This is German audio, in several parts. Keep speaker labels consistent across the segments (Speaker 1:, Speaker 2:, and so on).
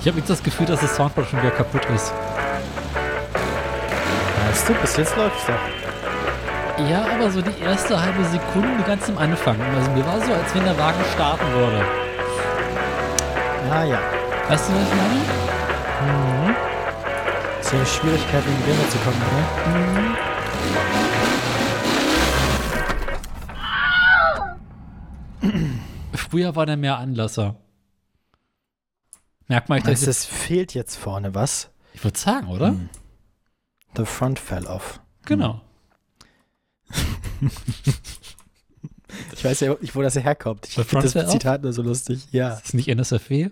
Speaker 1: Ich habe jetzt das Gefühl, dass das Soundboard schon wieder kaputt ist.
Speaker 2: Weißt du, bis jetzt läuft's doch.
Speaker 1: Ja, aber so die erste halbe Sekunde ganz am Anfang. Also mir war so, als wenn der Wagen starten würde.
Speaker 2: Ah ja.
Speaker 1: Weißt du, was ich meine?
Speaker 2: Mhm. Ist ja eine Schwierigkeit, in die Wände zu kommen, ne?
Speaker 1: Früher war der mehr Anlasser. Merkt man,
Speaker 2: du,
Speaker 1: das.
Speaker 2: es fehlt jetzt vorne was?
Speaker 1: Ich würde sagen, oder?
Speaker 2: Hm. The front fell off.
Speaker 1: Genau.
Speaker 2: Ich weiß ja nicht, wo das herkommt. Ich finde das? Zitat nur so lustig. Ja.
Speaker 1: Ist das nicht NSFW?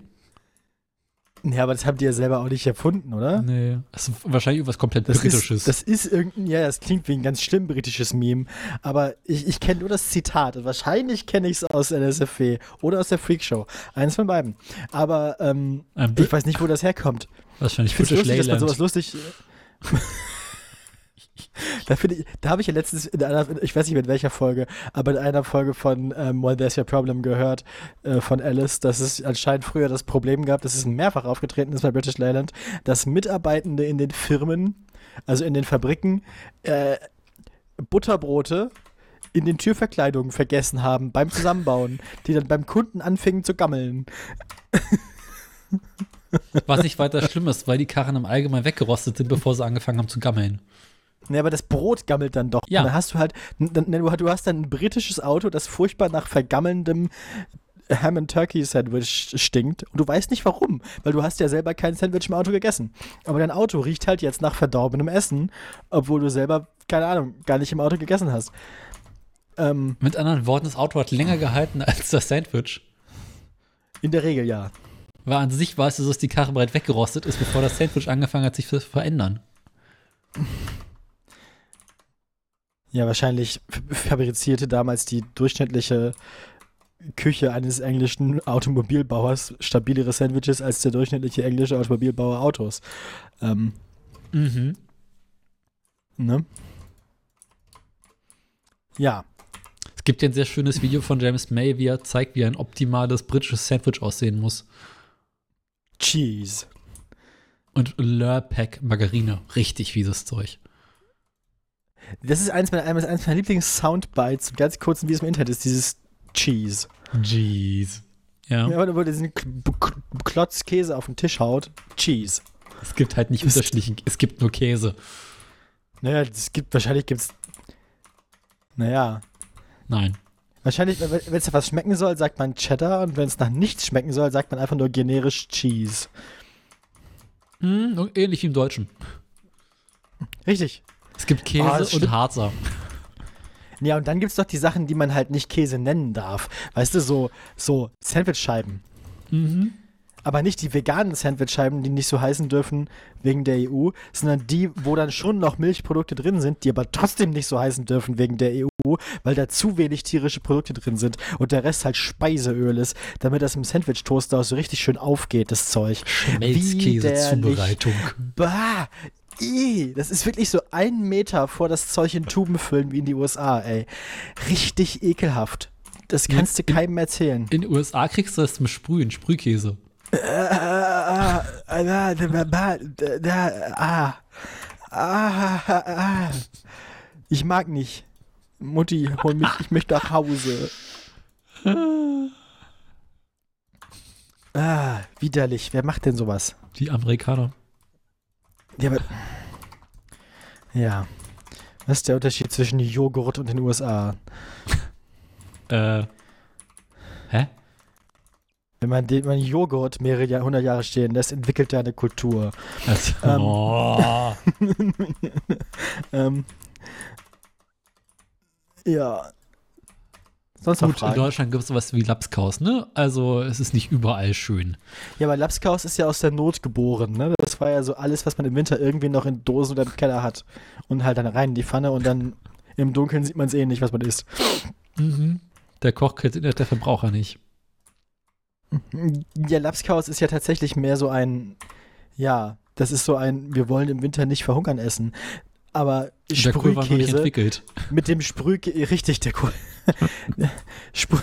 Speaker 2: Ja, aber das haben die ja selber auch nicht erfunden, oder?
Speaker 1: Nee. Das ist wahrscheinlich irgendwas komplett
Speaker 2: Das
Speaker 1: Britisches.
Speaker 2: ist, das ist irgendein, ja, das klingt wie ein ganz schlimm britisches Meme, aber ich, ich kenne nur das Zitat und wahrscheinlich kenne ich es aus NSFW oder aus der Freakshow. Eins von beiden. Aber ähm, ich weiß nicht, wo das herkommt.
Speaker 1: wahrscheinlich
Speaker 2: Ich
Speaker 1: British
Speaker 2: lustig, dass man
Speaker 1: Leyland.
Speaker 2: sowas lustig. da finde ich, da habe ich ja letztens in einer, ich weiß nicht in welcher Folge, aber in einer Folge von ähm, Well There's Your Problem gehört äh, von Alice, dass es anscheinend früher das Problem gab, dass es mehrfach aufgetreten ist bei British Leyland, dass Mitarbeitende in den Firmen, also in den Fabriken, äh, Butterbrote in den Türverkleidungen vergessen haben beim Zusammenbauen, die dann beim Kunden anfingen zu gammeln.
Speaker 1: Was nicht weiter schlimm ist, weil die Karren im Allgemeinen weggerostet sind, bevor sie angefangen haben zu gammeln.
Speaker 2: Ne, aber das Brot gammelt dann doch.
Speaker 1: Ja.
Speaker 2: Und dann hast du halt, dann, ne, du, hast dann ein britisches Auto, das furchtbar nach vergammelndem Ham and Turkey Sandwich stinkt. Und du weißt nicht warum, weil du hast ja selber kein Sandwich im Auto gegessen. Aber dein Auto riecht halt jetzt nach verdorbenem Essen, obwohl du selber, keine Ahnung, gar nicht im Auto gegessen hast. Ähm,
Speaker 1: Mit anderen Worten, das Auto hat länger gehalten als das Sandwich.
Speaker 2: in der Regel ja.
Speaker 1: Weil an sich weißt du, dass die Karre bereits weggerostet ist, bevor das Sandwich angefangen hat, sich zu verändern.
Speaker 2: Ja, wahrscheinlich fabrizierte damals die durchschnittliche Küche eines englischen Automobilbauers stabilere Sandwiches als der durchschnittliche englische Automobilbauer Autos. Ähm,
Speaker 1: Mhm.
Speaker 2: ne? Ja.
Speaker 1: Es gibt ja ein sehr schönes Video von James May, wie er zeigt, wie ein optimales britisches Sandwich aussehen muss.
Speaker 2: Cheese.
Speaker 1: Und Lurpak Margarine. Richtig fieses Zeug.
Speaker 2: Das ist eins meiner, eines eines meiner Lieblings-Soundbites, ganz kurz, wie es im Internet ist, dieses Cheese.
Speaker 1: Jeez. Ja.
Speaker 2: Ja, wenn man diesen Klotz Käse auf den Tisch haut, Cheese.
Speaker 1: Es gibt halt nicht unterschiedlichen, es gibt nur Käse.
Speaker 2: Naja, es gibt, wahrscheinlich gibt's, naja,
Speaker 1: Nein.
Speaker 2: Wahrscheinlich, wenn es was schmecken soll, sagt man Cheddar und wenn es nach nichts schmecken soll, sagt man einfach nur generisch Cheese.
Speaker 1: Hm, ähnlich wie im Deutschen.
Speaker 2: Richtig.
Speaker 1: Es gibt Käse
Speaker 2: das
Speaker 1: und. Harzer.
Speaker 2: Ja, und dann gibt es doch die Sachen, die man halt nicht Käse nennen darf. Weißt du, so, so Sandwichscheiben.
Speaker 1: Mhm.
Speaker 2: Aber nicht die veganen Sandwichscheiben, die nicht so heißen dürfen wegen der EU, sondern die, wo dann schon noch Milchprodukte drin sind, die aber trotzdem nicht so heißen dürfen wegen der EU, weil da zu wenig tierische Produkte drin sind und der Rest halt Speiseöl ist, damit das im Sandwich-Toaster so richtig schön aufgeht, das Zeug.
Speaker 1: Schmelzkäse-Zubereitung.
Speaker 2: Bah! Ih, das ist wirklich so ein Meter vor das Zeug in Tuben füllen wie in die USA, ey. Richtig ekelhaft. Das kannst du
Speaker 1: in-
Speaker 2: keinem erzählen.
Speaker 1: In den USA kriegst du das zum Sprühen, Sprühkäse.
Speaker 2: Ah, ah, ah, ah, ah, ah, ah. Ich mag nicht. Mutti, hol mich, ich möchte nach Hause. Ah, widerlich. Wer macht denn sowas?
Speaker 1: Die Amerikaner.
Speaker 2: Ja, aber. Ja. Was ist der Unterschied zwischen Joghurt und den USA?
Speaker 1: Äh. Hä?
Speaker 2: Wenn man, den, man Joghurt mehrere Jahr, hundert Jahre stehen lässt, entwickelt er eine Kultur.
Speaker 1: Also,
Speaker 2: Ähm.
Speaker 1: oh.
Speaker 2: ähm, ja. Sonst
Speaker 1: Gut, in? Deutschland gibt es sowas wie Lapskaus, ne? Also es ist nicht überall schön.
Speaker 2: Ja, aber Lapskaus ist ja aus der Not geboren, ne? Das war ja so alles, was man im Winter irgendwie noch in Dosen oder im Keller hat. Und halt dann rein in die Pfanne und dann im Dunkeln sieht man es eh nicht, was man isst.
Speaker 1: Mhm. Der Koch kennt der Verbraucher nicht.
Speaker 2: Ja, Lapskaus ist ja tatsächlich mehr so ein, ja, das ist so ein, wir wollen im Winter nicht verhungern essen. Aber
Speaker 1: Der
Speaker 2: Sprühkäse
Speaker 1: entwickelt.
Speaker 2: mit dem Sprühkäse, richtig, der Kohl. Sprü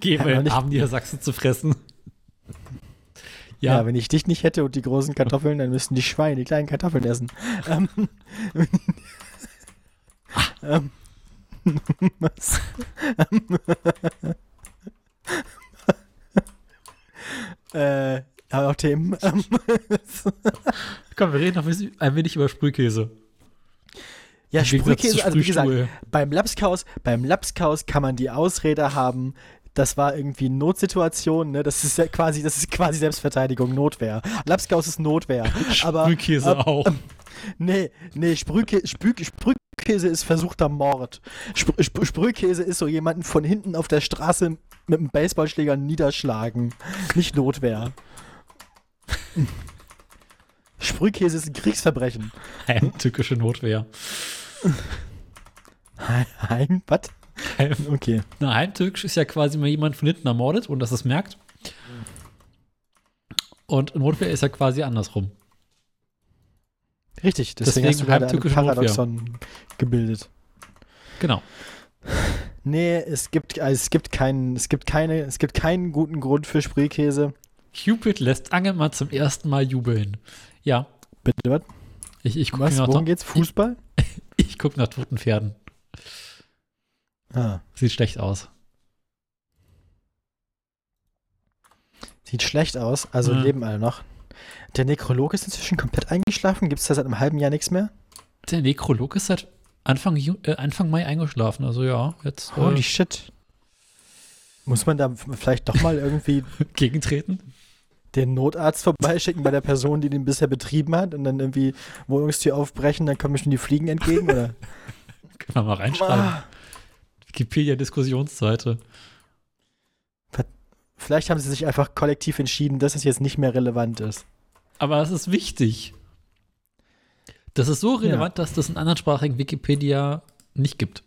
Speaker 1: Gebe
Speaker 2: Ja,
Speaker 1: in Arm Niedersachsen zu fressen.
Speaker 2: Ja.
Speaker 1: Ja,
Speaker 2: wenn ich dich nicht hätte und die großen Kartoffeln, dann müssten die Schweine die kleinen Kartoffeln essen. Ähm, ähm, was? äh, noch Themen? Ähm,
Speaker 1: komm, wir reden noch ein wenig über Sprühkäse.
Speaker 2: ja, Sprühkäse, also wie gesagt, beim Lapskaus, beim Lapskaus kann man die Ausrede haben, das war irgendwie eine Notsituation, ne? Das ist ja quasi, das ist quasi Selbstverteidigung, Notwehr. Lapskaus ist Notwehr. Aber
Speaker 1: Sprühkäse
Speaker 2: ab-
Speaker 1: auch.
Speaker 2: nee, nee, Sprühkä Sprüh Sprühkäse ist versuchter Mord. Spr Spr Sprühkäse ist so jemanden von hinten auf der Straße mit einem Baseballschläger niederschlagen. Nicht Notwehr. Sprühkäse ist ein Kriegsverbrechen.
Speaker 1: Heimtückische Notwehr.
Speaker 2: Heim, was? Okay.
Speaker 1: Na, heimtückisch ist ja quasi mal jemand von hinten ermordet und das es merkt. Und Notwehr ist ja quasi andersrum.
Speaker 2: Richtig, deswegen,
Speaker 1: Deswegen
Speaker 2: hast du gerade ein Paradoxon gebildet.
Speaker 1: Genau.
Speaker 2: Nee, es gibt, also es gibt keinen, es gibt keine, es gibt keinen guten Grund für Sprühkäse.
Speaker 1: Cupid lässt Angelmann zum ersten Mal jubeln. Ja,
Speaker 2: Bitte, was?
Speaker 1: ich, ich gucke nach,
Speaker 2: Worum geht's? Fußball?
Speaker 1: ich guck nach toten Pferden.
Speaker 2: Ah.
Speaker 1: Sieht schlecht aus.
Speaker 2: Sieht schlecht aus, also
Speaker 1: Ja.
Speaker 2: leben alle noch. Der Nekrolog ist inzwischen komplett eingeschlafen. Gibt es da seit einem halben Jahr nichts mehr?
Speaker 1: Der Nekrolog ist seit Anfang, Ju äh, Anfang Mai eingeschlafen. Also ja, jetzt
Speaker 2: Holy
Speaker 1: äh,
Speaker 2: shit. Muss man da vielleicht doch mal irgendwie
Speaker 1: gegentreten.
Speaker 2: den Notarzt vorbeischicken bei der Person, die den bisher betrieben hat und dann irgendwie Wohnungstür aufbrechen, dann kommen mir schon die Fliegen entgegen, oder?
Speaker 1: Können wir mal reinschreiben.
Speaker 2: Ah,
Speaker 1: Wikipedia-Diskussionsseite.
Speaker 2: vielleicht haben sie sich einfach kollektiv entschieden, dass es jetzt nicht mehr relevant ist.
Speaker 1: Aber es ist wichtig. Das ist so relevant, dass das in anderssprachigen Wikipedia nicht gibt.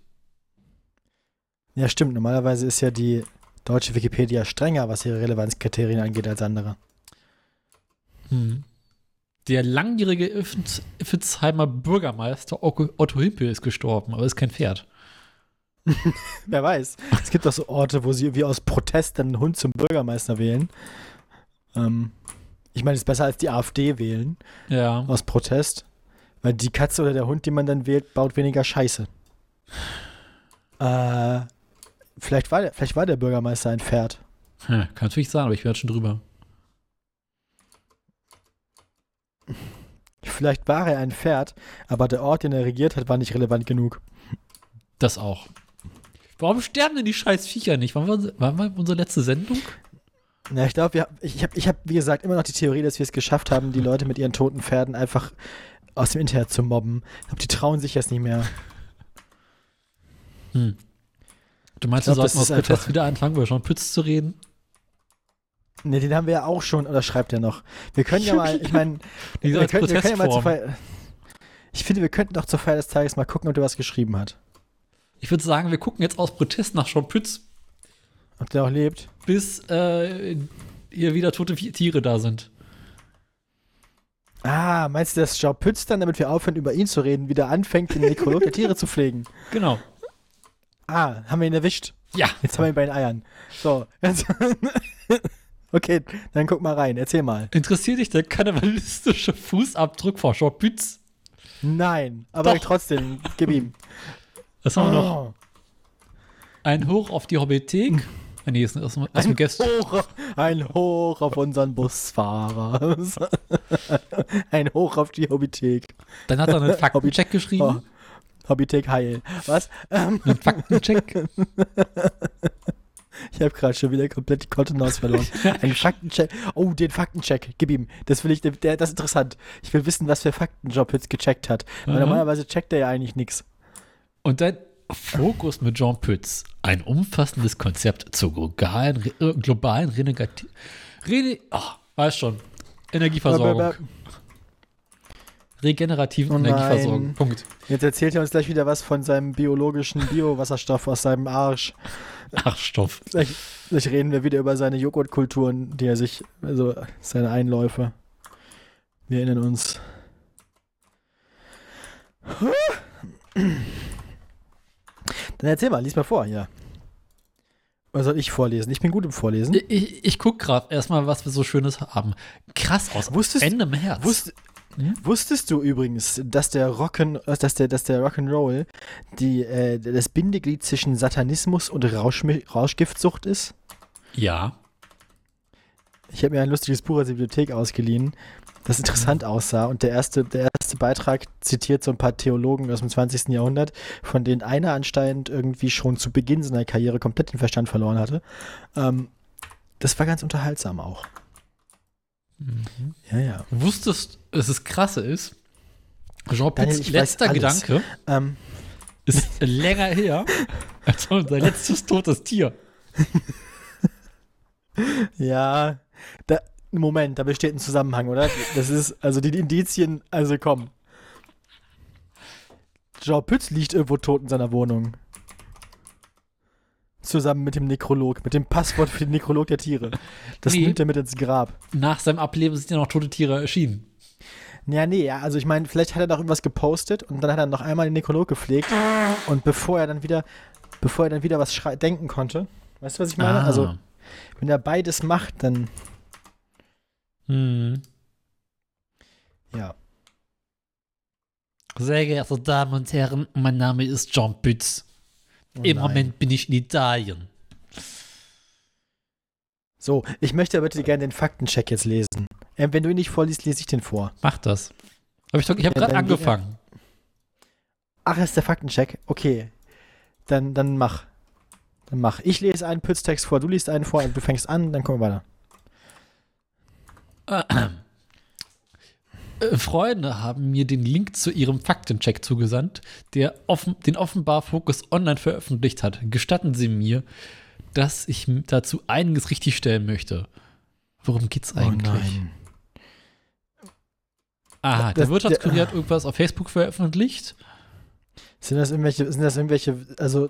Speaker 2: Ja, stimmt. Normalerweise ist ja die deutsche Wikipedia strenger, was ihre Relevanzkriterien angeht, als andere.
Speaker 1: Hm. Der langjährige Iffens- Iffensheimer Bürgermeister Otto Otto Himpel ist gestorben, aber ist kein Pferd.
Speaker 2: Wer weiß. Es gibt doch so Orte, wo sie wie aus Protest dann einen Hund zum Bürgermeister wählen. Ähm, ich meine, es ist besser als die AfD wählen,
Speaker 1: Ja.
Speaker 2: aus Protest. Weil die Katze oder der Hund, den man dann wählt, baut weniger Scheiße. Äh, vielleicht war, der, vielleicht war der Bürgermeister ein Pferd.
Speaker 1: Hm, kann natürlich sein, aber ich bin jetzt schon drüber.
Speaker 2: Vielleicht war er ein Pferd, aber der Ort, den er regiert hat, war nicht relevant genug.
Speaker 1: Das auch. Warum sterben denn die scheiß Viecher nicht? Wann war, wann war unsere letzte Sendung?
Speaker 2: Ja, ich glaube, ich habe, ich hab, wie gesagt, immer noch die Theorie, dass wir es geschafft haben, die Leute mit ihren toten Pferden einfach aus dem Internet zu mobben. Ich glaube, die trauen sich jetzt nicht mehr.
Speaker 1: Hm. Du meinst,
Speaker 2: glaub,
Speaker 1: wir
Speaker 2: das
Speaker 1: sollten aus Protest wieder anfangen, über Sean Pütz zu reden?
Speaker 2: Ne, den haben wir ja auch schon, oder schreibt er noch? Wir können ja mal, ich meine, wir, wir können ja mal zur. Feier. Ich finde, wir könnten doch zur Feier des Tages mal gucken, ob der was geschrieben hat.
Speaker 1: Ich würde sagen, wir gucken jetzt aus Protest nach Sean Pütz,
Speaker 2: Ob der auch lebt.
Speaker 1: bis äh, hier wieder tote Tiere da sind.
Speaker 2: Ah, meinst du, dass Joe Pütz dann, damit wir aufhören, über ihn zu reden, wieder anfängt, den Nekrolog der Tiere zu pflegen?
Speaker 1: Genau.
Speaker 2: Ah, haben wir ihn erwischt.
Speaker 1: Ja.
Speaker 2: Jetzt haben wir ihn bei den Eiern. So. Okay, dann guck mal rein. Erzähl mal.
Speaker 1: Interessiert dich der kannibalistische Fußabdruck von Sean Pütz?
Speaker 2: Nein, aber
Speaker 1: Doch.
Speaker 2: trotzdem, gib ihm.
Speaker 1: Was haben wir noch?
Speaker 2: Oh,
Speaker 1: Ein Hoch auf die Hobbithek. Ah, nee, ist aus
Speaker 2: ein,
Speaker 1: Gäste.
Speaker 2: Hoch, ein Hoch auf unseren Busfahrer. ein Hoch auf die Hobbythek.
Speaker 1: Dann hat er einen Faktencheck
Speaker 2: Oh,
Speaker 1: geschrieben.
Speaker 2: Hobbythek heil. Was? Ähm,
Speaker 1: Einen Faktencheck.
Speaker 2: ich habe gerade schon wieder komplett die Kontenance verloren. Ein Faktencheck. Oh, den Faktencheck. Gib ihm. Das will ich, der, das ist interessant. Ich will wissen, was für Faktenjob jetzt gecheckt hat. Weil
Speaker 1: Mhm.
Speaker 2: normalerweise checkt er ja eigentlich nichts.
Speaker 1: Und dann Fokus mit Jean Pütz. Ein umfassendes Konzept zur globalen, äh, globalen Renegati Rene oh, weiß schon. Energieversorgung. Regenerativen
Speaker 2: Oh.
Speaker 1: Energieversorgung. Punkt.
Speaker 2: Jetzt erzählt er uns gleich wieder was von seinem biologischen Biowasserstoff aus seinem Arsch.
Speaker 1: Ach, Stoff.
Speaker 2: Vielleicht, vielleicht reden wir wieder über seine Joghurtkulturen, die er sich, also seine Einläufe. Wir erinnern uns. Dann erzähl mal, lies mal vor, ja. Was soll ich vorlesen? Ich bin gut im Vorlesen.
Speaker 1: Ich, ich, ich gucke gerade erstmal, was wir so Schönes haben. Krass aus.
Speaker 2: Wusstest-
Speaker 1: Ende März.
Speaker 2: Wusst,
Speaker 1: Hm?
Speaker 2: Wusstest du übrigens, dass der Rock'n, äh, dass der, dass der Rock'n'Roll die, äh, das Bindeglied zwischen Satanismus und Rauschmi- Rauschgiftsucht ist?
Speaker 1: ja.
Speaker 2: Ich habe mir ein lustiges Buch aus der Bibliothek ausgeliehen, das interessant aussah. Und der erste, der erste Beitrag zitiert so ein paar Theologen aus dem 20. Jahrhundert, von denen einer anscheinend irgendwie schon zu Beginn seiner Karriere komplett den Verstand verloren hatte. Ähm, das war ganz unterhaltsam auch.
Speaker 1: Mhm.
Speaker 2: Ja, ja.
Speaker 1: Wusstest, dass es krasse ist? Jean
Speaker 2: weiß
Speaker 1: letzter. Gedanke
Speaker 2: Ähm,
Speaker 1: ist länger her als unser letztes totes Tier.
Speaker 2: Ja, da, Moment, da besteht ein Zusammenhang, oder? Das ist, also die Indizien, also komm. Jean Pütz liegt irgendwo tot in seiner Wohnung. Zusammen mit dem Nekrolog, mit dem Passwort für den Nekrolog der Tiere. Das
Speaker 1: Nee.
Speaker 2: nimmt er mit ins Grab.
Speaker 1: Nach seinem Ableben sind ja noch tote Tiere erschienen.
Speaker 2: Ja, nee, ja, also ich meine, vielleicht hat er noch irgendwas gepostet und dann hat er noch einmal den Nekrolog gepflegt und bevor er dann wieder, bevor er dann wieder was denken konnte, weißt du, was ich meine?
Speaker 1: Ah.
Speaker 2: Also, wenn er beides macht, dann,
Speaker 1: Hm.
Speaker 2: ja.
Speaker 1: Sehr geehrte Damen und Herren, mein Name ist John Pütz.
Speaker 2: Oh
Speaker 1: Im
Speaker 2: nein.
Speaker 1: Moment bin ich in Italien.
Speaker 2: So, ich möchte aber bitte gerne den Faktencheck jetzt lesen. Ähm, wenn du ihn nicht vorliest, lese ich den vor.
Speaker 1: Mach das. Hab ich doch- ich habe
Speaker 2: Ja,
Speaker 1: gerade angefangen.
Speaker 2: Ach, das ist der Faktencheck. Okay. Dann, dann mach. Dann mach. Ich lese einen Pütztext vor, du liest einen vor und du fängst an, dann kommen wir weiter.
Speaker 1: Äh, Freunde haben mir den Link zu ihrem Faktencheck zugesandt, der offen, den offenbar Focus Online veröffentlicht hat. Gestatten Sie mir, dass ich dazu einiges richtigstellen möchte. Worum geht's eigentlich? Aha, der
Speaker 2: Das-
Speaker 1: Wirtschaftskurier
Speaker 2: der-
Speaker 1: hat irgendwas auf Facebook veröffentlicht.
Speaker 2: Sind das irgendwelche, sind das irgendwelche, also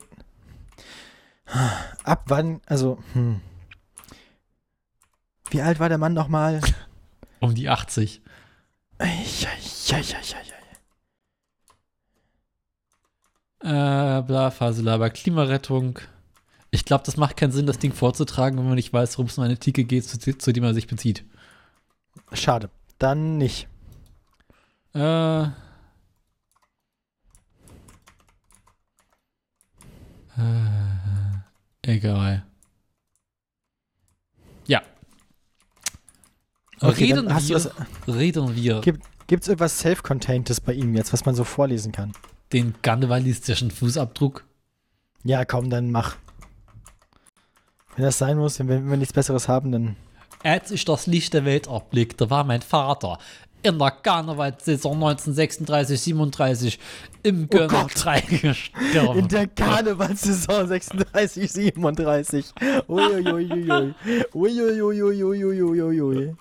Speaker 2: ab wann, also, hm. Wie alt war der Mann nochmal?
Speaker 1: Um die 80.
Speaker 2: Ja, ja, ja, ja, ja.
Speaker 1: Äh, bla, Faselaber, Klimarettung. Ich glaube, das macht keinen Sinn, das Ding vorzutragen, wenn man nicht weiß, worum es um eine Artikel geht, zu, zu dem man sich bezieht.
Speaker 2: Schade. Dann nicht.
Speaker 1: Äh. Äh, egal. Ja.
Speaker 2: Okay,
Speaker 1: reden, wir, reden wir
Speaker 2: Gib- Gibt es irgendwas Self-Containtes bei ihm jetzt, was man so vorlesen kann?
Speaker 1: den karnevalistischen Fußabdruck.
Speaker 2: Ja, komm, dann mach. Wenn das sein muss, wenn wir, wenn wir nichts Besseres haben, dann.
Speaker 1: Als ich das Licht der Welt erblickte, war mein Vater in der Karnevalssaison 1936, 37 im Gönner
Speaker 2: Oh Gott.
Speaker 1: 3 gestorben.
Speaker 2: In der Karnevalssaison 36, 37. Uiuiuiui. Uiuiuiuiuiui.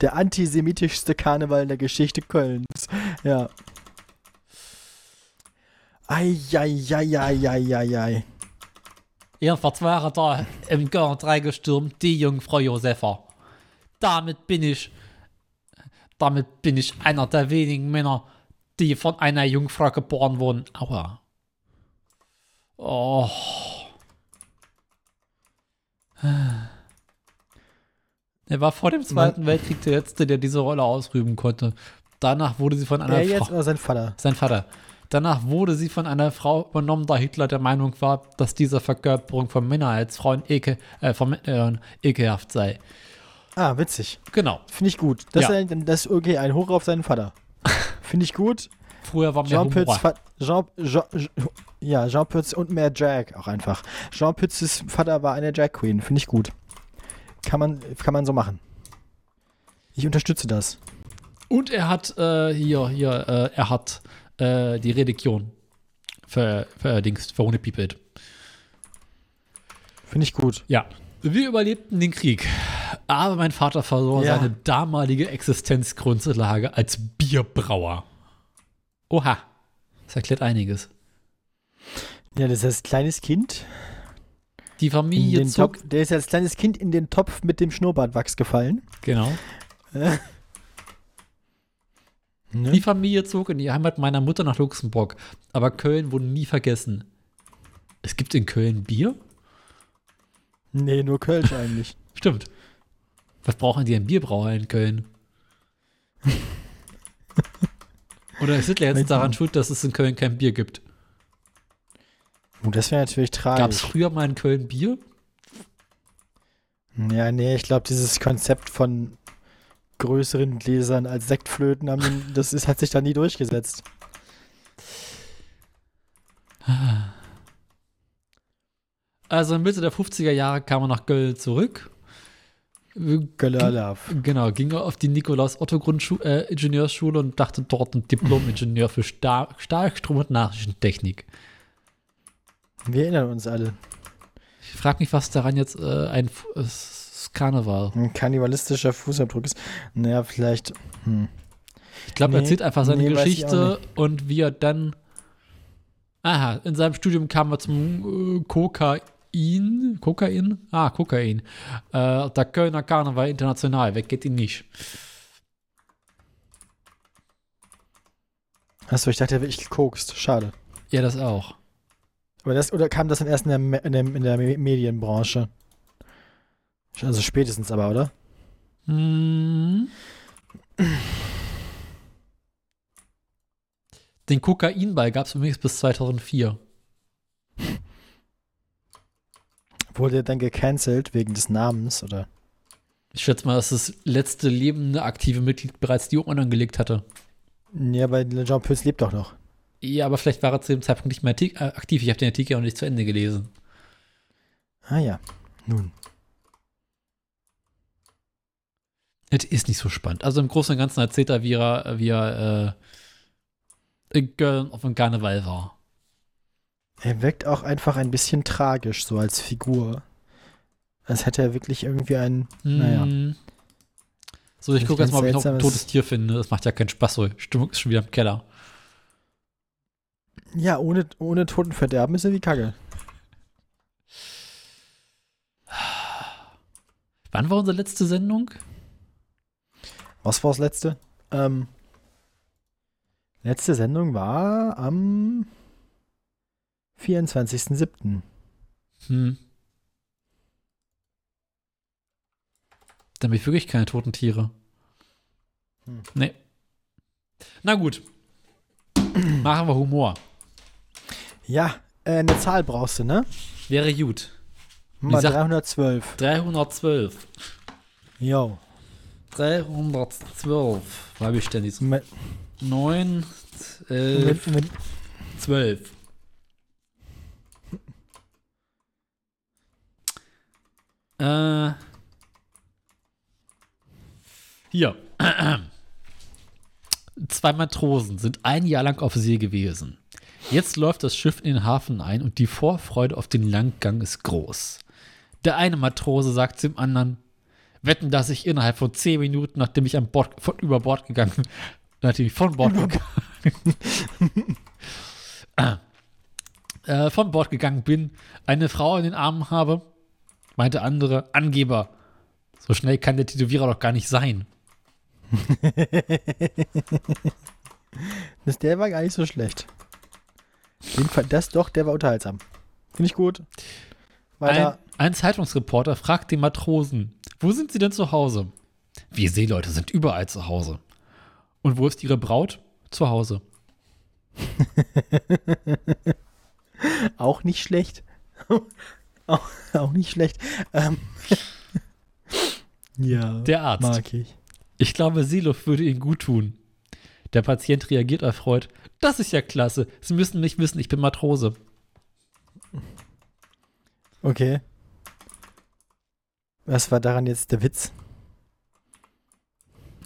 Speaker 2: Der antisemitischste Karneval in der Geschichte Kölns. Ja. Eieieiei.
Speaker 1: Jedenfalls war er da im Gönner 3 gestürmt, die Jungfrau Josefa. Damit bin ich, damit bin ich einer der wenigen Männer, die von einer Jungfrau geboren wurden. Aua. Oh. Er war vor dem Zweiten Weltkrieg der Letzte, der diese Rolle ausüben konnte. Danach wurde sie von einer
Speaker 2: Er jetzt
Speaker 1: Frau.
Speaker 2: oder sein Vater?
Speaker 1: Sein Vater. Danach wurde sie von einer Frau übernommen, da Hitler der Meinung war, dass diese Verkörperung von Männern als Frauen ekel, äh, von Männern ekelhaft sei.
Speaker 2: Ah, witzig.
Speaker 1: Genau.
Speaker 2: Finde ich gut. Das,
Speaker 1: Ja.
Speaker 2: ist ein, das ist okay, ein Hoch auf seinen Vater. Finde ich gut.
Speaker 1: Früher war mehr
Speaker 2: Jean Pütz,
Speaker 1: Humor.
Speaker 2: Fa- Jean, Jean, Jean, ja, Jean Pütz und mehr Drag auch einfach. Jean Pützes Vater war eine Drag Queen, finde ich gut. Kann man, kann man so machen. Ich unterstütze das.
Speaker 1: Und er hat äh, hier, hier, äh, er hat äh, die Religion ver, verdingst.
Speaker 2: Finde ich gut.
Speaker 1: Ja. Wir überlebten den Krieg. Aber mein Vater verlor
Speaker 2: Ja.
Speaker 1: seine damalige Existenzgrundlage als Bierbrauer. Oha. Das erklärt einiges.
Speaker 2: Ja, das ist als kleines Kind.
Speaker 1: Die Familie zog.
Speaker 2: Topf, der ist als kleines Kind in den Topf mit dem Schnurrbartwachs gefallen.
Speaker 1: Genau.
Speaker 2: Ne?
Speaker 1: Die Familie zog in die Heimat meiner Mutter nach Luxemburg. Aber Köln wurde nie vergessen. Es gibt in Köln Bier?
Speaker 2: Nee, nur Kölsch eigentlich.
Speaker 1: Stimmt. Was brauchen die ein Bierbrauer in Köln? Oder ist Hitler jetzt daran schuld, dass es in Köln kein Bier gibt?
Speaker 2: Oh, das wäre natürlich
Speaker 1: Gab es
Speaker 2: tragisch.
Speaker 1: früher mal in Köln Bier?
Speaker 2: Ja, nee, ich glaube, dieses Konzept von größeren Gläsern als Sektflöten, haben, das ist, hat sich da nie durchgesetzt.
Speaker 1: Also Mitte der 50er Jahre kam er nach Köln zurück.
Speaker 2: Göllerlauf.
Speaker 1: Genau, ging er auf die Nikolaus-Otto-Ingenieursschule äh, und dachte dort ein Diplom-Ingenieur für Stahl, Stahlstrom und Nachrichtentechnik.
Speaker 2: Wir erinnern uns alle.
Speaker 1: Ich frage mich, was daran jetzt äh, ein F- äh, Karneval.
Speaker 2: Ein kannibalistischer Fußabdruck ist. Naja, vielleicht. Hm.
Speaker 1: Ich glaube, er
Speaker 2: Nee,
Speaker 1: erzählt einfach seine
Speaker 2: nee,
Speaker 1: Geschichte und wie er dann. Aha, in seinem Studium kam er zum äh, Kokain. Kokain? Ah, Kokain. Äh, der Kölner Karneval international. Weg geht ihn nicht.
Speaker 2: Achso, ich dachte, er wirklich gekokst. Schade.
Speaker 1: Ja, das auch.
Speaker 2: Aber das, oder kam das dann erst in der, Me- in der, in der Me- Medienbranche? Also spätestens aber, oder?
Speaker 1: Hm. Den Kokainball gab es übrigens bis 2004.
Speaker 2: Wurde er dann gecancelt wegen des Namens, oder?
Speaker 1: Ich schätze mal, dass das letzte lebende aktive Mitglied bereits die Ohren angelegt hatte.
Speaker 2: Ja, aber Jean Pütz lebt doch noch.
Speaker 1: Ja, aber vielleicht war er zu dem Zeitpunkt nicht mehr äh, aktiv. Ich habe den Artikel auch nicht zu Ende gelesen.
Speaker 2: Ah ja. Nun.
Speaker 1: Es ist nicht so spannend. Also im Großen und Ganzen erzählt er, wie er, wie er äh, in Köln auf dem Karneval war.
Speaker 2: Er wirkt auch einfach ein bisschen tragisch, so als Figur. Als hätte er wirklich irgendwie ein. Naja.
Speaker 1: Hm. So, ich gucke jetzt mal, ob ich noch ein totes Tier finde. Das macht ja keinen Spaß so. Stimmung ist schon wieder im Keller.
Speaker 2: Ja, ohne, ohne Totenverderben ist er wie Kacke.
Speaker 1: Wann war unsere letzte Sendung?
Speaker 2: Was war das letzte? Ähm, letzte Sendung war am 24.07.
Speaker 1: Hm. Dann habe ich wirklich keine toten Tiere.
Speaker 2: Hm.
Speaker 1: Nee. Na gut. Machen wir Humor.
Speaker 2: Ja, äh, eine Zahl brauchst du, ne?
Speaker 1: Wäre gut.
Speaker 2: Mal
Speaker 1: sag-
Speaker 2: 312.
Speaker 1: 312.
Speaker 2: Jo.
Speaker 1: 312. Wo habe ich denn?
Speaker 2: Moment,
Speaker 1: 9,
Speaker 2: Moment,
Speaker 1: 11,
Speaker 2: Moment.
Speaker 1: 12. Äh. Hier. Zwei Matrosen sind ein Jahr lang auf See gewesen. Jetzt läuft das Schiff in den Hafen ein und die Vorfreude auf den Langgang ist groß. Der eine Matrose sagt zum anderen, wetten, dass ich innerhalb von zehn Minuten, nachdem ich an Bord, von, über Bord gegangen bin, nachdem ich von Bord gegangen äh, von Bord gegangen bin, eine Frau in den Armen habe, meinte andere, Angeber. So schnell kann der Tätowierer doch gar nicht sein.
Speaker 2: Das, der war gar nicht so schlecht. Den Fall, das doch, der war unterhaltsam. Finde ich gut.
Speaker 1: Ein,
Speaker 2: Weiter.
Speaker 1: ein Zeitungsreporter fragt den Matrosen, wo sind sie denn zu Hause? Wir Seeleute sind überall zu Hause. Und wo ist ihre Braut? Zu Hause.
Speaker 2: Auch nicht schlecht. auch, auch nicht schlecht. Ähm. ja.
Speaker 1: Der Arzt.
Speaker 2: Mag ich.
Speaker 1: Ich glaube, Seeluft würde Ihnen gut tun. Der Patient reagiert erfreut. Das ist ja klasse. Sie müssen nicht wissen, ich bin Matrose.
Speaker 2: Okay. Was war daran jetzt der Witz?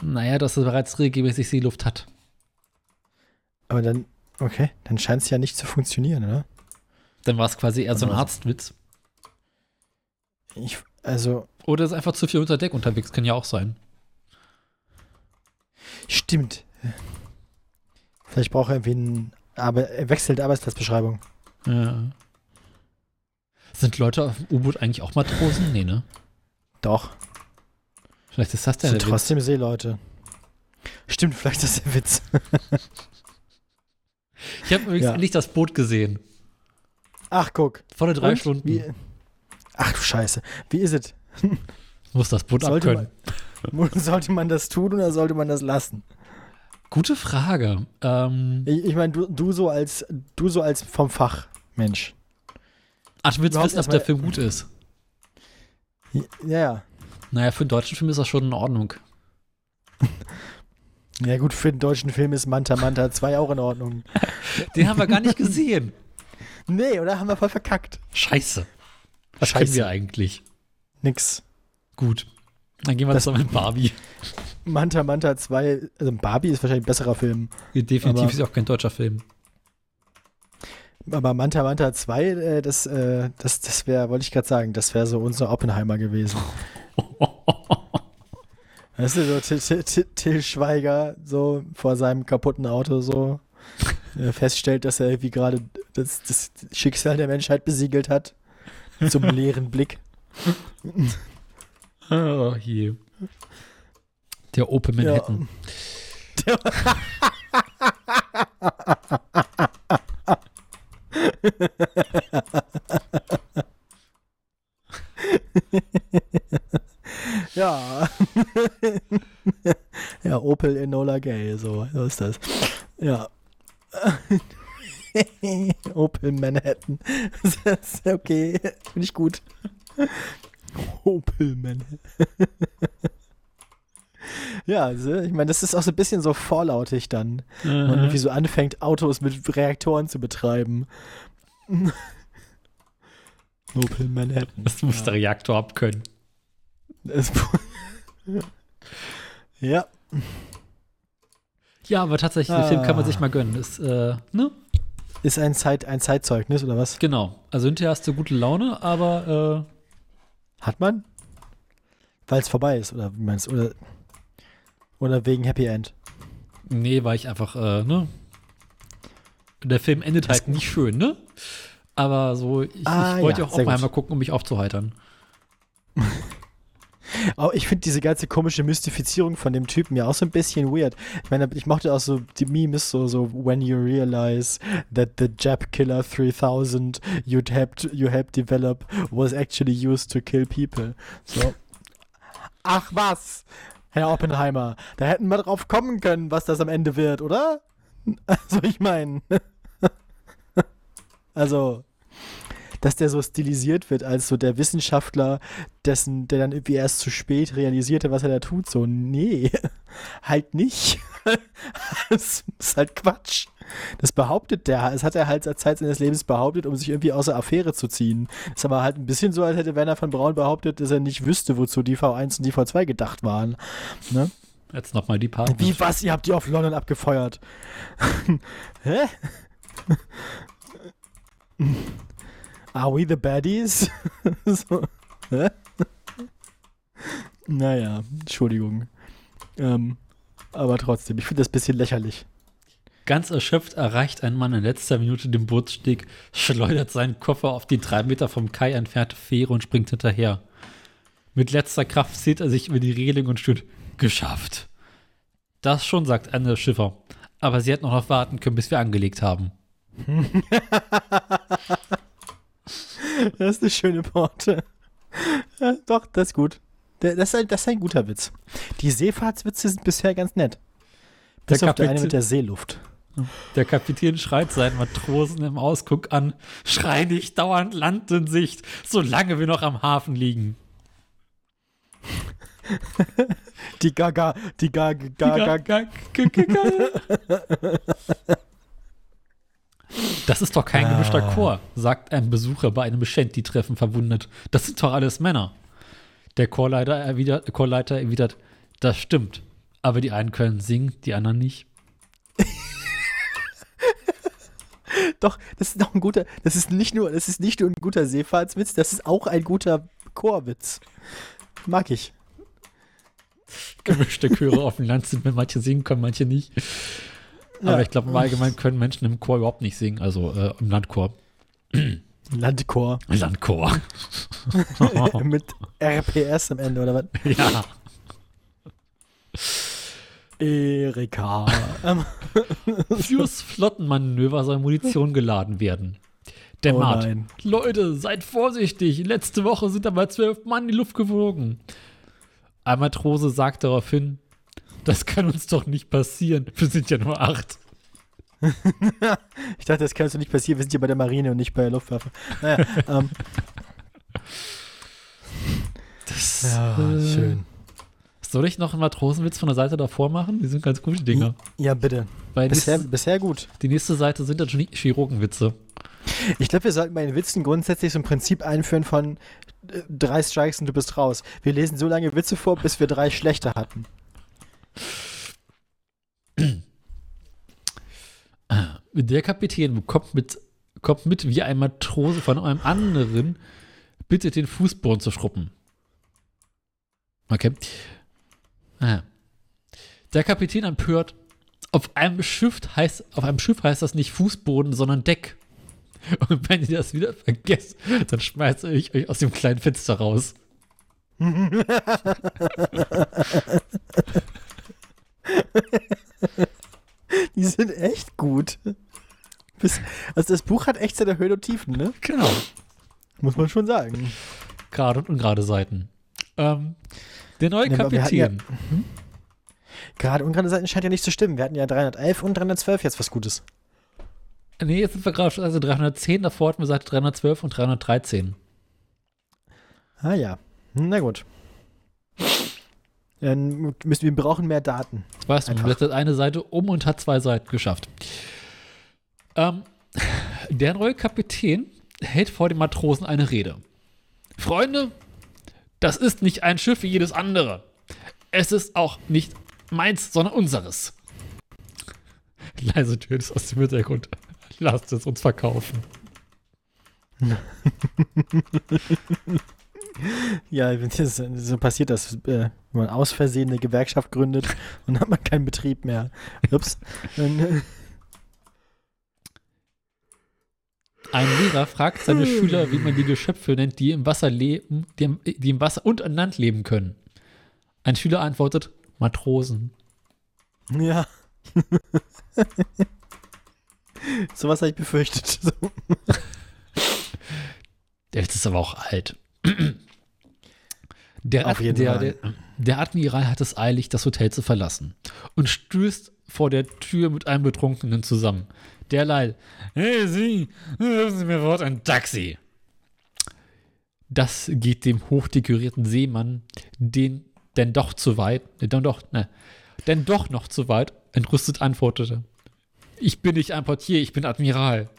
Speaker 1: Naja, dass er bereits regelmäßig Seeluft hat.
Speaker 2: Aber dann, okay, dann scheint es ja nicht zu funktionieren, oder?
Speaker 1: Dann war es quasi eher so ein Arztwitz.
Speaker 2: Ich, also,
Speaker 1: Oder ist einfach zu viel unter Deck unterwegs, kann ja auch sein.
Speaker 2: stimmt. Vielleicht braucht er irgendwie einen, aber er wechselt Arbeitsplatzbeschreibung.
Speaker 1: Ja. Sind Leute auf dem U-Boot eigentlich auch Matrosen? Nee, ne?
Speaker 2: Doch.
Speaker 1: Vielleicht ist das der,
Speaker 2: sind
Speaker 1: der Witz.
Speaker 2: trotzdem Seeleute. Stimmt, vielleicht ist das der Witz.
Speaker 1: Ich habe übrigens
Speaker 2: Ja.
Speaker 1: endlich das Boot gesehen.
Speaker 2: Ach, guck.
Speaker 1: Vor drei
Speaker 2: Und?
Speaker 1: Stunden.
Speaker 2: Wie, Ach du Scheiße. Wie ist es?
Speaker 1: Muss das Boot
Speaker 2: Sollte
Speaker 1: abkönnen.
Speaker 2: man, sollte man das tun oder sollte man das lassen?
Speaker 1: Gute Frage. Ähm,
Speaker 2: Ich, ich meine, du, du so als du so als vom Fach Mensch.
Speaker 1: ach, du willst
Speaker 2: Überhaupt
Speaker 1: wissen, ob der Film gut ist.
Speaker 2: Ja, ja.
Speaker 1: Naja, für einen deutschen Film ist das schon in Ordnung.
Speaker 2: Ja gut, für den deutschen Film ist Manta Manta 2 auch in Ordnung.
Speaker 1: Den haben wir gar nicht gesehen.
Speaker 2: Nee, oder? Haben wir voll verkackt.
Speaker 1: Scheiße. Was
Speaker 2: Scheiße.
Speaker 1: wir eigentlich?
Speaker 2: Nix.
Speaker 1: Gut. Dann gehen wir
Speaker 2: Das-
Speaker 1: das mit Barbie.
Speaker 2: Manta Manta 2, also Barbie ist wahrscheinlich ein besserer Film.
Speaker 1: Definitiv
Speaker 2: Aber-
Speaker 1: ist auch kein deutscher Film.
Speaker 2: Aber Manta Manta 2, äh, das, äh, das, das wäre, wollte ich gerade sagen, das wäre so unser Oppenheimer gewesen. Weißt du, so Till Schweiger so vor seinem kaputten Auto so äh, feststellt, dass er irgendwie gerade das, das Schicksal der Menschheit besiegelt hat. Zum leeren Blick.
Speaker 1: oh je. Der Open Manhattan.
Speaker 2: Ja. ja, Opel Enola Gay, so, so ist das. Ja. Opel Manhattan. Das ist okay, finde ich gut. Opel Manhattan. ja, also, ich meine, das ist auch so ein bisschen so vorlautig dann. Und
Speaker 1: Mhm.
Speaker 2: wie so anfängt, Autos mit Reaktoren zu betreiben. Opel Manhattan.
Speaker 1: Das muss der Reaktor abkönnen.
Speaker 2: Ja,
Speaker 1: Ja, aber tatsächlich, den Film kann man
Speaker 2: Ah.
Speaker 1: sich mal gönnen. Ist, äh, ne?
Speaker 2: Ist ein, Zeit, ein Zeitzeugnis oder was?
Speaker 1: Genau. Also hinterher hast du gute Laune, aber
Speaker 2: Hat man? Weil es vorbei ist, oder wie meinst du? Oder, oder wegen Happy End?
Speaker 1: äh, nee, war ich einfach, äh, ne? Der Film endet halt nicht schön, ne? Aber so, ich,
Speaker 2: Ah,
Speaker 1: ich wollte
Speaker 2: ja,
Speaker 1: auch
Speaker 2: sehr
Speaker 1: mal einmal gucken, um mich aufzuheitern.
Speaker 2: Aber ich finde diese ganze komische Mystifizierung von dem Typen ja auch so ein bisschen weird. Ich meine, ich mochte auch so die Memes so, so when you realize that the Jap Killer 3000 you'd helped, you helped develop was actually used to kill people. So. Ach was, Herr Oppenheimer, da hätten wir drauf kommen können, was das am Ende wird, oder? Also ich meine, also dass der so stilisiert wird als so der Wissenschaftler, dessen, der dann irgendwie erst zu spät realisierte, was er da tut. So, nee, halt nicht. das ist halt Quatsch. Das behauptet der, das hat er halt seit Zeit seines Lebens behauptet, um sich irgendwie aus der Affäre zu ziehen. Das ist aber halt ein bisschen so, als hätte Werner von Braun behauptet, dass er nicht wüsste, wozu die V1 und die V2 gedacht waren. Ne?
Speaker 1: Jetzt nochmal die Partner.
Speaker 2: Wie was? Ihr habt die auf London abgefeuert. Hä? Are we the baddies? so. Hä? Naja, Entschuldigung. Ähm, aber trotzdem, ich finde das ein bisschen lächerlich.
Speaker 1: Ganz erschöpft erreicht ein Mann in letzter Minute den Bootssteg, schleudert seinen Koffer auf die drei Meter vom Kai entfernte Fähre und springt hinterher. Mit letzter Kraft zieht er sich über die Reling und stöhnt. Geschafft. Das schon, sagt einer der Schiffer. Aber sie hätten noch warten können, bis wir angelegt haben.
Speaker 2: Das ist eine schöne Porte. Ja, doch, das ist gut. Das ist, ein, das ist ein guter Witz. Die Seefahrtswitze sind bisher ganz nett. Bis
Speaker 1: Der
Speaker 2: auf der eine
Speaker 1: Kapitän-
Speaker 2: mit der Seeluft.
Speaker 1: Der Kapitän schreit seinen Matrosen im Ausguck an. Schrei nicht dauernd Land in Sicht, solange wir noch am Hafen liegen.
Speaker 2: Die Gaga, die Gaga, Gaga,
Speaker 1: Ga- ga- ga- ga- Das ist doch kein gemischter
Speaker 2: Ah.
Speaker 1: Chor, sagt ein Besucher bei einem Beschenti-Treffen verwundert. Das sind doch alles Männer. Der Chorleiter erwidert, Chorleiter erwidert, das stimmt. Aber die einen können singen, die anderen nicht.
Speaker 2: Doch, das ist doch ein guter, das ist nicht nur, das ist nicht nur ein guter Seefahrtswitz, das ist auch ein guter Chorwitz. Mag ich.
Speaker 1: Gemischte Chöre auf dem Land sind, wenn manche singen können, manche nicht. Aber
Speaker 2: Ja.
Speaker 1: ich glaube, im Allgemeinen können Menschen im Chor überhaupt nicht singen, also äh, im Landchor.
Speaker 2: Landchor.
Speaker 1: Landchor.
Speaker 2: Mit RPS am Ende, oder was?
Speaker 1: ja.
Speaker 2: Erika.
Speaker 1: Fürs Flottenmanöver soll Munition geladen werden. Der
Speaker 2: Oh
Speaker 1: Mart.
Speaker 2: nein.
Speaker 1: Leute, seid vorsichtig. Letzte Woche sind aber zwölf Mann in die Luft geflogen. Ein Matrose sagt daraufhin, das kann uns doch nicht passieren. Wir sind ja nur acht.
Speaker 2: Ich dachte, das kann so nicht passieren. Wir sind hier bei der Marine und nicht bei der Luftwaffe. Naja, ähm,
Speaker 1: Das,
Speaker 2: ja,
Speaker 1: äh,
Speaker 2: schön.
Speaker 1: Soll ich noch einen Matrosenwitz von der Seite davor machen? Die sind ganz gute Dinger.
Speaker 2: Ja, bitte.
Speaker 1: Weil
Speaker 2: Bisher,
Speaker 1: die,
Speaker 2: bisher gut.
Speaker 1: die nächste Seite sind dann schon Chirurgenwitze.
Speaker 2: Ich glaube, wir sollten bei den Witzen grundsätzlich so ein Prinzip einführen von äh, drei Strikes und du bist raus. Wir lesen so lange Witze vor, bis wir drei schlechte hatten.
Speaker 1: Der Kapitän bekommt mit, kommt mit, wie ein Matrose von einem anderen bittet, den Fußboden zu schruppen. Okay. Ah. Der Kapitän empört, auf einem Schiff heißt, auf einem Schiff heißt das nicht Fußboden, sondern Deck. Und wenn ihr das wieder vergesst, dann schmeiße ich euch aus dem kleinen Fenster raus.
Speaker 2: Die sind echt gut. Also das Buch hat echt seine Höhen und Tiefen, ne?
Speaker 1: Genau.
Speaker 2: Muss man schon sagen.
Speaker 1: Gerade und ungerade Seiten. Ähm, der neue
Speaker 2: Ja, aber wir hatten ja-
Speaker 1: Kapitän.
Speaker 2: Gerade ungerade Seiten scheint ja nicht zu stimmen. Wir hatten ja 311 und 312 jetzt was Gutes.
Speaker 1: Nee, jetzt sind wir gerade schon, also 310, davor hatten wir Seite 312 und 313.
Speaker 2: Ah ja. Na gut. Dann müssen wir brauchen mehr Daten.
Speaker 1: Weißt du, man blättert eine Seite um und hat zwei Seiten geschafft. Ähm, der neue Kapitän hält vor den Matrosen eine Rede. Freunde, das ist nicht ein Schiff wie jedes andere. Es ist auch nicht meins, sondern unseres. Leise Töne aus dem Hintergrund. Lasst es uns verkaufen.
Speaker 2: Ja, so passiert das, äh, wenn man aus Versehen eine Gewerkschaft gründet und dann hat man keinen Betrieb mehr. Ups. Äh,
Speaker 1: Ein Lehrer fragt seine Schüler, wie man die Geschöpfe nennt, die im Wasser leben, die im, die im Wasser und an Land leben können. Ein Schüler antwortet, Matrosen.
Speaker 2: ja. Sowas habe ich befürchtet. So.
Speaker 1: Der ist aber auch alt. Der,
Speaker 2: jeden
Speaker 1: der. Der, der Admiral hat es eilig, das Hotel zu verlassen und stößt vor der Tür mit einem Betrunkenen zusammen. Der leiht, hey Sie, rufen Sie mir fort ein Taxi. Das geht dem hochdekorierten Seemann, den denn doch zu weit, dann doch, ne, denn doch noch zu weit, entrüstet antwortete. Ich bin nicht ein Portier, ich bin Admiral.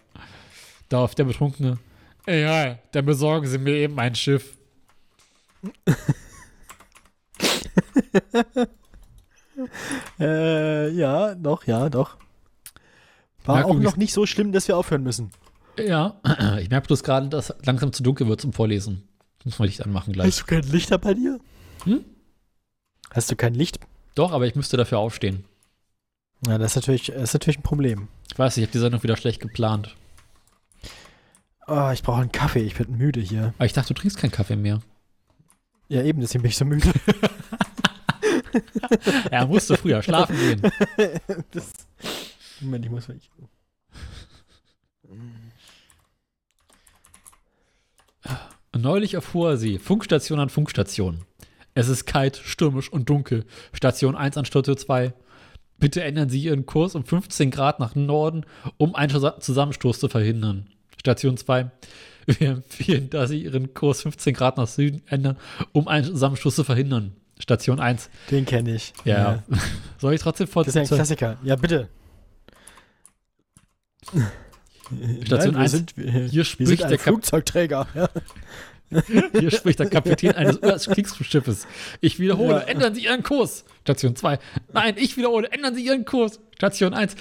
Speaker 1: Darauf der Betrunkene, egal, dann besorgen Sie mir eben ein Schiff.
Speaker 2: Äh, ja, doch, ja, doch. War
Speaker 1: Ja,
Speaker 2: auch noch
Speaker 1: ich-
Speaker 2: nicht so schlimm, dass wir aufhören müssen.
Speaker 1: Ja, ich merke bloß gerade, dass langsam zu dunkel wird zum Vorlesen. Muss mal Licht anmachen gleich.
Speaker 2: Hast du kein Licht da bei dir?
Speaker 1: Hm?
Speaker 2: Hast du kein Licht?
Speaker 1: Doch, aber ich müsste dafür aufstehen.
Speaker 2: Ja, das ist natürlich, das ist natürlich ein Problem.
Speaker 1: Ich weiß, ich habe die Sendung wieder schlecht geplant.
Speaker 2: Oh, ich brauche einen Kaffee, ich bin müde hier.
Speaker 1: Aber ich dachte, du trinkst keinen Kaffee mehr.
Speaker 2: Ja, eben, deswegen bin ich so müde.
Speaker 1: Er musste früher schlafen gehen.
Speaker 2: das, Moment, ich muss mal. Ich,
Speaker 1: Neulich erfuhr sie, Funkstation an Funkstation. Es ist kalt, stürmisch und dunkel. Station 1 an Station 2. Bitte ändern Sie Ihren Kurs um 15 Grad nach Norden, um einen Zus- Zusammenstoß zu verhindern. Station 2. Wir empfehlen, dass Sie Ihren Kurs 15 Grad nach Süden ändern, um einen Zusammenstoß zu verhindern. Station 1.
Speaker 2: den kenne ich.
Speaker 1: Ja. Soll ich trotzdem
Speaker 2: Das ist ja ein
Speaker 1: fortsetzen?
Speaker 2: Klassiker. Ja, bitte.
Speaker 1: Station
Speaker 2: wir
Speaker 1: eins.
Speaker 2: Sind, wir,
Speaker 1: Hier spricht der
Speaker 2: Flugzeugträger. Ja.
Speaker 1: Hier spricht der Kapitän eines US-Kriegsschiffes. Ich wiederhole,
Speaker 2: Ja.
Speaker 1: ändern Sie Ihren Kurs. Station 2. Nein, ich wiederhole, ändern Sie Ihren Kurs. Station 1.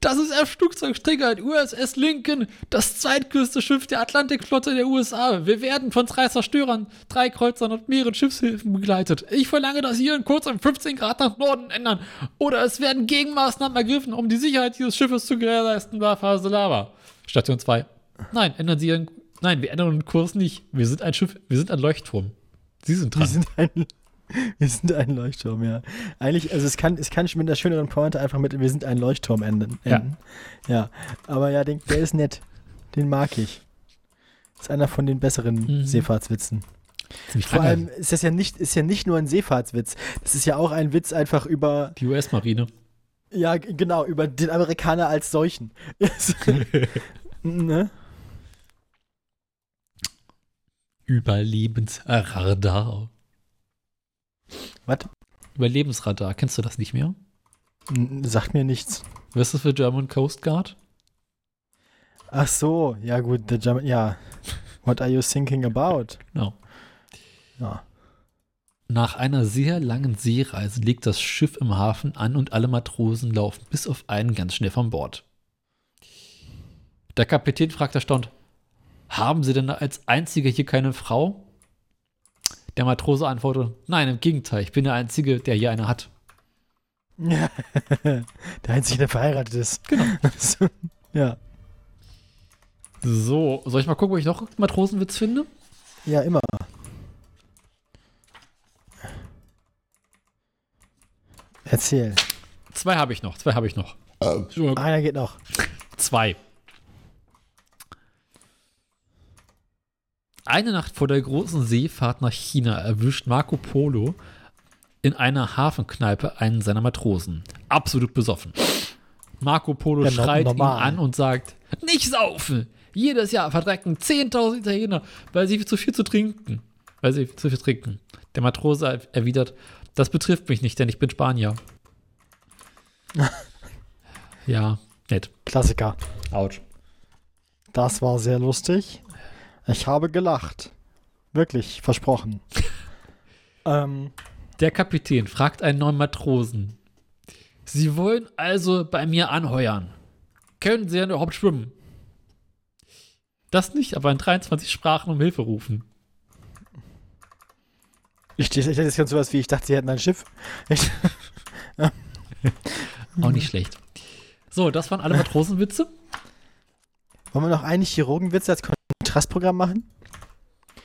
Speaker 1: Das ist ein Flugzeugträger, USS Lincoln, das zweitgrößte Schiff der Atlantikflotte der USA. Wir werden von drei Zerstörern, drei Kreuzern und mehreren Schiffshilfen begleitet. Ich verlange, dass Sie Ihren Kurs um 15 Grad nach Norden ändern. Oder es werden Gegenmaßnahmen ergriffen, um die Sicherheit dieses Schiffes zu gewährleisten. War Phase Lava. Station 2. Nein, ändern Sie Ihren Nein, wir ändern den Kurs nicht. Wir sind ein Schiff, wir sind ein Leuchtturm. Sie sind
Speaker 2: Wir
Speaker 1: dran.
Speaker 2: sind ein, wir sind ein Leuchtturm, ja. Eigentlich, also es kann, es kann schon mit der schöneren Pointe einfach mit, wir sind ein Leuchtturm enden.
Speaker 1: Ja.
Speaker 2: enden. Ja. Aber ja, den, der ist nett. Den mag ich. ist einer von den besseren
Speaker 1: Mhm.
Speaker 2: Seefahrtswitzen.
Speaker 1: Ziemlich
Speaker 2: Vor allem ist das ja nicht, ist ja nicht nur ein Seefahrtswitz. Das ist ja auch ein Witz einfach über,
Speaker 1: die US-Marine.
Speaker 2: ja, genau, über den Amerikaner als solchen. ne?
Speaker 1: Überlebensradar.
Speaker 2: Was?
Speaker 1: Überlebensradar, kennst du das nicht mehr?
Speaker 2: Sagt mir nichts.
Speaker 1: Was ist das für German Coast Guard?
Speaker 2: Ach so, ja gut, the German, ja. What are you thinking about?
Speaker 1: Genau.
Speaker 2: Ja.
Speaker 1: Nach einer sehr langen Seereise legt das Schiff im Hafen an und alle Matrosen laufen bis auf einen ganz schnell von Bord. Der Kapitän fragt erstaunt: Haben Sie denn als Einziger hier keine Frau? Der Matrose antwortet: Nein, im Gegenteil, ich bin der Einzige, der hier eine hat.
Speaker 2: der Einzige, der verheiratet ist.
Speaker 1: Genau.
Speaker 2: ja.
Speaker 1: So, soll ich mal gucken, ob ich noch einen Matrosenwitz finde?
Speaker 2: Ja, immer. Erzähl.
Speaker 1: Zwei habe ich noch, zwei habe ich noch.
Speaker 2: Einer geht noch.
Speaker 1: Zwei. Eine Nacht vor der großen Seefahrt nach China erwischt Marco Polo in einer Hafenkneipe einen seiner Matrosen. Absolut besoffen. Marco Polo
Speaker 2: Ja,
Speaker 1: schreit ihn an und sagt: Nicht saufen! Jedes Jahr verdrecken 10.000 Italiener, weil sie zu viel zu trinken. Weil sie zu viel trinken. Der Matrose erwidert: Das betrifft mich nicht, denn ich bin Spanier. ja, nett.
Speaker 2: Klassiker.
Speaker 1: Autsch.
Speaker 2: Das war sehr lustig. Ich habe gelacht. Wirklich, versprochen. ähm,
Speaker 1: Der Kapitän fragt einen neuen Matrosen. Sie wollen also bei mir anheuern. Können Sie denn überhaupt schwimmen? Das nicht, aber in 23 Sprachen um Hilfe rufen.
Speaker 2: ich, ich, ich hätte jetzt ganz sowas wie, ich dachte, sie hätten ein Schiff. Ich,
Speaker 1: Auch nicht schlecht. So, das waren alle Matrosenwitze.
Speaker 2: wollen wir noch einen Chirurgenwitz als Kontrastprogramm machen?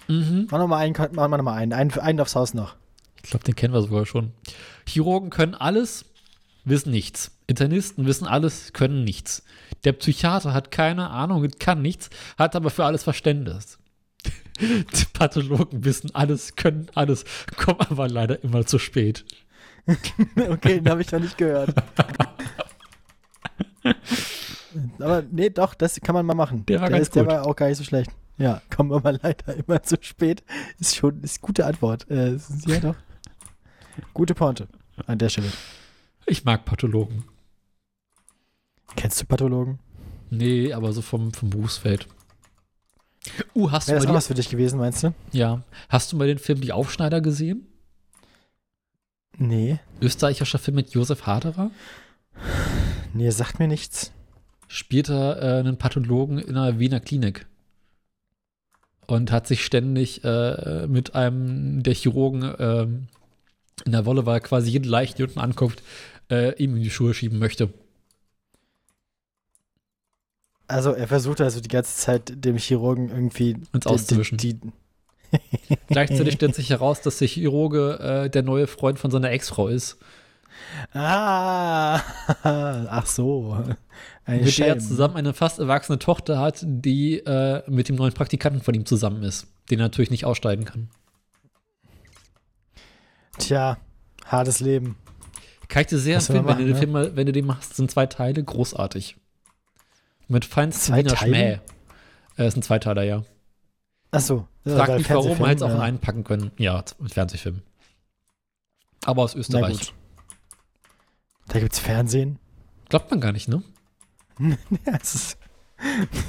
Speaker 1: Mhm.
Speaker 2: Machen wir noch mal einen, machen wir noch mal einen. einen. Einen aufs Haus noch.
Speaker 1: Ich glaube, den kennen wir sogar schon. Chirurgen können alles, wissen nichts. Internisten wissen alles, können nichts. Der Psychiater hat keine Ahnung und kann nichts, hat aber für alles Verständnis. Die Pathologen wissen alles, können alles, kommen aber leider immer zu spät.
Speaker 2: okay, den habe ich noch nicht gehört. Aber nee, doch, das kann man mal machen.
Speaker 1: Der war ganz
Speaker 2: ist, der
Speaker 1: gut.
Speaker 2: war auch gar nicht so schlecht. Ja, kommen wir mal leider immer zu spät. Ist schon, ist gute Antwort. Äh, ja, doch. Gute Pointe an der Stelle.
Speaker 1: Ich mag Pathologen.
Speaker 2: Kennst du Pathologen?
Speaker 1: Nee, aber so vom, vom Berufsfeld. Uh, hast du,
Speaker 2: Wäre das auch
Speaker 1: die,
Speaker 2: was für dich gewesen, meinst du?
Speaker 1: ja, hast du mal den Film Die Aufschneider gesehen?
Speaker 2: Nee.
Speaker 1: Österreichischer Film mit Josef Haderer?
Speaker 2: Nee, sagt mir nichts.
Speaker 1: Spielt er äh, einen Pathologen in einer Wiener Klinik. Und hat sich ständig äh, mit einem der Chirurgen ähm, in der Wolle, weil er quasi jeden Leichen, unten ankommt, äh, ihm in die Schuhe schieben möchte.
Speaker 2: Also, er versucht also die ganze Zeit dem Chirurgen irgendwie die-
Speaker 1: Auszuwischen.
Speaker 2: Die, die,
Speaker 1: Gleichzeitig stellt sich heraus, dass der Chirurge äh, der neue Freund von seiner Ex-Frau ist.
Speaker 2: ah, ach so. Ein
Speaker 1: mit der er zusammen eine fast erwachsene Tochter hat, die äh, mit dem neuen Praktikanten von ihm zusammen ist, den er natürlich nicht aussteigen kann.
Speaker 2: Tja, hartes Leben.
Speaker 1: Kann ich dir sehr empfehlen, wenn, du den
Speaker 2: machen, ne?
Speaker 1: Film mal, wenn du den machst, sind zwei Teile großartig. Mit feinsten
Speaker 2: Zwei
Speaker 1: Wiener
Speaker 2: Teile?
Speaker 1: Schmäh. Äh, ist ein Zweiteiler, ja.
Speaker 2: Ach so.
Speaker 1: Frag mich, warum man es auch
Speaker 2: ja.
Speaker 1: in einen packen können. Ja, ein Fernsehfilm. Aber aus Österreich.
Speaker 2: Da gibt's Fernsehen.
Speaker 1: Glaubt man gar nicht, ne?
Speaker 2: Ja, es ist,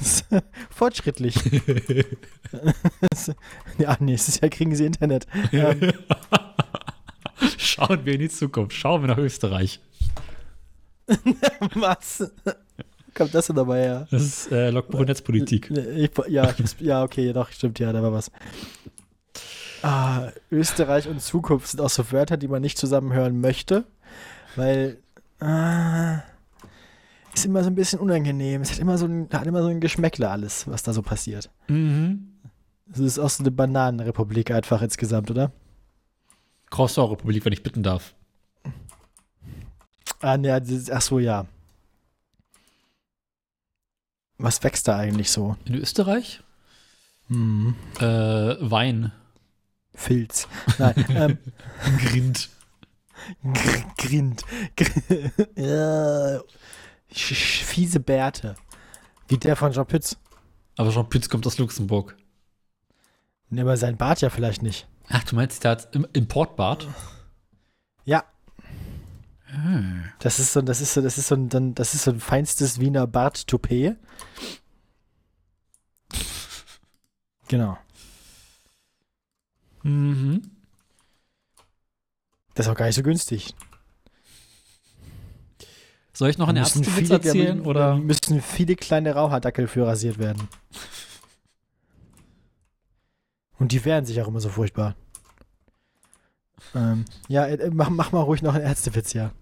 Speaker 2: es ist fortschrittlich. Ja, nächstes Jahr kriegen sie Internet. Ähm,
Speaker 1: Schauen wir in die Zukunft. Schauen wir nach Österreich.
Speaker 2: was? Kommt das denn dabei her?
Speaker 1: Das ist äh, Logbuch-Netzpolitik.
Speaker 2: Ich, ja, ich, hab's- ja, okay, doch, stimmt, ja, da war was. Ah, Österreich und Zukunft sind auch so Wörter, die man nicht zusammenhören möchte, weil ah, ist immer so ein bisschen unangenehm. Es hat immer so ein, hat immer so ein Geschmäckle alles, was da so passiert.
Speaker 1: Mhm.
Speaker 2: Es ist auch so eine Bananenrepublik einfach insgesamt, oder?
Speaker 1: Croissant-Republik, wenn ich bitten darf.
Speaker 2: Ah, ne, ach so, ja. Was wächst da eigentlich so?
Speaker 1: In Österreich?
Speaker 2: Hm. Ähm,
Speaker 1: Äh, Wein.
Speaker 2: Filz. Nein, ähm,
Speaker 1: Grind.
Speaker 2: Gr- Grind. Gr ja. Fiese Bärte. Wie der von Jean Pütz.
Speaker 1: Aber Jean Pütz kommt aus Luxemburg.
Speaker 2: Ne, aber sein Bart ja vielleicht nicht.
Speaker 1: Ach, du meinst, der hat im Importbad?
Speaker 2: Ja,
Speaker 1: Hm.
Speaker 2: das ist so, das ist so, das ist so ein, das ist so ein feinstes Wiener Bart-Toupet. Genau.
Speaker 1: Mhm.
Speaker 2: Das ist auch gar nicht so günstig.
Speaker 1: Soll ich noch einen
Speaker 2: viele-
Speaker 1: erzählen?
Speaker 2: da
Speaker 1: Oder?
Speaker 2: müssen viele kleine Rauhaardackel für rasiert werden. Und die wehren sich auch immer so furchtbar. Ähm, ja, äh, mach, mach mal ruhig noch einen Ärztewitz, ja.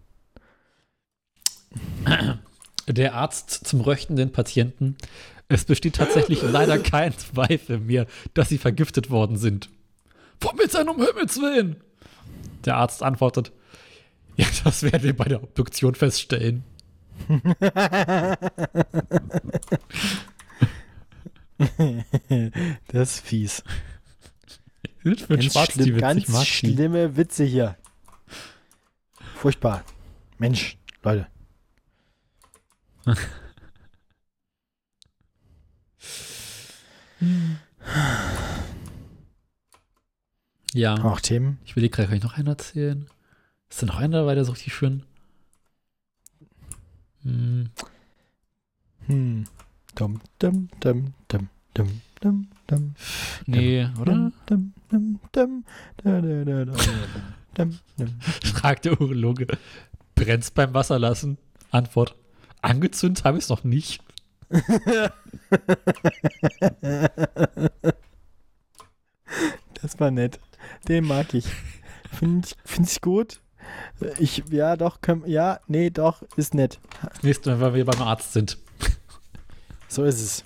Speaker 1: Der Arzt zum röchtenden Patienten. Es besteht tatsächlich leider kein Zweifel mehr, dass sie vergiftet worden sind. Womit denn um Himmels Willen? Der Arzt antwortet. Ja, das werden wir bei der Obduktion feststellen.
Speaker 2: das ist fies.
Speaker 1: Für einen
Speaker 2: Ganz,
Speaker 1: Schwarz,
Speaker 2: schlimm,
Speaker 1: die Witze,
Speaker 2: ganz schlimme Witze hier. Furchtbar. Mensch, Leute.
Speaker 1: Ja,
Speaker 2: Auch Themen.
Speaker 1: ich will dir gerade kann ich noch einen erzählen. Ist da noch einer dabei, der so richtig schön? Hm.
Speaker 2: Hm. Dum, dum, dum, dum, dum, dum, dum,
Speaker 1: Nee, oder?
Speaker 2: dum, dum, dum, da, da, da, da, dum, dum.
Speaker 1: Fragt der Urologe. Brennt's beim Wasserlassen? Antwort. Angezündet habe ich es noch nicht.
Speaker 2: Das war nett. Den mag ich. Finde ich, find ich gut. Ich, ja, doch, können, ja, nee, doch, ist nett.
Speaker 1: Nächstes Mal, weil wir beim Arzt sind.
Speaker 2: So ist es.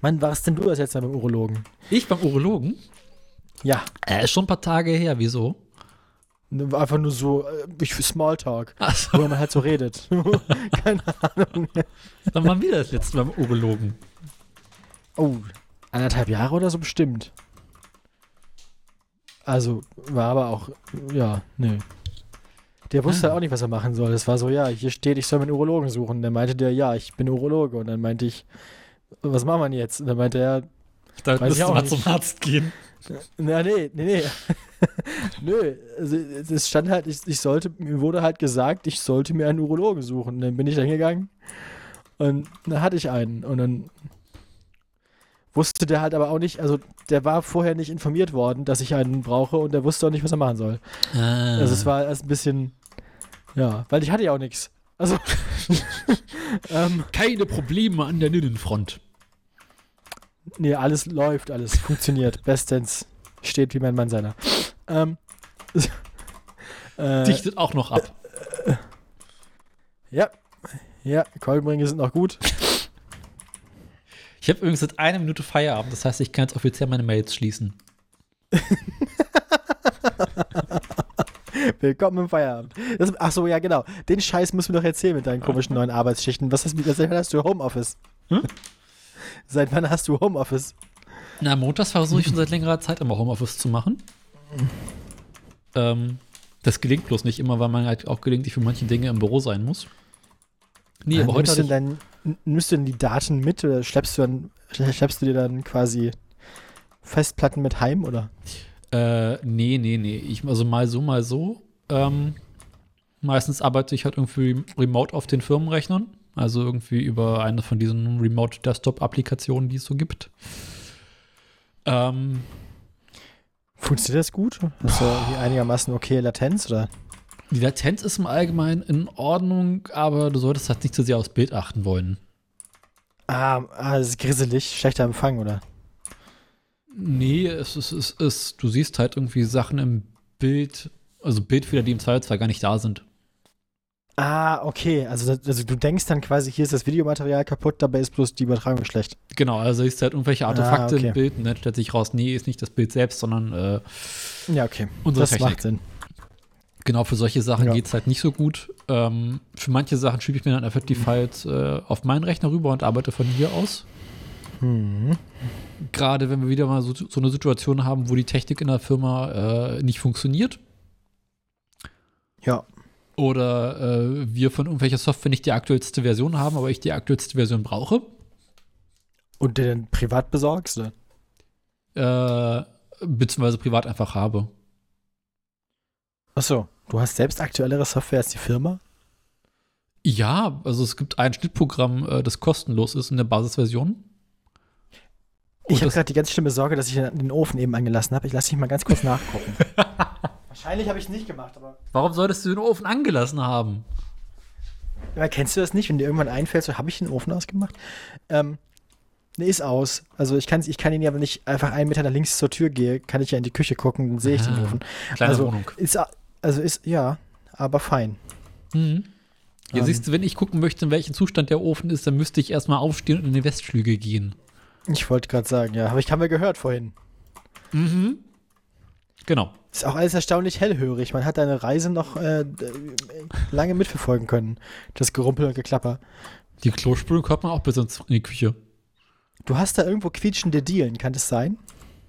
Speaker 2: Mann, warst denn du das jetzt beim Urologen?
Speaker 1: Ich beim Urologen?
Speaker 2: Ja,
Speaker 1: Äh, ist schon ein paar Tage her. Wieso?
Speaker 2: einfach nur so, äh, ich für Smalltalk,
Speaker 1: Achso,
Speaker 2: wo man halt so redet. Keine Ahnung.
Speaker 1: dann waren wir das letzte Mal beim Urologen.
Speaker 2: Oh, anderthalb Jahre oder so bestimmt. Also, war aber auch, ja, nö. Der wusste
Speaker 1: Ah.
Speaker 2: halt auch nicht, was er machen soll. Es war so, ja, hier steht, ich soll mir einen Urologen suchen. Dann meinte der, ja, ich bin Urologe. Und dann meinte ich, was machen wir denn jetzt? Und dann meinte er,
Speaker 1: Da müssen
Speaker 2: auch
Speaker 1: wir
Speaker 2: nicht.
Speaker 1: zum Arzt gehen.
Speaker 2: na, nee, nee, nee. Nö, also, es stand halt, ich, ich sollte, mir wurde halt gesagt, ich sollte mir einen Urologen suchen. Und dann bin ich dann gegangen und dann hatte ich einen. Und dann wusste der halt aber auch nicht, also der war vorher nicht informiert worden, dass ich einen brauche und der wusste auch nicht, was er machen soll.
Speaker 1: Ah.
Speaker 2: Also es war erst ein bisschen, ja, weil ich hatte ja auch nichts. Also, ähm,
Speaker 1: keine Probleme an der Innenfront.
Speaker 2: nee, alles läuft, alles funktioniert, bestens, steht wie mein Mann seiner. Ähm, äh,
Speaker 1: Dichtet auch noch ab.
Speaker 2: Ja, ja, Kolbenringe sind noch gut.
Speaker 1: Ich habe übrigens seit einer Minute Feierabend. Das heißt, ich kann jetzt offiziell meine Mails schließen.
Speaker 2: Willkommen im Feierabend. Das, ach so, ja, genau. Den Scheiß musst du mir doch erzählen mit deinen komischen neuen Arbeitsschichten. Was hast, seit wann hast du Homeoffice?
Speaker 1: Hm?
Speaker 2: Seit wann hast du Homeoffice?
Speaker 1: Na, montags versuche ich schon seit längerer Zeit immer Homeoffice zu machen. Ähm, das gelingt bloß nicht immer, weil man halt auch gelegentlich für manche Dinge im Büro sein muss. Nee, aber heute
Speaker 2: nimmst, nimmst du denn die Daten mit oder schleppst du, dann, schleppst du dir dann quasi Festplatten mit heim oder?
Speaker 1: äh, nee, nee, nee. Ich, also mal so, mal so. Ähm, meistens arbeite ich halt irgendwie remote auf den Firmenrechnern. Also irgendwie über eine von diesen Remote-Desktop-Applikationen, die es so gibt. Ähm,
Speaker 2: Funktioniert das gut? Hast du einigermaßen okay Latenz oder?
Speaker 1: Die Latenz ist im Allgemeinen in Ordnung, aber du solltest halt nicht zu sehr aufs Bild achten wollen.
Speaker 2: Ah, ah, das ist grisselig, schlechter Empfang oder?
Speaker 1: Nee, es ist, es ist, du siehst halt irgendwie Sachen im Bild, also Bildfehler, die im Zweifelsfall gar nicht da sind.
Speaker 2: Ah, okay. Also, also du denkst dann quasi, hier ist das Videomaterial kaputt, dabei ist bloß die Übertragung schlecht.
Speaker 1: Genau, also siehst halt irgendwelche Artefakte
Speaker 2: Ah, okay.
Speaker 1: im Bild und dann stellt sich raus, nee, ist nicht das Bild selbst, sondern äh,
Speaker 2: Ja, okay.
Speaker 1: unsere
Speaker 2: das
Speaker 1: Technik.
Speaker 2: macht Sinn.
Speaker 1: Genau, für solche Sachen
Speaker 2: Ja.
Speaker 1: geht es halt nicht so gut. Ähm, für manche Sachen schiebe ich mir dann einfach die Files äh, auf meinen Rechner rüber und arbeite von hier aus.
Speaker 2: Hm.
Speaker 1: Gerade wenn wir wieder mal so, so eine Situation haben, wo die Technik in der Firma äh, nicht funktioniert.
Speaker 2: Ja.
Speaker 1: Oder äh, wir von irgendwelcher Software nicht die aktuellste Version haben, aber ich die aktuellste Version brauche.
Speaker 2: Und den privat besorgst du?
Speaker 1: Äh, beziehungsweise privat einfach habe.
Speaker 2: Achso, du hast selbst aktuellere Software als die Firma?
Speaker 1: Ja, also es gibt ein Schnittprogramm, äh, das kostenlos ist in der Basisversion.
Speaker 2: Ich habe gerade die ganz schlimme Sorge, dass ich den Ofen eben angelassen habe. Ich lasse mich mal ganz kurz nachgucken. Wahrscheinlich habe ich es nicht gemacht, aber.
Speaker 1: Warum solltest du den Ofen angelassen haben?
Speaker 2: Aber kennst du das nicht, wenn dir irgendwann einfällt, so habe ich den Ofen ausgemacht? Ähm, ne, ist aus. Also ich kann, ich kann ihn ja, wenn ich einfach einen Meter nach links zur Tür gehe, kann ich ja in die Küche gucken, dann sehe ich den
Speaker 1: Ah,
Speaker 2: Ofen.
Speaker 1: Kleine
Speaker 2: also,
Speaker 1: Wohnung.
Speaker 2: Ist, also ist, ja, aber fein.
Speaker 1: Mhm. Ja,
Speaker 2: Ähm.
Speaker 1: siehst du, wenn ich gucken möchte, in welchem Zustand der Ofen ist, dann müsste ich erstmal aufstehen und in die Westflügel gehen.
Speaker 2: Ich wollte gerade sagen, ja, aber ich haben wir gehört vorhin.
Speaker 1: Mhm. Genau.
Speaker 2: Ist auch alles erstaunlich hellhörig. Man hat deine Reise noch äh, lange mitverfolgen können. Das Gerumpel und Geklapper.
Speaker 1: Die Klospülung kommt man auch bis in die Küche.
Speaker 2: Du hast da irgendwo quietschende Dielen, kann das sein?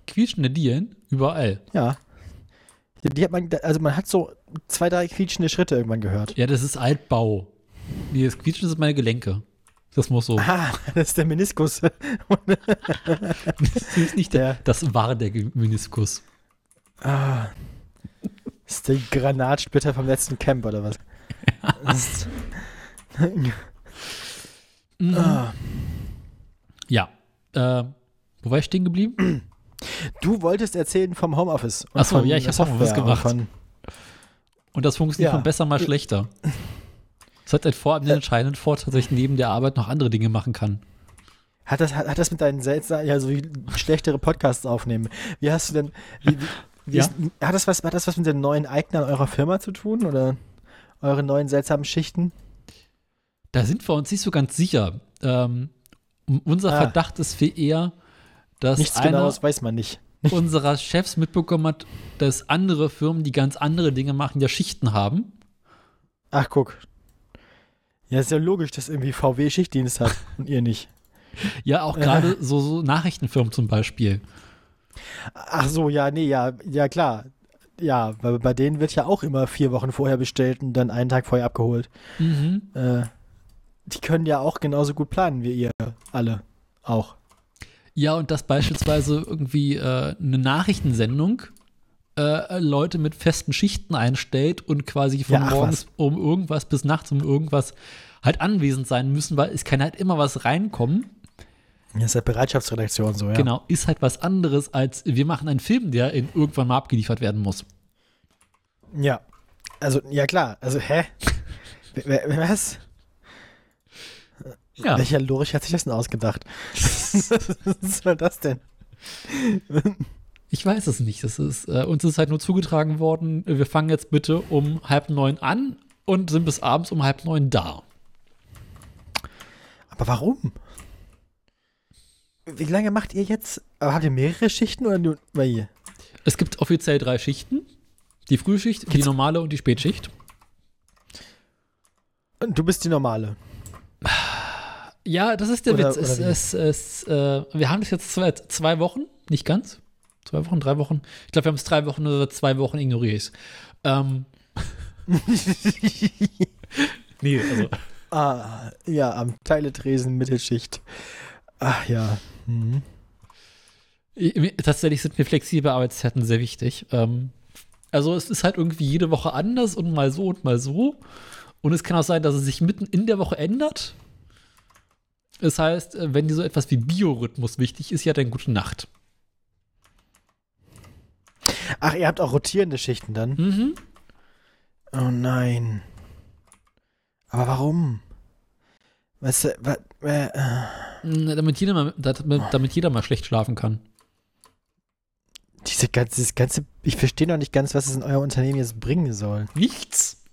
Speaker 1: Quietschende Dielen überall.
Speaker 2: Ja. Die, hat man, also man hat so zwei, drei quietschende Schritte irgendwann gehört.
Speaker 1: Ja, das ist Altbau. Nee, das Quietschen sind meine Gelenke. Das muss so.
Speaker 2: Ah, das ist der Meniskus.
Speaker 1: Das ist nicht der, das war der Meniskus.
Speaker 2: ah. Das ist der Granatsplitter vom letzten Camp oder was?
Speaker 1: Mhm.
Speaker 2: ah.
Speaker 1: Ja. Äh, wo war ich stehen geblieben?
Speaker 2: Du wolltest erzählen vom Homeoffice. und
Speaker 1: Ach so,
Speaker 2: von
Speaker 1: ja, ich hab
Speaker 2: Software
Speaker 1: Homeoffice gemacht.
Speaker 2: Von,
Speaker 1: Und das funktioniert
Speaker 2: Ja.
Speaker 1: mal besser, mal schlechter. Es hat halt vor den entscheidenden Vorteil, dass ich neben der Arbeit noch andere Dinge machen kann.
Speaker 2: Hat das, hat, hat das mit deinen seltsamen, ja, so wie schlechtere Podcasts aufnehmen? Wie hast du denn, wie, wie, wie
Speaker 1: Ja.
Speaker 2: ist, hat, das was, hat das was mit den neuen Eignern eurer Firma zu tun oder eure neuen seltsamen Schichten?
Speaker 1: Da sind wir uns nicht so ganz sicher. Ähm, unser
Speaker 2: Ah.
Speaker 1: Verdacht ist viel eher, dass
Speaker 2: Nichts
Speaker 1: einer
Speaker 2: genaues weiß man nicht.
Speaker 1: unserer Chefs mitbekommen hat, dass andere Firmen, die ganz andere Dinge machen, ja Schichten haben.
Speaker 2: Ach, guck. Ja, ist ja logisch, dass irgendwie VW Schichtdienst hat und ihr nicht.
Speaker 1: Ja, auch gerade so, so Nachrichtenfirmen zum Beispiel.
Speaker 2: Ach so, ja, nee, ja, ja, klar. Ja, weil bei denen wird ja auch immer vier Wochen vorher bestellt und dann einen Tag vorher abgeholt.
Speaker 1: Mhm.
Speaker 2: Äh, die können ja auch genauso gut planen wie ihr alle. Auch.
Speaker 1: Ja, und dass beispielsweise irgendwie äh, eine Nachrichtensendung äh, Leute mit festen Schichten einstellt und quasi von
Speaker 2: Ja, ach
Speaker 1: morgens um irgendwas bis nachts um irgendwas halt anwesend sein müssen, weil es kann halt immer was reinkommen.
Speaker 2: Das ist ja Bereitschaftsredaktion so, ja.
Speaker 1: Genau, ist halt was anderes als wir machen einen Film, der in irgendwann mal abgeliefert werden muss.
Speaker 2: Ja. Also, ja klar. Also, hä? Was?
Speaker 1: Ja,
Speaker 2: Welcher Lorich hat sich das denn ausgedacht? Was soll das denn?
Speaker 1: ich weiß es nicht. Das ist, äh, uns ist halt nur zugetragen worden, wir fangen jetzt bitte um halb neun an und sind bis abends um halb neun da.
Speaker 2: Aber warum? Wie lange macht ihr jetzt? Aber habt ihr mehrere Schichten oder nur bei ihr?
Speaker 1: Es gibt offiziell drei Schichten. Die Frühschicht, die
Speaker 2: Gibt's-
Speaker 1: normale und die Spätschicht.
Speaker 2: Und du bist die normale.
Speaker 1: Ja, das ist der
Speaker 2: Oder-
Speaker 1: Witz. Es,
Speaker 2: oder wie?
Speaker 1: es, es, äh, wir haben das jetzt zwei, zwei Wochen, nicht ganz. Zwei Wochen, drei Wochen. Ich glaube, wir haben es drei Wochen oder zwei Wochen ignoriere ich ähm, Nee, also.
Speaker 2: ah, ja, am Teiletresen Mittelschicht. Ach ja. Mhm.
Speaker 1: Tatsächlich sind mir flexible Arbeitszeiten sehr wichtig. Ähm, also es ist halt irgendwie jede Woche anders und mal so und mal so. Und es kann auch sein, dass es sich mitten in der Woche ändert. Das heißt, äh, wenn dir so etwas wie Biorhythmus wichtig ist, ja dann gute Nacht.
Speaker 2: Ach, ihr habt auch rotierende Schichten dann?
Speaker 1: Mhm.
Speaker 2: Oh nein. Aber warum? Weißt du, wa, äh,
Speaker 1: Na, Damit jeder, mal, damit, damit jeder mal schlecht schlafen kann.
Speaker 2: diese ganze, dieses ganze, ich verstehe noch nicht ganz, was es in euer Unternehmen jetzt bringen soll.
Speaker 1: Nichts.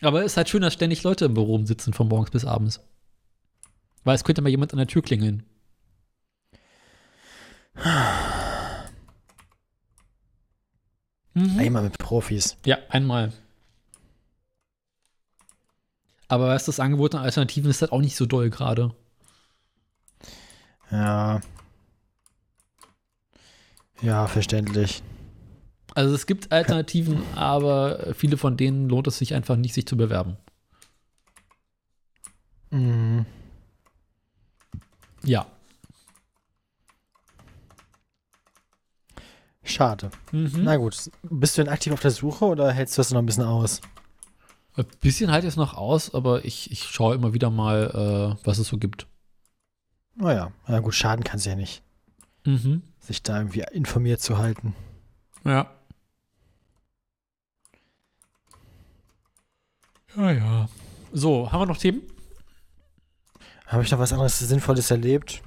Speaker 1: Aber es ist halt schön, dass ständig Leute im Büro sitzen von morgens bis abends. Weil es könnte mal jemand an der Tür klingeln. Mhm.
Speaker 2: Einmal mit Profis.
Speaker 1: Ja, einmal. Aber weißt du, das Angebot an Alternativen ist halt auch nicht so doll gerade.
Speaker 2: Ja. Ja, verständlich.
Speaker 1: Also es gibt Alternativen, aber viele von denen lohnt es sich einfach nicht, sich zu bewerben.
Speaker 2: Mhm.
Speaker 1: Ja.
Speaker 2: Schade.
Speaker 1: Mhm.
Speaker 2: Na gut. Bist du denn aktiv auf der Suche oder hältst du das noch ein bisschen aus?
Speaker 1: Ein bisschen halt jetzt noch aus, aber ich, ich schaue immer wieder mal, äh, was es so gibt.
Speaker 2: Naja, na gut, schaden kann es ja nicht,
Speaker 1: Mhm.
Speaker 2: sich da irgendwie informiert zu halten.
Speaker 1: Ja. Ja, ja. So, haben wir noch Themen?
Speaker 2: Habe ich noch was anderes Sinnvolles erlebt?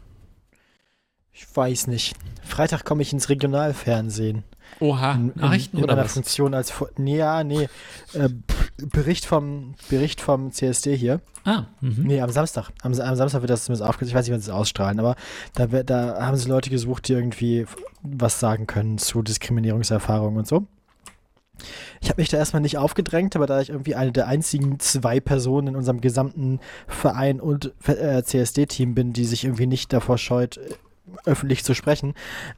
Speaker 2: Ich weiß nicht. Freitag komme ich ins Regionalfernsehen.
Speaker 1: Oha,
Speaker 2: In, in,
Speaker 1: Nachrichten
Speaker 2: in
Speaker 1: oder
Speaker 2: meiner
Speaker 1: was?
Speaker 2: Funktion als nee, ja, nee. Äh, Bericht vom Bericht vom CSD hier.
Speaker 1: Ah, mhm.
Speaker 2: Nee, am Samstag. Am, am Samstag wird das zumindest aufgesetzt. Ich weiß nicht, wann sie es ausstrahlen, aber da, da haben sie Leute gesucht, die irgendwie was sagen können zu Diskriminierungserfahrungen und so. Ich habe mich da erstmal nicht aufgedrängt, aber da ich irgendwie eine der einzigen zwei Personen in unserem gesamten Verein und äh, CSD-Team bin, die sich irgendwie nicht davor scheut, äh, öffentlich zu sprechen,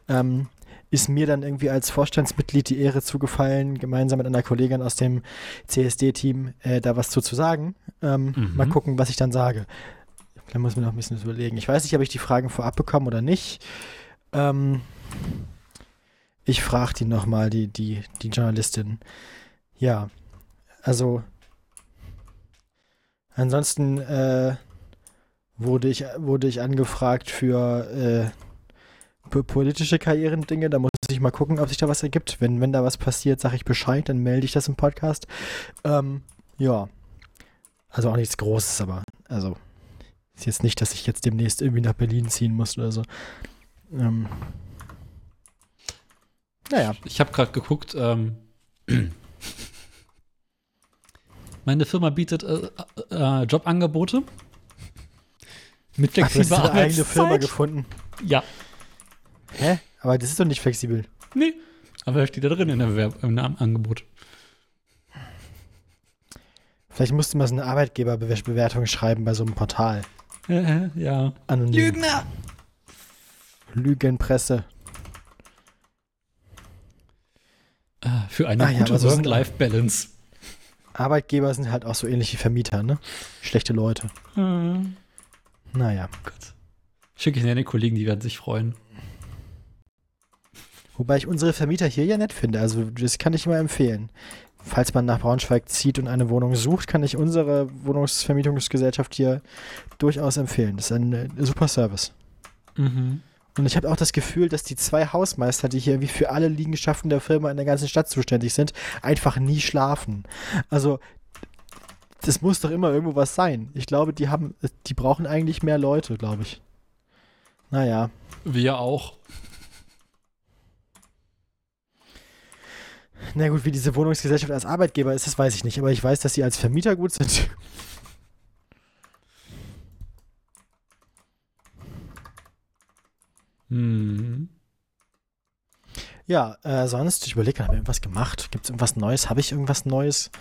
Speaker 2: ähm, ist mir dann irgendwie als Vorstandsmitglied die Ehre zugefallen, gemeinsam mit einer Kollegin aus dem CSD-Team äh, da was zu, zu sagen. Ähm,
Speaker 1: Mhm.
Speaker 2: Mal gucken, was ich dann sage. Da muss mir noch ein bisschen überlegen. Ich weiß nicht, ob ich die Fragen vorab bekomme oder nicht. Ähm, ich frage die nochmal, die, die, die Journalistin. Ja, also ansonsten äh, wurde, ich, wurde ich angefragt für äh, po- politische Karrierendinge. Da muss ich mal gucken, ob sich da was ergibt. Wenn, wenn da was passiert, sage ich Bescheid, dann melde ich das im Podcast. Ähm, ja, also auch nichts Großes, aber also ist jetzt nicht, dass ich jetzt demnächst irgendwie nach Berlin ziehen muss oder so. Ähm, naja.
Speaker 1: Ich habe gerade geguckt, ähm, meine Firma bietet äh, äh, Jobangebote mit
Speaker 2: Ach, du hast
Speaker 1: flexibler
Speaker 2: deine eigene. Firma gefunden.
Speaker 1: Ja,
Speaker 2: Hä? Aber das ist doch nicht flexibel.
Speaker 1: nee, aber das steht da drin in der Bewerb im Angebot.
Speaker 2: Vielleicht musst du mal so eine Arbeitgeberbewertung schreiben bei so einem Portal.
Speaker 1: Äh, ja.
Speaker 2: Anonym.
Speaker 1: Lügner!
Speaker 2: Lügenpresse.
Speaker 1: Ah, Für eine
Speaker 2: Ah ja,
Speaker 1: gute
Speaker 2: sind-
Speaker 1: Work-Life-Balance.
Speaker 2: Arbeitgeber sind halt auch so ähnlich wie Vermieter, ne? Schlechte Leute.
Speaker 1: Äh,
Speaker 2: Naja.
Speaker 1: Gott. Schicke ich an die Kollegen, die werden sich freuen.
Speaker 2: Wobei ich unsere Vermieter hier ja nett finde. Also das kann ich immer empfehlen. Falls man nach Braunschweig zieht und eine Wohnung sucht, kann ich unsere Wohnungsvermietungsgesellschaft hier durchaus empfehlen. Das ist ein äh, super Service.
Speaker 1: Mhm.
Speaker 2: Und ich habe auch das Gefühl, dass die zwei Hausmeister, die hier wie für alle Liegenschaften der Firma in der ganzen Stadt zuständig sind, einfach nie schlafen. Also, das muss doch immer irgendwo was sein. Ich glaube, die haben, die brauchen eigentlich mehr Leute, glaube ich. Naja.
Speaker 1: Wir auch.
Speaker 2: Na gut, wie diese Wohnungsgesellschaft als Arbeitgeber ist, das weiß ich nicht. Aber ich weiß, dass sie als Vermieter gut sind.
Speaker 1: Mhm.
Speaker 2: Ja, äh, sonst, ich überlege, habe ich irgendwas gemacht? Gibt es irgendwas Neues? Habe ich irgendwas Neues?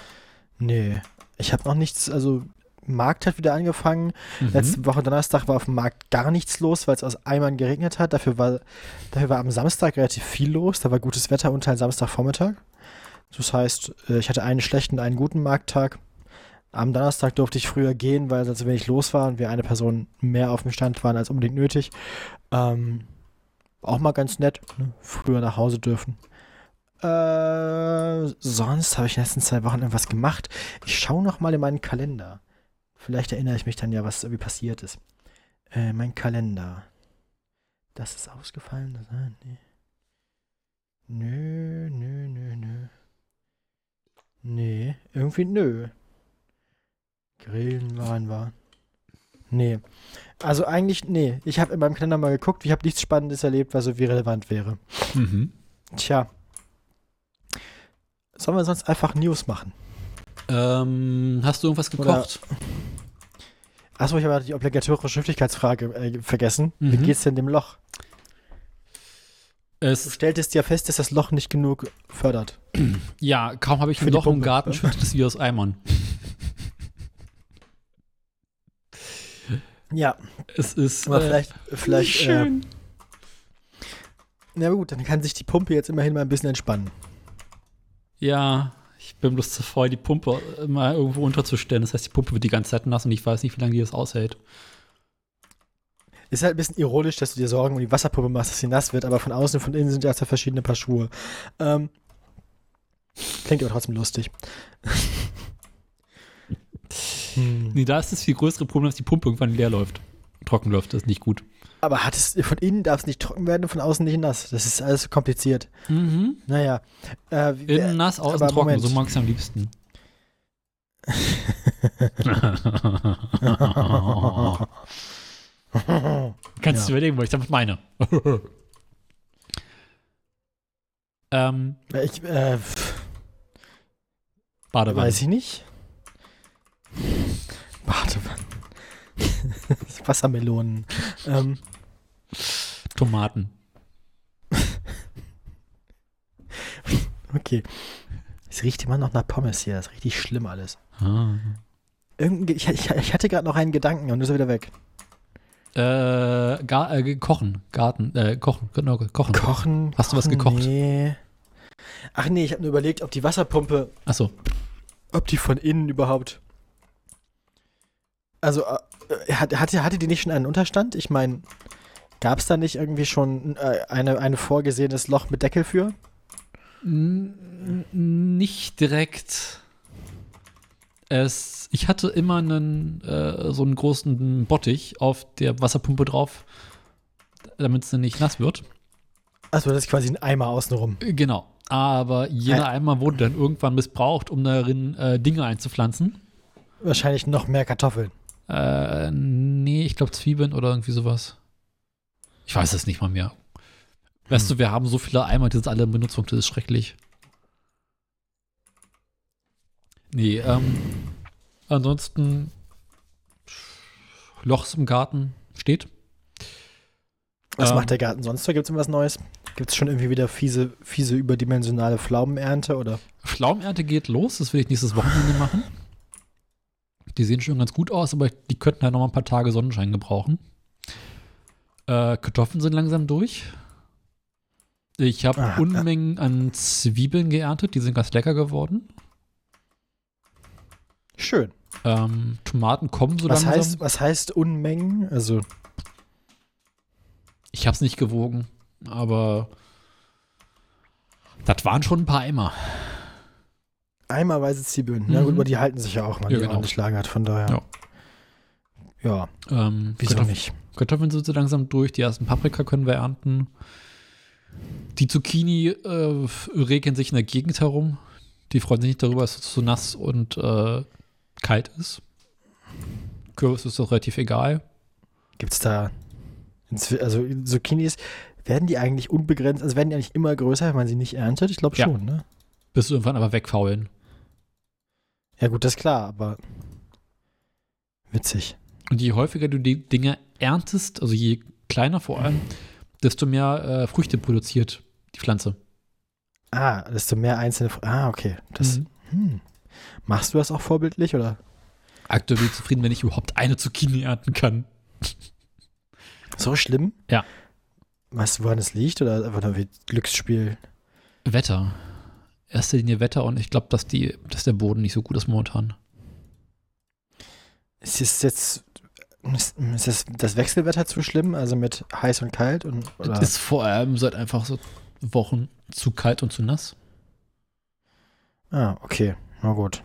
Speaker 2: Nee. Ich habe noch nichts, also Markt hat wieder angefangen.
Speaker 1: Mhm.
Speaker 2: Letzte Woche Donnerstag war auf dem Markt gar nichts los, weil es aus Eimern geregnet hat. Dafür war, dafür war am Samstag relativ viel los. Da war gutes Wetter und halt Samstagvormittag. Das heißt, äh, ich hatte einen schlechten, einen guten Markttag. Am Donnerstag durfte ich früher gehen, weil so wenig los war und wir eine Person mehr auf dem Stand waren als unbedingt nötig. Ähm, auch mal ganz nett, ne? früher nach Hause dürfen. Äh, sonst habe ich in den letzten zwei Wochen irgendwas gemacht. Ich schaue noch mal in meinen Kalender. Vielleicht erinnere ich mich dann ja, was irgendwie passiert ist. Äh, mein Kalender. Das ist ausgefallen? Das, ah, nee. Nö, nö, nö, nö. Nee, irgendwie nö. Grillen waren wir. Nee. Also eigentlich, nee. Ich habe in meinem Kalender mal geguckt, ich habe nichts Spannendes erlebt, was so wie relevant wäre.
Speaker 1: Mhm.
Speaker 2: Tja. Sollen wir sonst einfach News machen?
Speaker 1: Ähm, hast du irgendwas
Speaker 2: Oder-
Speaker 1: gekocht?
Speaker 2: Achso, ich habe die obligatorische Schriftlichkeitsfrage äh, vergessen. Wie
Speaker 1: Mhm.
Speaker 2: geht's denn dem Loch? Du
Speaker 1: Es,
Speaker 2: stelltest ja fest, dass das Loch nicht genug fördert.
Speaker 1: ja, kaum habe ich
Speaker 2: Für
Speaker 1: ein Loch im
Speaker 2: Pumpe,
Speaker 1: Garten,
Speaker 2: ja.
Speaker 1: schüttet es wie aus Eimern.
Speaker 2: Ja,
Speaker 1: Es ist.
Speaker 2: aber
Speaker 1: äh,
Speaker 2: vielleicht, vielleicht, äh,
Speaker 1: schön.
Speaker 2: na gut, dann kann sich die Pumpe jetzt immerhin mal ein bisschen entspannen.
Speaker 1: Ja, ich bin bloß zu voll, die Pumpe mal irgendwo unterzustellen. Das heißt, die Pumpe wird die ganze Zeit nass und ich weiß nicht, wie lange die das aushält.
Speaker 2: Ist halt ein bisschen ironisch, dass du dir Sorgen um die Wasserpumpe machst, dass sie nass wird, aber von außen und von innen sind ja zwei verschiedene Paar Schuhe. Ähm, klingt aber trotzdem lustig. hm.
Speaker 1: Nee, da ist das viel größere Problem, dass die Pumpe irgendwann leer läuft. Trocken läuft, das ist nicht gut.
Speaker 2: Aber hat es, von innen darf es nicht trocken werden und von außen nicht nass. Das ist alles so kompliziert.
Speaker 1: Mhm.
Speaker 2: Naja. Äh,
Speaker 1: Innen nass, außen trocken,
Speaker 2: Moment.
Speaker 1: so mag ich am liebsten. Kannst du
Speaker 2: Ja.
Speaker 1: überlegen, was ich damit meine. ähm,
Speaker 2: ich, äh,
Speaker 1: Badewanne.
Speaker 2: weiß ich nicht. Badewanne. Wassermelonen. ähm,
Speaker 1: Tomaten.
Speaker 2: okay. Es riecht immer noch nach Pommes hier. Das ist richtig schlimm alles.
Speaker 1: Ah.
Speaker 2: Irgendein, ich, ich, ich hatte gerade noch einen Gedanken und ist er wieder weg.
Speaker 1: Äh, gar, äh, kochen, Garten, äh, kochen, genau, kochen.
Speaker 2: Kochen.
Speaker 1: Hast du was gekocht?
Speaker 2: Nee. Ach nee, ich habe nur überlegt, ob die Wasserpumpe,
Speaker 1: Achso,
Speaker 2: ob die von innen überhaupt. Also, äh, hat, hatte, hatte die nicht schon einen Unterstand? Ich meine, gab es da nicht irgendwie schon äh, eine, eine vorgesehenes Loch mit Deckel für?
Speaker 1: N- nicht direkt. Es, ich hatte immer einen, äh, so einen großen Bottich auf der Wasserpumpe drauf, damit sie nicht nass wird.
Speaker 2: Also, das ist quasi ein Eimer außenrum.
Speaker 1: Äh, Genau. Aber jeder
Speaker 2: Äh.
Speaker 1: Eimer wurde dann irgendwann missbraucht, um darin äh, Dinge einzupflanzen.
Speaker 2: Wahrscheinlich noch mehr Kartoffeln.
Speaker 1: Äh, nee, ich glaube Zwiebeln oder irgendwie sowas. Ich weiß es nicht mal mehr. Weißt
Speaker 2: Hm.
Speaker 1: du, wir haben so viele Eimer, die sind alle in Benutzung, das ist schrecklich. Nee, ähm, ansonsten Lochs im Garten steht.
Speaker 2: Was
Speaker 1: Ähm,
Speaker 2: macht der Garten sonst so? Gibt es irgendwas Neues? Gibt es schon irgendwie wieder fiese, fiese überdimensionale Pflaumenernte oder?
Speaker 1: Pflaumenernte geht los, das will ich nächstes Wochenende machen. Die sehen schon ganz gut aus, aber die könnten halt noch mal ein paar Tage Sonnenschein gebrauchen. Äh, Kartoffeln sind langsam durch. Ich habe
Speaker 2: Ah,
Speaker 1: Unmengen an Zwiebeln geerntet, die sind ganz lecker geworden.
Speaker 2: Schön.
Speaker 1: Ähm, Tomaten kommen so
Speaker 2: was,
Speaker 1: langsam.
Speaker 2: heißt, was heißt Unmengen? Also,
Speaker 1: Ich habe es nicht gewogen, aber das waren schon ein paar Eimer.
Speaker 2: Eimerweise Zwiebeln. Na
Speaker 1: Mhm.
Speaker 2: gut, aber die halten sich ja auch, wenn man
Speaker 1: Ja,
Speaker 2: die
Speaker 1: genau.
Speaker 2: ordentlich lagert. Von daher. Ja,
Speaker 1: Ähm,
Speaker 2: wieso
Speaker 1: Kartoff-
Speaker 2: nicht?
Speaker 1: Kartoffeln sind so langsam durch, die ersten Paprika können wir ernten. Die Zucchini äh, regeln sich in der Gegend herum. Die freuen sich nicht darüber, dass es so nass und äh, kalt ist. Kürbis ist doch relativ egal.
Speaker 2: Gibt es da, also Zucchinis, werden die eigentlich unbegrenzt, also werden die eigentlich immer größer, wenn man sie nicht erntet? Ich glaube
Speaker 1: Ja.
Speaker 2: schon, ne?
Speaker 1: Bis sie irgendwann aber wegfaulen.
Speaker 2: Ja gut, das ist klar, aber witzig.
Speaker 1: Und je häufiger du die Dinge erntest, also je kleiner vor allem, desto mehr äh, Früchte produziert die Pflanze.
Speaker 2: Ah, desto mehr einzelne, Fr- ah, okay. Das,
Speaker 1: Mhm.
Speaker 2: hm. Machst du das auch vorbildlich, oder?
Speaker 1: Aktuell bin ich zufrieden, wenn ich überhaupt eine Zucchini ernten kann.
Speaker 2: So schlimm?
Speaker 1: Ja.
Speaker 2: Weißt du, woran es liegt, oder einfach nur wie Glücksspiel?
Speaker 1: Wetter. Erster Linie Wetter und ich glaube, dass, die- dass der Boden nicht so gut ist momentan.
Speaker 2: Ist es jetzt, ist, ist das, das Wechselwetter zu schlimm, also mit heiß und kalt? Und, oder?
Speaker 1: Es ist vor allem seit einfach so Wochen zu kalt und zu nass.
Speaker 2: ah, okay, na gut.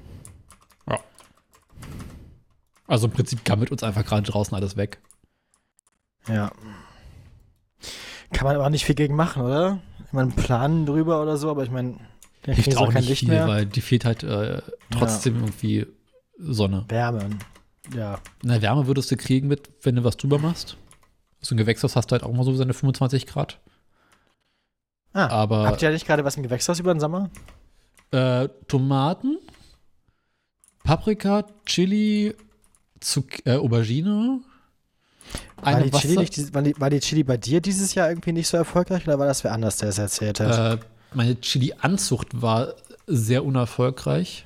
Speaker 1: Also im Prinzip gammelt uns einfach gerade draußen alles weg.
Speaker 2: Ja. Kann man aber nicht viel gegen machen, oder? Ich meine, planen drüber oder so, aber ich meine, der
Speaker 1: Hilft auch
Speaker 2: kein
Speaker 1: nicht
Speaker 2: Licht
Speaker 1: viel,
Speaker 2: mehr.
Speaker 1: weil die fehlt halt äh, trotzdem irgendwie Sonne.
Speaker 2: Wärme. Ja.
Speaker 1: Na, Wärme würdest du kriegen mit, wenn du was drüber machst. So ein Gewächshaus hast du halt auch mal so seine 25 Grad.
Speaker 2: Ah,
Speaker 1: Aber
Speaker 2: habt ihr nicht gerade was im Gewächshaus über den Sommer?
Speaker 1: äh, Tomaten, Paprika, Chili, Zuc äh, Aubergine,
Speaker 2: War die, Chili nicht, war, die, war die Chili bei dir dieses Jahr irgendwie nicht so erfolgreich oder war das wer anders, der es erzählt hat?
Speaker 1: Äh, meine Chili-Anzucht war sehr unerfolgreich.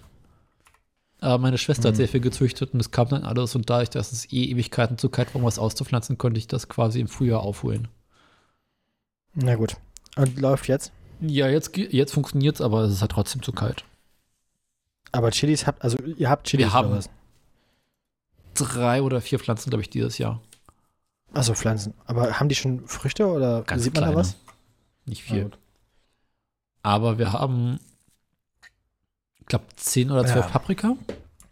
Speaker 1: Aber meine Schwester hat
Speaker 2: Mhm.
Speaker 1: sehr viel gezüchtet und es kam dann alles. Und dadurch, dass es eh Ewigkeiten zu kalt war, um was auszupflanzen, konnte ich das quasi im Frühjahr aufholen.
Speaker 2: Na gut. Und läuft jetzt?
Speaker 1: Ja, jetzt, jetzt funktioniert es, aber es ist halt trotzdem zu kalt.
Speaker 2: Aber Chilis habt, also ihr habt Chilis
Speaker 1: Wir haben-
Speaker 2: was?
Speaker 1: Drei oder vier Pflanzen, glaube ich, dieses Jahr.
Speaker 2: Achso, Pflanzen. Aber haben die schon Früchte oder
Speaker 1: Ganz
Speaker 2: sieht man
Speaker 1: kleine.
Speaker 2: da was?
Speaker 1: Nicht viel.
Speaker 2: gut.
Speaker 1: Aber wir haben, ich glaube, zehn oder zwölf
Speaker 2: Ja.
Speaker 1: Paprika.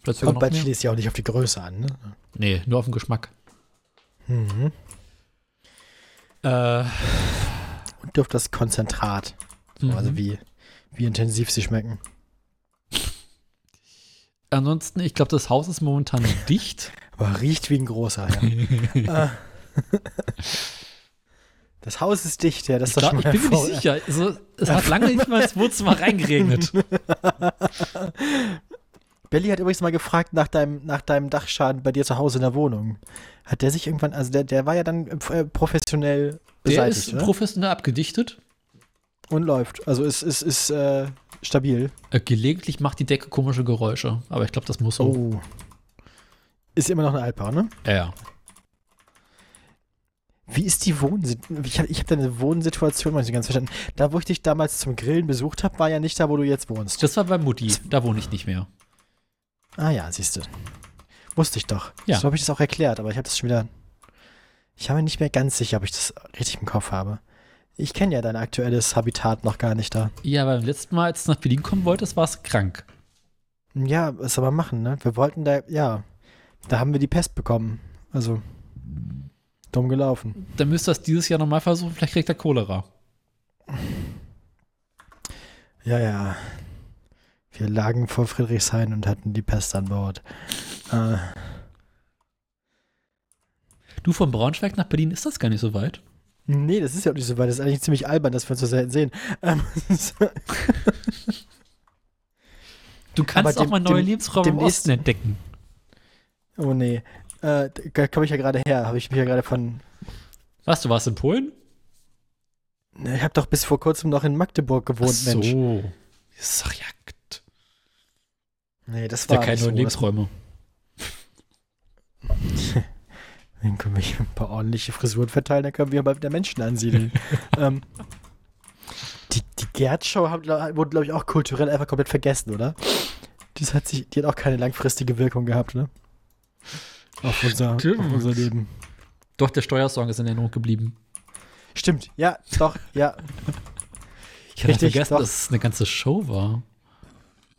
Speaker 1: Vielleicht
Speaker 2: Kommt bei
Speaker 1: mehr.
Speaker 2: Chilis ja auch nicht auf die Größe an, ne?
Speaker 1: Nee, nur auf den Geschmack.
Speaker 2: Mhm.
Speaker 1: Äh,
Speaker 2: Und auf das Konzentrat. So,
Speaker 1: mhm.
Speaker 2: Also wie, wie intensiv sie schmecken.
Speaker 1: Ansonsten, ich glaube, das Haus ist momentan dicht.
Speaker 2: Aber riecht wie ein großer, ja. Das Haus ist dicht, ja. Das
Speaker 1: Ich,
Speaker 2: ist doch
Speaker 1: glaub,
Speaker 2: schon
Speaker 1: ich
Speaker 2: mal
Speaker 1: bin mir nicht sicher. Also, es hat lange nicht mal ins Wohnzimmer reingeregnet.
Speaker 2: Belly hat übrigens mal gefragt nach deinem, nach deinem Dachschaden bei dir zu Hause in der Wohnung. Hat der sich irgendwann, also der, der war ja dann äh, professionell
Speaker 1: Der
Speaker 2: beseitigt,
Speaker 1: ist
Speaker 2: oder?
Speaker 1: professionell abgedichtet.
Speaker 2: Und läuft. Also ist, ist, ist äh, stabil.
Speaker 1: Äh, gelegentlich macht die Decke komische Geräusche. Aber ich glaube, das muss so.
Speaker 2: Oh. Ist immer noch ein Altbau, ne?
Speaker 1: Ja, ja.
Speaker 2: Wie ist die Wohnsituation? Ich habe ich hab deine Wohnsituation mal nicht ganz verstanden. Da, wo ich dich damals zum Grillen besucht habe, war ja nicht da, wo du jetzt wohnst.
Speaker 1: Das war bei Mutti. Da wohne ich nicht mehr.
Speaker 2: Ah ja, siehst du. Wusste ich doch.
Speaker 1: Ja.
Speaker 2: So habe ich das auch erklärt, aber ich habe das schon wieder. Ich habe mir nicht mehr ganz sicher, ob ich das richtig im Kopf habe. Ich kenne ja dein aktuelles Habitat noch gar nicht da.
Speaker 1: Ja, beim letzten Mal, als du nach Berlin kommen wolltest, warst du krank.
Speaker 2: Ja, was soll man machen, ne? Wir wollten da, ja, da haben wir die Pest bekommen. Also, dumm gelaufen.
Speaker 1: Dann müsst ihr das dieses Jahr nochmal versuchen. Vielleicht kriegt er Cholera.
Speaker 2: Ja, ja. Wir lagen vor Friedrichshain und hatten die Pest an Bord. Äh,
Speaker 1: Du von Braunschweig nach Berlin ist das gar nicht so weit.
Speaker 2: nee, das ist ja auch nicht so weit. Das ist eigentlich ziemlich albern, dass wir uns so selten sehen. Ähm,
Speaker 1: Du kannst
Speaker 2: Aber
Speaker 1: auch mal
Speaker 2: dem-
Speaker 1: neue
Speaker 2: dem-
Speaker 1: Lebensräume im Osten entdecken.
Speaker 2: oh nee. Äh, da komme ich ja gerade her. Habe ich mich ja gerade von.
Speaker 1: Was, du warst in Polen?
Speaker 2: Ich habe doch bis vor kurzem noch in Magdeburg gewohnt,
Speaker 1: Ach
Speaker 2: Mensch.
Speaker 1: so. Das ist doch Jagd.
Speaker 2: Nee, das
Speaker 1: Ist ja
Speaker 2: war
Speaker 1: keine
Speaker 2: so.
Speaker 1: Lebensräume.
Speaker 2: Dann können wir hier ein paar ordentliche Frisuren verteilen, dann können wir mal wieder Menschen ansiedeln. ähm, die die Gerd-Show wurde, glaube ich, auch kulturell einfach komplett vergessen, oder? Das hat sich, die hat auch keine langfristige Wirkung gehabt, ne? Auf unser, auf unser Leben.
Speaker 1: Doch, der Steuersong ist in Erinnerung geblieben.
Speaker 2: Stimmt, ja, doch, ja.
Speaker 1: Ich hatte
Speaker 2: Richtig,
Speaker 1: vergessen,
Speaker 2: doch.
Speaker 1: dass es eine ganze Show war.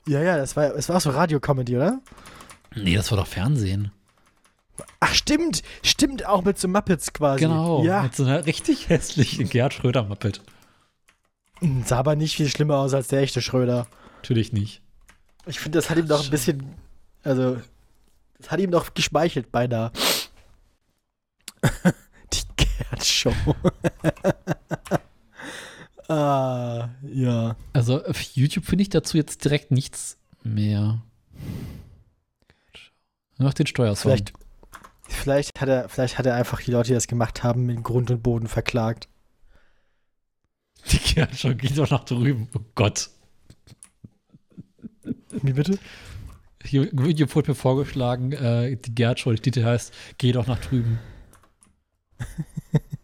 Speaker 2: Ja, ja, das war, das war auch so Radio-Comedy, oder?
Speaker 1: Nee, das war doch Fernsehen.
Speaker 2: Ach, stimmt, stimmt, auch mit so Muppets quasi.
Speaker 1: Genau.
Speaker 2: Ja,
Speaker 1: Mit so einer richtig hässlichen Gerd Schröder-Muppet.
Speaker 2: sah aber nicht viel schlimmer aus als der echte Schröder.
Speaker 1: Natürlich nicht.
Speaker 2: Ich finde, das hat ihm doch ein bisschen, also, das hat ihm doch geschmeichelt beinahe. Die Gerd-Show. ah, ja.
Speaker 1: Also auf YouTube finde ich dazu jetzt direkt nichts mehr. Nur noch den Steuersong.
Speaker 2: Vielleicht, vielleicht, hat er, vielleicht hat er einfach die Leute, die das gemacht haben, in Grund und Boden verklagt.
Speaker 1: Die Gerd schon geht doch nach drüben. Oh Gott.
Speaker 2: Wie bitte?
Speaker 1: Hier Video wurde mir vorgeschlagen, äh, die Gerd Show, die Titel heißt Geh doch nach drüben.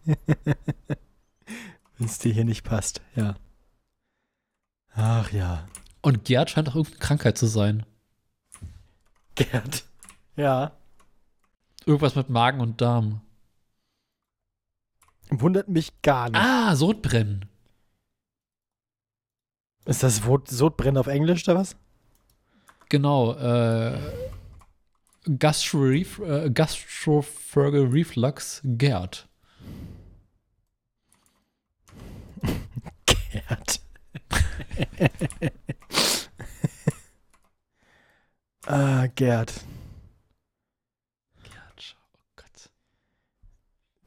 Speaker 2: Wenn es dir hier nicht passt, ja. Ach ja.
Speaker 1: Und Gerd scheint auch irgendeine Krankheit zu sein.
Speaker 2: Gerd. Ja.
Speaker 1: Irgendwas mit Magen und Darm.
Speaker 2: Wundert mich gar nicht.
Speaker 1: Ah, Sodbrennen.
Speaker 2: Ist das Sodbrennen auf Englisch oder was?
Speaker 1: Genau. Äh, Gastroref äh, Gastrophagal Reflux Gerd.
Speaker 2: Gerd. ah, Gerd.
Speaker 1: Gerd, oh Gott.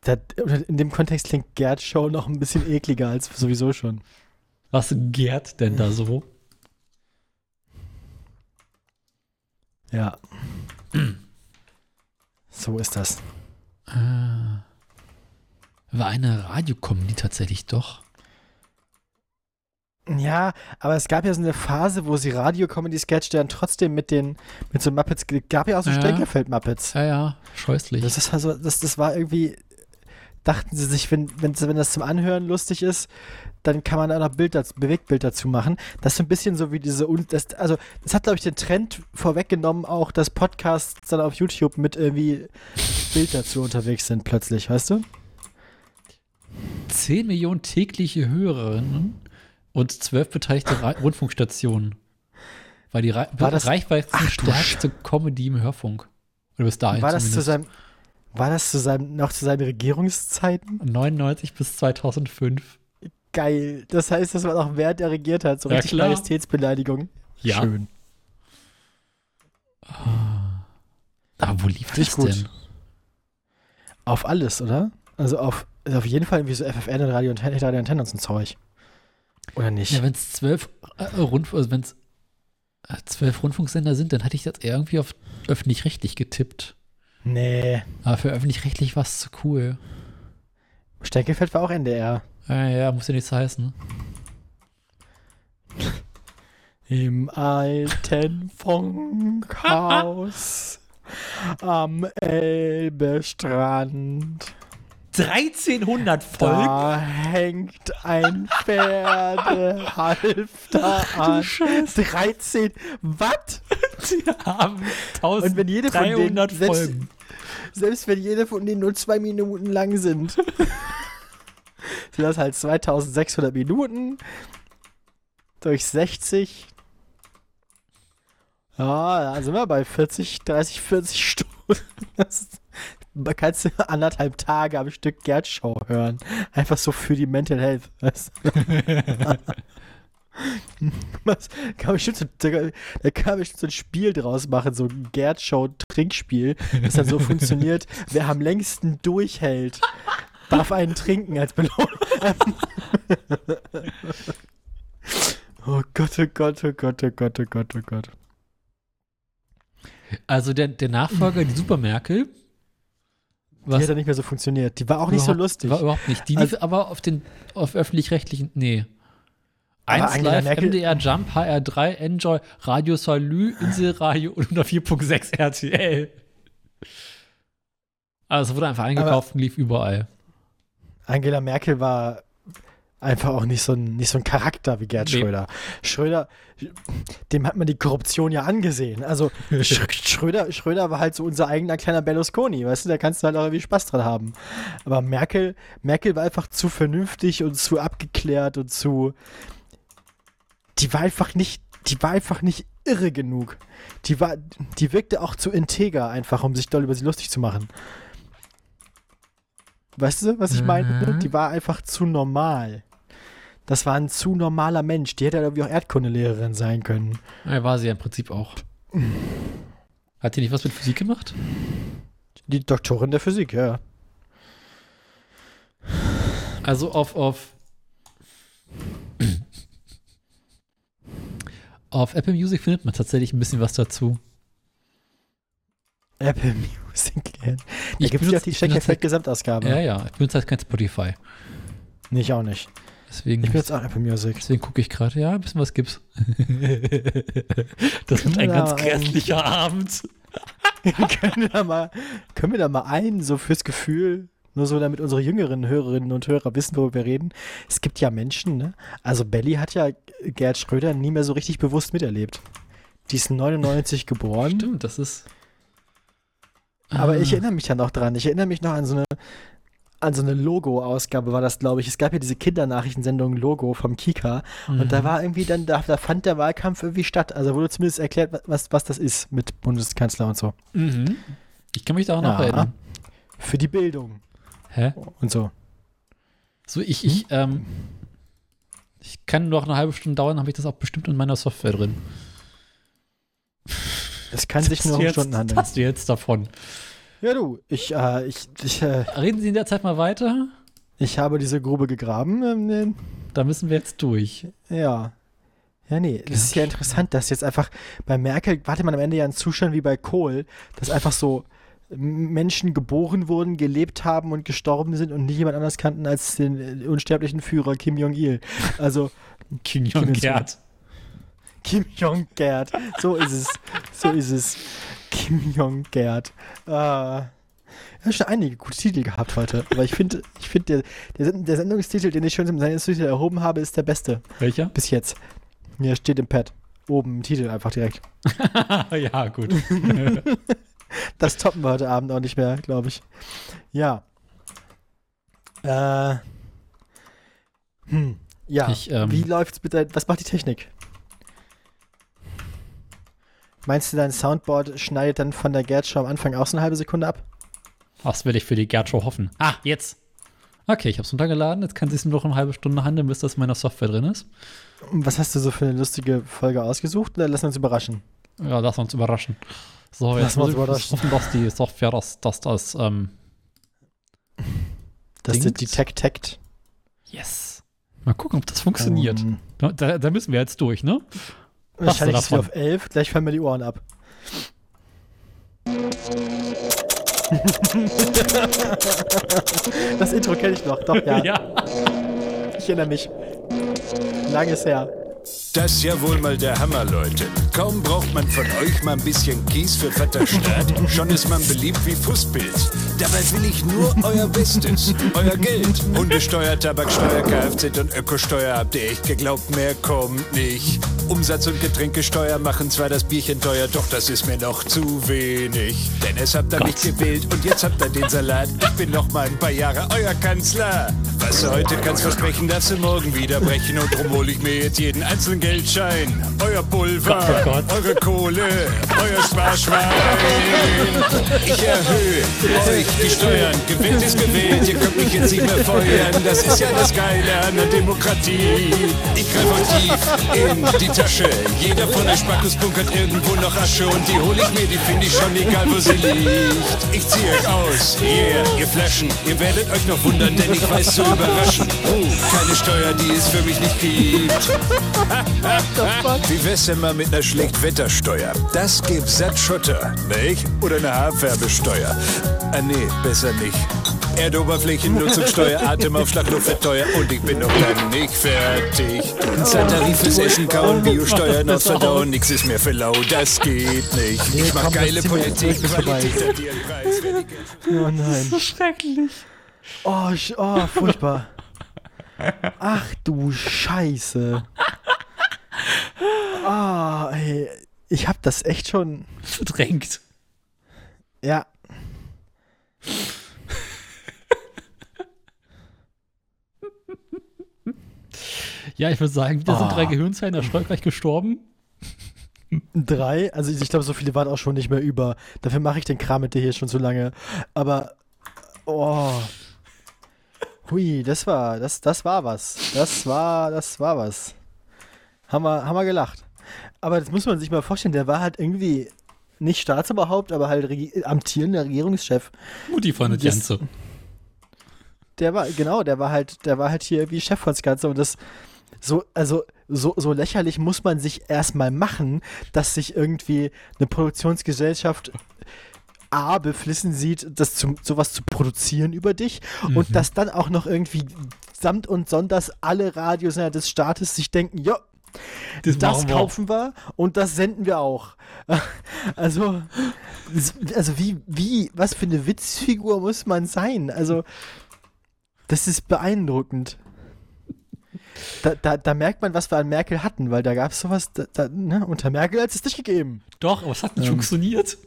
Speaker 2: Das, in dem Kontext klingt Gerd Show noch ein bisschen ekliger als sowieso schon.
Speaker 1: Was gärt denn da so?
Speaker 2: Ja. so ist das.
Speaker 1: Ah. War eine Radiocomedy tatsächlich doch.
Speaker 2: Ja, aber es gab ja so eine Phase, wo sie Radio-Comedy-Sketch dann trotzdem mit den, mit so Muppets, gab ja auch so
Speaker 1: Ja.
Speaker 2: Steckerfeld-Muppets.
Speaker 1: Ja, ja, scheußlich.
Speaker 2: Das ist also, das, das war irgendwie, dachten sie sich, wenn, wenn, wenn das zum Anhören lustig ist, dann kann man da noch Bild dazu, Bewegtbild dazu machen. Das ist so ein bisschen so wie diese, das, also, das hat, glaube ich, den Trend vorweggenommen, auch, dass Podcasts dann auf YouTube mit irgendwie Bild dazu unterwegs sind, plötzlich, weißt du?
Speaker 1: 10 Millionen tägliche Hörerinnen und 12 beteiligte Rundfunkstationen. War die Re
Speaker 2: War das-
Speaker 1: reichweitenstärkste Comedy im Hörfunk. Oder bis dahin
Speaker 2: War das zu
Speaker 1: zumindest.
Speaker 2: seinem, war das zu seinem, noch zu seinen Regierungszeiten?
Speaker 1: 99 bis 2005.
Speaker 2: Geil. Das heißt, das war noch während er regiert hat, so
Speaker 1: Ja,
Speaker 2: richtig
Speaker 1: klar.
Speaker 2: Majestätsbeleidigung.
Speaker 1: Ja.
Speaker 2: Schön.
Speaker 1: Aber wo lief
Speaker 2: Richtig
Speaker 1: das
Speaker 2: gut.
Speaker 1: denn?
Speaker 2: Auf alles, oder? Also auf, also auf jeden Fall irgendwie so FFN und Radio und Radio Antenne und so ein Zeug. Oder nicht?
Speaker 1: Ja, wenn es zwölf äh, Rundf also wenn's, äh, zwölf Rundfunksender sind, dann hätte ich das irgendwie auf öffentlich-rechtlich getippt.
Speaker 2: Nee.
Speaker 1: Aber für öffentlich-rechtlich war es zu cool.
Speaker 2: Steckelfeld war auch NDR.
Speaker 1: Ja, ja, muss ja nichts heißen.
Speaker 2: Im alten Funkhaus am Elbestrand.
Speaker 1: 1300
Speaker 2: Da hängt ein Pferdehalfter an. 13 Watt?
Speaker 1: Sie haben
Speaker 2: Und wenn jede von denen,
Speaker 1: 1300
Speaker 2: selbst,
Speaker 1: Folgen.
Speaker 2: selbst wenn jede von denen nur zwei Minuten lang sind, sind das halt 2600 Minuten durch 60. Ja, da sind wir bei 40, 30, 40 Stunden. Das ist, kannst du anderthalb Tage am Stück Gerd Show hören. Einfach so für die Mental Health. Weißt du? Was, kann bestimmt so, da, kann man bestimmt so ein Spiel draus machen, so ein Gerd Show Trinkspiel, das dann so funktioniert. Wer am längsten durchhält, darf einen trinken als Belohnung. oh Gott, oh Gott, oh Gott, oh Gott, oh Gott, oh Gott.
Speaker 1: Also der, der Nachfolger, die Super Merkel,
Speaker 2: Die hat ja nicht mehr so funktioniert. Die war auch nicht so
Speaker 1: überhaupt-
Speaker 2: lustig.
Speaker 1: War überhaupt nicht. Die
Speaker 2: Also-
Speaker 1: lief aber auf den auf öffentlich-rechtlichen, nee.
Speaker 2: Aber
Speaker 1: 1
Speaker 2: Angela
Speaker 1: Live,
Speaker 2: Merkel-
Speaker 1: MDR Jump, HR3, Enjoy, Radio Salü, Inselradio und 104.6 RTL. Also es wurde einfach eingekauft und lief überall.
Speaker 2: Angela Merkel war einfach auch nicht so ein, nicht so ein Charakter wie Gerd
Speaker 1: Nee.
Speaker 2: Schröder. Schröder, dem hat man die Korruption ja angesehen. Also Sch Schröder, Schröder war halt so unser eigener kleiner Berlusconi, weißt du, da kannst du halt auch irgendwie Spaß dran haben. Aber Merkel, Merkel war einfach zu vernünftig und zu abgeklärt und zu. Die war einfach nicht, die war einfach nicht irre genug. Die war, die wirkte auch zu integer einfach, um sich doll über sie lustig zu machen. Weißt du, was ich meine?
Speaker 1: Mhm.
Speaker 2: Die war einfach zu normal. Das war ein zu normaler Mensch. Die hätte halt irgendwie auch Erdkundelehrerin sein können.
Speaker 1: Ja, war sie ja im Prinzip auch. Hat die nicht was mit Physik gemacht?
Speaker 2: Die Doktorin der Physik, ja.
Speaker 1: Also auf, auf auf Apple Music findet man tatsächlich ein bisschen was dazu.
Speaker 2: Apple Music. Ja. Da
Speaker 1: Ich
Speaker 2: gibt es ja die
Speaker 1: ich benutze
Speaker 2: Checkeffekt
Speaker 1: halt-
Speaker 2: Gesamtausgabe.
Speaker 1: Ja, ja, ich benutze halt kein Spotify.
Speaker 2: Nee, ich auch nicht.
Speaker 1: Deswegen,
Speaker 2: Ich benutze auch Apple Music.
Speaker 1: deswegen gucke ich gerade, ja, ein bisschen was gibt's. das wird ein ganz grässlicher Abend.
Speaker 2: können, wir da mal, können wir da mal ein, so fürs Gefühl, nur so damit unsere jüngeren Hörerinnen und Hörer wissen, worüber wir reden. Es gibt ja Menschen, ne? Also Belly hat ja Gerd Schröder nie mehr so richtig bewusst miterlebt. Die ist 99 geboren.
Speaker 1: Stimmt, das ist.
Speaker 2: Aber ich
Speaker 1: Ah.
Speaker 2: erinnere mich ja noch dran. Ich erinnere mich noch an so eine, an so eine Logo-Ausgabe war das, glaube ich. Es gab ja diese Kindernachrichtensendung Logo vom Kika. Und da
Speaker 1: Mhm.
Speaker 2: war irgendwie dann, da, da fand der Wahlkampf irgendwie statt. Also wurde zumindest erklärt, was, was das ist mit Bundeskanzler und so.
Speaker 1: Mhm. Ich kann mich da auch noch
Speaker 2: Ja.
Speaker 1: erinnern.
Speaker 2: Für die Bildung
Speaker 1: Hä?
Speaker 2: und so.
Speaker 1: So, ich, ich, ähm, ich kann noch eine halbe Stunde dauern, habe ich das auch bestimmt in meiner Software drin.
Speaker 2: Es kann sich
Speaker 1: Was
Speaker 2: nur um
Speaker 1: jetzt,
Speaker 2: Stunden
Speaker 1: was
Speaker 2: handeln.
Speaker 1: hast du jetzt davon?
Speaker 2: Ja, du, ich, äh, ich, ich, äh,
Speaker 1: Reden Sie in der Zeit mal weiter?
Speaker 2: ich habe diese Grube gegraben. Ähm, ähm,
Speaker 1: Da müssen wir jetzt durch.
Speaker 2: ja. Ja, nee, das ist ja interessant, dass jetzt einfach bei Merkel wartet man am Ende ja einen Zustand wie bei Kohl, dass einfach so M- Menschen geboren wurden, gelebt haben und gestorben sind und nie jemand anders kannten als den äh, unsterblichen Führer Kim Jong-il. Also,
Speaker 1: Kim Jong-Gerd.
Speaker 2: Kim Jong-Gerd. So ist es. So ist es. Kim Jong-Gerd. Ah. Er hat schon einige gute Titel gehabt heute. Aber ich finde, ich find der, der, der Sendungstitel, den ich schon im Sendungstitel erhoben habe, ist der beste.
Speaker 1: Welcher?
Speaker 2: Bis jetzt. Hier steht im Pad. Oben im Titel einfach direkt.
Speaker 1: ja, gut.
Speaker 2: Das toppen wir heute Abend auch nicht mehr, glaube ich. Ja. Äh. Hm. Ja.
Speaker 1: Ich, ähm,
Speaker 2: Wie läuft's mit der, Was macht die Technik? Meinst du, dein Soundboard schneidet dann von der Gerd Show am Anfang auch so eine halbe Sekunde ab?
Speaker 1: Was will ich für die Gerd-Show hoffen? Ah, jetzt. Okay, ich habe es runtergeladen. Jetzt kann sie es nur noch eine halbe Stunde handeln, bis das in meiner Software drin ist.
Speaker 2: Was hast du so für eine lustige Folge ausgesucht? Oder lassen wir uns überraschen?
Speaker 1: Ja, lass uns überraschen. So,
Speaker 2: Lass
Speaker 1: jetzt muss ich hoffen, dass die Software das, das, das, ähm,
Speaker 2: Das
Speaker 1: Dings?
Speaker 2: ist die Tech.
Speaker 1: yes. Mal gucken, ob das funktioniert.
Speaker 2: Ähm,
Speaker 1: Da, da, da müssen wir jetzt durch, ne?
Speaker 2: Wahrscheinlich ist sie auf 11. Gleich fallen mir die Ohren ab. das Intro kenne ich noch. Doch, ja. Ich erinnere mich. Langes her.
Speaker 3: Das ist ja wohl mal der Hammer, Leute. Kaum braucht man von euch mal ein bisschen Kies für Vaterstaat, schon ist man beliebt wie Fußpilz. Dabei will ich nur euer Bestes, euer Geld. Hundesteuer, Tabaksteuer, Kfz und Ökosteuer habt ihr echt geglaubt, mehr kommt nicht. Umsatz- und Getränkesteuer machen zwar das Bierchen teuer, doch das ist mir noch zu wenig. Denn es habt ihr mich gewählt und jetzt habt ihr den Salat. Ich bin noch mal ein paar Jahre euer Kanzler. Was du heute kannst versprechen, darfst du morgen wieder brechen und drum hol ich mir jetzt jeden einzelnen Geldschein. Euer Pulver,
Speaker 1: Gott, oh Gott.
Speaker 3: eure Kohle, euer Sparschwein. Ich erhöhe euch die Steuern. Gewählt ist gewählt, ihr könnt mich jetzt nicht mehr feuern. Das ist ja das Geile an der Demokratie. Ich greife euch tief in die Tasche. Jeder von euch Spackos bunkert irgendwo noch Asche und die hol ich mir, die finde ich schon egal, wo sie liegt. Ich ziehe euch aus, yeah, ihr Flaschen. Ihr werdet euch noch wundern, denn ich weiß zu überraschen. Oh, keine Steuer, die es für mich nicht gibt. Wie wär's denn mal mit einer Schlechtwettersteuer? Das gibt satt Schotter, nicht? Oder eine Haarfärbesteuer? Ah nee, besser nicht. Erdoberflächennutzungssteuer, Atemaufschlag, Luftfettteuer und ich bin noch lange nicht fertig. Ein Zahntarif fürs Essen kauen, Biosteuern aus Verdauen, nix ist mehr für lau, das geht nicht.
Speaker 2: Nee,
Speaker 3: Ich mach geile Politik. Qualität hat ihren Preis.
Speaker 2: Oh nein.
Speaker 1: So schrecklich.
Speaker 2: Oh, sch- oh furchtbar. Ach du Scheiße. Ah, ey. Ich hab das echt schon.
Speaker 1: Verdrängt.
Speaker 2: Ja.
Speaker 1: Ja, ich würde sagen, da sind
Speaker 2: Ah.
Speaker 1: drei Gehirnzellen erfolgreich gestorben.
Speaker 2: Drei. Also ich glaube, so viele waren auch schon nicht mehr über. Dafür mache ich den Kram mit dir hier schon so lange. Aber. Oh. Hui, das war, das, das war was. Das war, das war was. Haben wir, haben wir gelacht. Aber das muss man sich mal vorstellen, der war halt irgendwie nicht Staatsoberhaupt, aber halt Regi amtierender Regierungschef.
Speaker 1: Mutti von der Ganze.
Speaker 2: Der war, genau, der war halt, der war halt hier wie Chef von das Ganze und das so, also so, so lächerlich muss man sich erstmal machen, dass sich irgendwie eine Produktionsgesellschaft A beflissen sieht, das zu, sowas zu produzieren über dich und dass dann auch noch irgendwie samt und sonders alle Radiosender des Staates sich denken, ja, das,
Speaker 1: wir.
Speaker 2: kaufen wir und das senden wir auch. Also, also wie, wie, was für eine Witzfigur muss man sein? Also, das ist beeindruckend. Da, da, da merkt man, was wir an Merkel hatten, weil da gab es sowas, da, da, ne, unter Merkel hat es nicht gegeben.
Speaker 1: Doch, aber es hat nicht
Speaker 2: Ähm.
Speaker 1: funktioniert.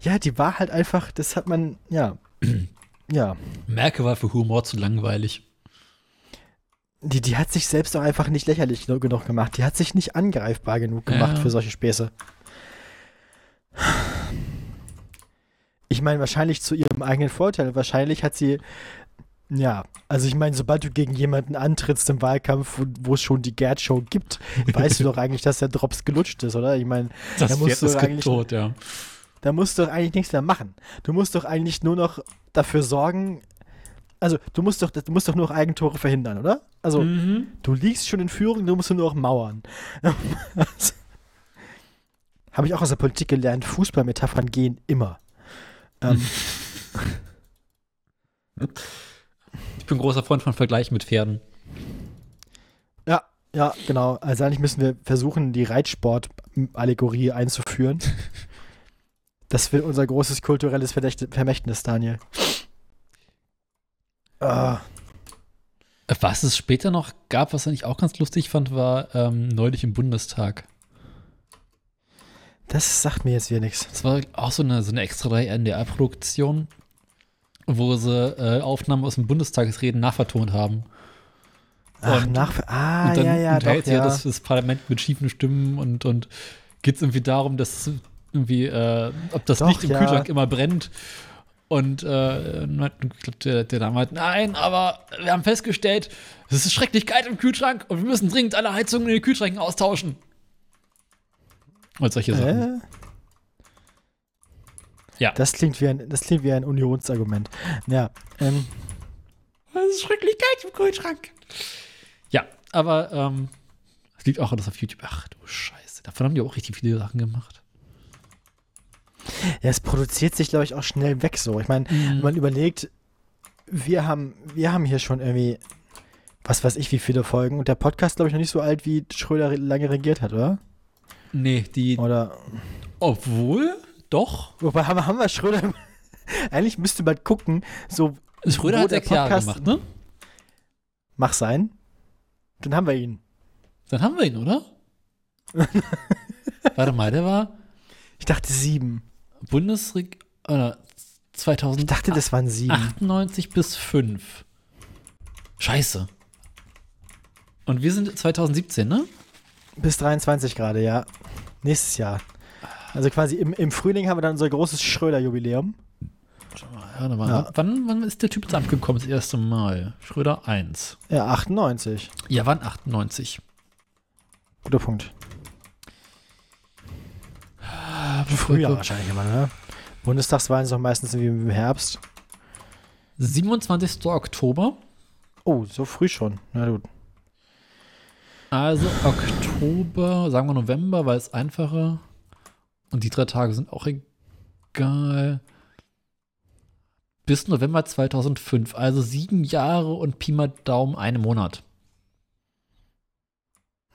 Speaker 2: Ja, die war halt einfach, das hat man, ja, ja.
Speaker 1: Merkel war für Humor zu langweilig.
Speaker 2: Die, die hat sich selbst auch einfach nicht lächerlich genug gemacht. Die hat sich nicht angreifbar genug gemacht
Speaker 1: Ja.
Speaker 2: für solche Späße. Ich meine, wahrscheinlich zu ihrem eigenen Vorteil. Wahrscheinlich hat sie, ja, also ich meine, sobald du gegen jemanden antrittst im Wahlkampf, wo, es schon die Gerd-Show gibt, weißt du doch eigentlich, dass der Drops gelutscht ist, oder? Ich meine,
Speaker 1: Das
Speaker 2: Da musst
Speaker 1: Pferd
Speaker 2: du
Speaker 1: ist
Speaker 2: eigentlich-
Speaker 1: tot, ja.
Speaker 2: da musst du doch eigentlich nichts mehr machen. Du musst doch eigentlich nur noch dafür sorgen, also du musst doch, du musst doch nur noch Eigentore verhindern, oder? Also
Speaker 1: Mhm.
Speaker 2: du liegst schon in Führung, du musst nur noch mauern. Habe ich auch aus der Politik gelernt, Fußballmetaphern gehen immer. Ähm,
Speaker 1: Ich bin großer Freund von Vergleichen mit Pferden.
Speaker 2: ja, Ja, genau. Also eigentlich müssen wir versuchen, die Reitsport-Allegorie einzuführen. Das wird unser großes kulturelles Vermächtnis, Daniel. Ah,
Speaker 1: Was es später noch gab, was ich auch ganz lustig fand, war ähm, neulich im Bundestag.
Speaker 2: das sagt mir jetzt wieder nichts.
Speaker 1: Es war auch so eine, so eine extra 3 NDR-Produktion, wo sie äh, Aufnahmen aus dem Bundestagsreden nachvertont haben.
Speaker 2: Ach,
Speaker 1: Und-
Speaker 2: nach. Ah,
Speaker 1: und dann
Speaker 2: ja, ja, doch,
Speaker 1: unterhält
Speaker 2: ja.
Speaker 1: ja das, das Parlament mit schiefen Stimmen und, und geht es irgendwie darum, dass irgendwie, äh, ob das
Speaker 2: Doch,
Speaker 1: Licht im
Speaker 2: ja.
Speaker 1: Kühlschrank immer brennt. Und äh, der, der Dame hat, nein, aber wir haben festgestellt, es ist schrecklich kalt im Kühlschrank und wir müssen dringend alle Heizungen in den Kühlschränken austauschen. Und solche Sachen.
Speaker 2: Äh?
Speaker 1: Ja.
Speaker 2: Das klingt wie ein, das klingt wie ein Unionsargument. Ja, ähm,
Speaker 1: Es ist schrecklich kalt im Kühlschrank. Ja, aber ähm, es liegt auch alles auf YouTube. Ach du Scheiße. Davon haben die auch richtig viele Sachen gemacht.
Speaker 2: Ja, es produziert sich, glaube ich, auch schnell weg so. Ich meine,
Speaker 1: Mhm.
Speaker 2: wenn man überlegt, wir haben, wir haben hier schon irgendwie, was weiß ich, wie viele Folgen. Und der Podcast, glaube ich, noch nicht so alt, wie Schröder lange regiert hat, oder?
Speaker 1: Nee, die.
Speaker 2: Oder,
Speaker 1: Obwohl, doch.
Speaker 2: wobei haben, haben wir Schröder, eigentlich müsste man gucken, so,
Speaker 1: Schröder hat
Speaker 2: der
Speaker 1: sechs Jahre
Speaker 2: Podcast-
Speaker 1: gemacht, ne?
Speaker 2: mach sein. Dann haben wir ihn.
Speaker 1: Dann haben wir ihn, oder? Warte mal, der war
Speaker 2: Ich dachte sieben.
Speaker 1: Bundesreg oder
Speaker 2: Ich
Speaker 1: 2098
Speaker 2: dachte, das waren sieben.
Speaker 1: bis 5. Scheiße. Und wir sind 2017, ne?
Speaker 2: Bis 23 gerade, ja. Nächstes Jahr. Also quasi im, im Frühling haben wir dann unser großes Schröder-Jubiläum.
Speaker 1: Warte mal.
Speaker 2: Ja.
Speaker 1: Wann, wann ist der Typ ins Amt gekommen? Das erste Mal. Schröder 1.
Speaker 2: Ja, 98.
Speaker 1: Ja, wann 98?
Speaker 2: Guter Punkt. Frühjahr wahrscheinlich immer, ne? Bundestagswahlen ist doch meistens irgendwie im Herbst.
Speaker 1: 27. Oktober.
Speaker 2: Oh, so früh schon. Na gut.
Speaker 1: Also Oktober, sagen wir November, weil es einfacher. Und die drei Tage sind auch egal. Bis November 2005, also sieben Jahre und Pi mal Daumen einen Monat.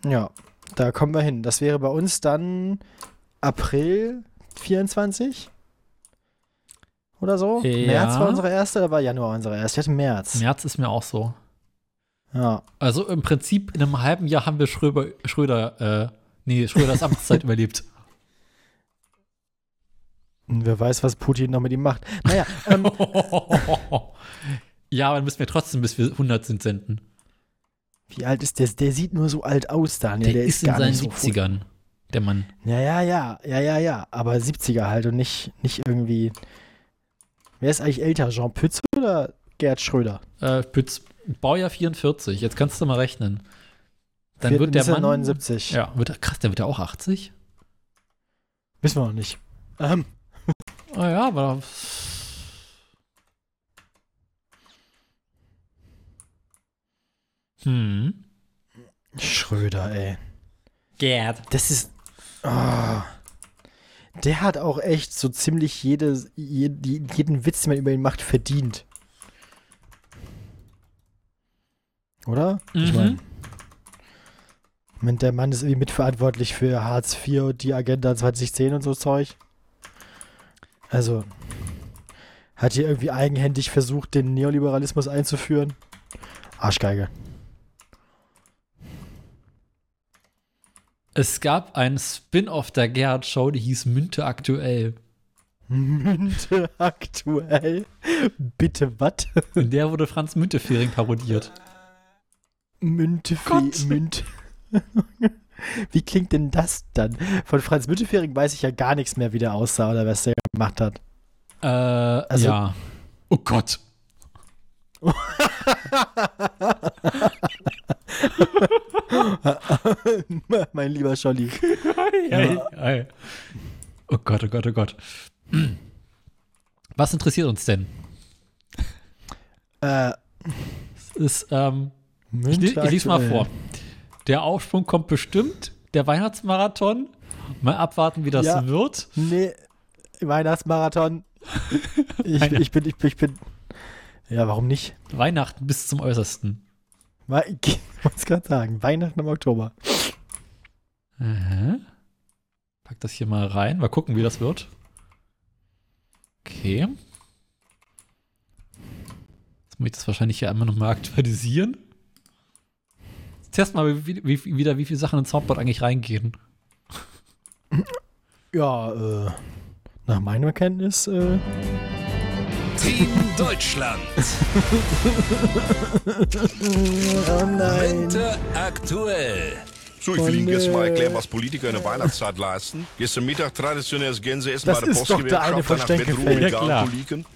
Speaker 2: Ja, da kommen wir hin. Das wäre bei uns dann April 24? Oder so?
Speaker 1: Ja.
Speaker 2: März war unsere erste, oder war Januar unsere erste? Ich hatte März.
Speaker 1: März ist mir auch so.
Speaker 2: Ja.
Speaker 1: Also im Prinzip in einem halben Jahr haben wir Schröder, Schröder, äh, nee, Schröders Amtszeit überlebt.
Speaker 2: Und wer weiß, was Putin noch mit ihm macht. Naja, ähm,
Speaker 1: ja, aber dann müssen wir trotzdem, bis wir 100 sind, senden.
Speaker 2: wie alt ist der? Der sieht nur so alt aus, Daniel.
Speaker 1: Der,
Speaker 2: Der,
Speaker 1: ist in
Speaker 2: gar
Speaker 1: seinen
Speaker 2: so
Speaker 1: 70ern, der Mann.
Speaker 2: Ja, ja, ja, ja, ja, ja. Aber 70er halt und nicht, nicht irgendwie. Wer ist eigentlich älter, Jean Pütz oder Gerd Schröder?
Speaker 1: Äh, Pütz, Baujahr 44, jetzt kannst du mal rechnen. Dann
Speaker 2: Vier-
Speaker 1: wird der
Speaker 2: er
Speaker 1: Mann.
Speaker 2: 79.
Speaker 1: Ja, wird er, krass, der wird ja auch 80?
Speaker 2: Wissen wir noch nicht. Ähm,
Speaker 1: Ah ja, aber. Hm.
Speaker 2: Schröder, ey.
Speaker 1: Gerd.
Speaker 2: Das ist. Oh. Der hat auch echt so ziemlich jede, jede, jeden Witz, den man über ihn macht, verdient. Oder? Ich
Speaker 1: Mhm.
Speaker 2: meine. Ich mein, der Mann ist irgendwie mitverantwortlich für Hartz IV und die Agenda 2010 und so Zeug. Also, hat hier irgendwie eigenhändig versucht, den Neoliberalismus einzuführen. Arschgeige.
Speaker 1: Es gab ein Spin-off der Gerhard-Show, die hieß Münte aktuell.
Speaker 2: Münte aktuell. Bitte was?
Speaker 1: In der wurde Franz Müntefering parodiert.
Speaker 2: Münte
Speaker 1: Gott.
Speaker 2: Münte. Wie klingt denn das dann? Von Franz Müntefering weiß ich ja gar nichts mehr, wie der aussah oder was der gemacht hat.
Speaker 1: Äh,
Speaker 2: Also-
Speaker 1: ja. Oh Gott.
Speaker 2: mein lieber Scholli.
Speaker 1: Ei. Oh Gott, oh Gott, oh Gott. Was interessiert uns denn?
Speaker 2: Äh,
Speaker 1: Es ist, ähm, ich, ich lese mal vor. Der Aufschwung kommt bestimmt. Der Weihnachtsmarathon. Mal abwarten, wie das
Speaker 2: Ja.
Speaker 1: wird.
Speaker 2: Nee, Weihnachtsmarathon. Ich, ich, bin, ich, bin- ich bin. Ja, warum nicht?
Speaker 1: Weihnachten bis zum Äußersten.
Speaker 2: Ich wollte gerade sagen, Weihnachten im Oktober.
Speaker 1: Aha. Pack das hier mal rein. Mal gucken, wie das wird. Okay. Jetzt muss ich das wahrscheinlich hier einmal nochmal aktualisieren. Jetzt Test mal wie, wie, wieder, wie viele Sachen ins Soundboard eigentlich reingehen.
Speaker 2: Ja, äh, nach meiner Kenntnis, äh,
Speaker 3: Team Deutschland.
Speaker 2: oh nein.
Speaker 3: Winter aktuell.
Speaker 4: So, ich will Ihnen jetzt mal erklären, was Politiker in der Weihnachtszeit leisten. Gestern Mittag traditionelles Gänseessen
Speaker 2: Das
Speaker 4: bei der
Speaker 2: eine
Speaker 4: Postgewerkschaft,
Speaker 2: von
Speaker 4: danach. Bettruhe mit
Speaker 1: Ja.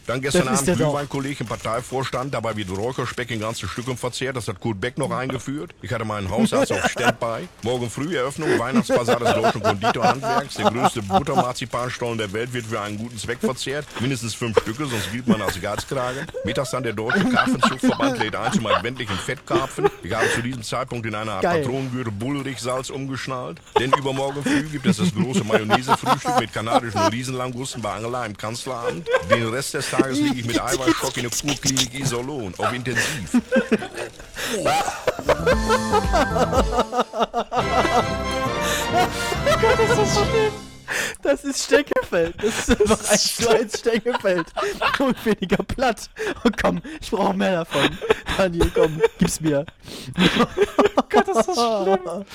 Speaker 4: Dann gestern Abend. Glühweinkolleg im Parteivorstand, dabei wird Räucherspeck in ganzen Stücken verzehrt. Das hat Kurt Beck noch eingeführt. Ich hatte meinen Hausarzt auf Standby. Morgen früh Eröffnung, Weihnachtsbasar des deutschen Konditorhandwerks. Der größte Buttermarzipanstollen der Welt wird für einen guten Zweck verzehrt. Mindestens fünf Stücke, sonst gilt man als Geizkragen. Mittags dann der Deutsche Karpfenzugverband lädt ein zum adventlichen Fettkarpfen. Ich habe zu diesem Zeitpunkt in einer Art. Patronengürtel Bullrichsalz umgeschnallt. Denn übermorgen früh gibt es das große Mayonnaise-Frühstück mit kanadischen Riesenlangusten bei Angela im Kanzleramt. Den Rest des Tages liege ich mit Eiweißschock in der Kurklinik Iserlohn auf Intensiv.
Speaker 2: Das ist Steckefeld. Das ist einfach eins zu eins Steckefeld. Und weniger platt. Oh, komm, ich brauche mehr davon. Daniel, komm, gib's mir. Oh Gott, das ist schlimm.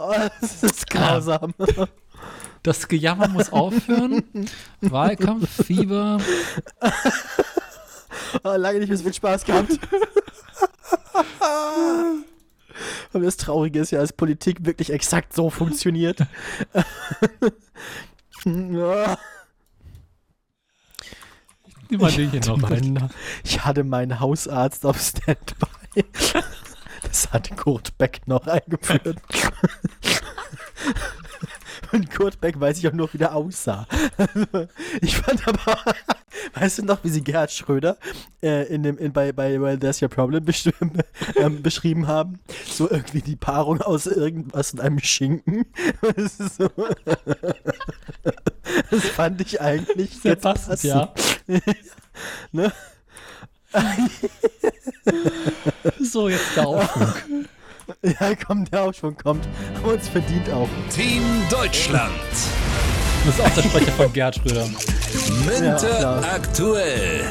Speaker 2: Oh, das ist grausam.
Speaker 1: Das Gejammer muss aufhören. Wahlkampf, Fieber.
Speaker 2: Oh, lange nicht mehr so viel Spaß gehabt. Und das Traurige ist ja, dass Politik wirklich exakt so funktioniert. Ja.
Speaker 1: Noch.
Speaker 2: Mein, ich hatte meinen Hausarzt auf Standby. Das hat Kurt Beck noch eingeführt. Und Kurt Beck weiß ich auch nur, wie der aussah. Ich fand aber, weißt du noch, wie sie Gerhard Schröder äh, in dem, in, bei, bei Well, There's Your Problem ähm, beschrieben haben? So irgendwie die Paarung aus irgendwas und einem Schinken. Das, so, das fand ich eigentlich
Speaker 1: Sehr
Speaker 2: jetzt
Speaker 1: passend, ja.
Speaker 2: Ne?
Speaker 1: So, jetzt der Aufschwung.
Speaker 2: Ja, komm, der Aufschwung kommt. Haben uns verdient auch.
Speaker 3: Team Deutschland.
Speaker 1: Das ist auch der Sprecher von Gerd Schröder.
Speaker 3: Winter
Speaker 2: klar.
Speaker 3: aktuell.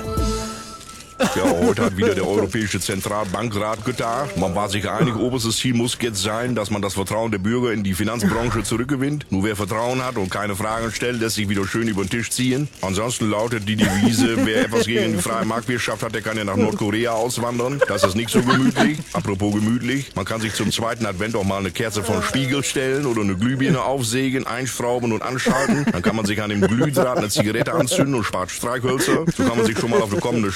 Speaker 4: Ja, heute hat wieder der Europäische Zentralbankrat getagt. Man war sich einig, oberstes Ziel muss jetzt sein, dass man das Vertrauen der Bürger in die Finanzbranche zurückgewinnt. Nur wer Vertrauen hat und keine Fragen stellt, lässt sich wieder schön über den Tisch ziehen. Ansonsten lautet die Devise, wer etwas gegen die freie Marktwirtschaft hat, der kann ja nach Nordkorea auswandern. Das ist nicht so gemütlich. Apropos gemütlich, man kann sich zum zweiten Advent auch mal eine Kerze vom Spiegel stellen oder eine Glühbirne aufsägen, einschrauben und anschalten. Dann kann man sich an dem Glühdraht eine Zigarette anzünden und spart Streichhölzer. So kann man sich schon mal auf eine kommende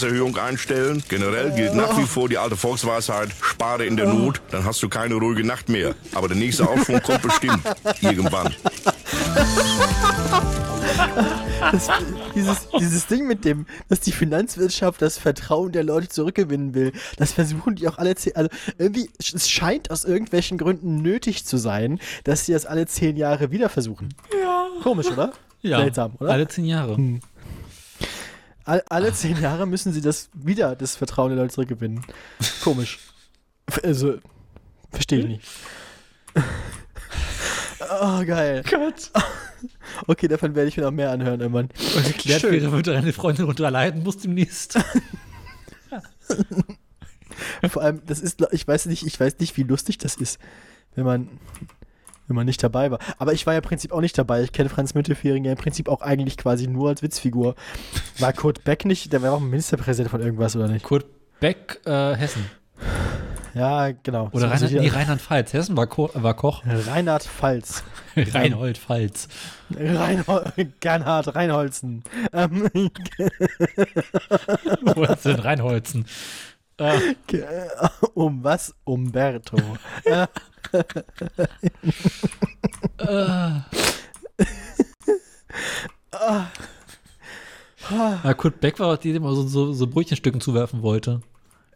Speaker 4: Strompreiserhöhung einstellen. Generell gilt nach wie vor die alte Volksweisheit, spare in der Not, dann hast du keine ruhige Nacht mehr. Aber der nächste Aufschwung kommt bestimmt. Irgendwann.
Speaker 2: Das, dieses, dieses Ding mit dem, dass die Finanzwirtschaft das Vertrauen der Leute zurückgewinnen will, das versuchen die auch alle zehn, also irgendwie, es scheint aus irgendwelchen Gründen nötig zu sein, dass sie das alle zehn Jahre wieder versuchen. Ja. Komisch, oder?
Speaker 1: Ja,
Speaker 2: Seltsam, oder?
Speaker 1: alle zehn Jahre.
Speaker 2: All, alle zehn Jahre müssen sie das wieder, das Vertrauen der Leute zurückgewinnen. Komisch. Also, verstehe ich nicht. Oh, geil.
Speaker 1: Gott.
Speaker 2: Okay, davon werde ich mir noch mehr anhören irgendwann.
Speaker 1: Und geklärt
Speaker 2: Schön.
Speaker 1: wäre, wird deine Freundin unter leiden muss demnächst.
Speaker 2: Vor allem, das ist, ich weiß nicht, ich weiß nicht, wie lustig das ist, wenn man, wenn man nicht dabei war. Aber ich war ja im Prinzip auch nicht dabei. Ich kenne Franz Müntefering ja im Prinzip auch eigentlich quasi nur als Witzfigur. War Kurt Beck nicht, der war auch Ministerpräsident von irgendwas, oder nicht?
Speaker 1: Kurt Beck, äh, Hessen.
Speaker 2: Ja, genau.
Speaker 1: Oder
Speaker 2: So,
Speaker 1: Rheinland, nee, Rheinland-Pfalz. Hessen war, Ko war Koch.
Speaker 2: Reinhard Pfalz.
Speaker 1: Reinhold Pfalz.
Speaker 2: Reinhold, Gernhard Reinholzen. Ähm,
Speaker 1: Wo ist denn Reinholzen? Äh,
Speaker 2: um was? Umberto.
Speaker 1: Na, Kurt Beck war auch die, der immer so, so, so Brötchenstücken zuwerfen wollte.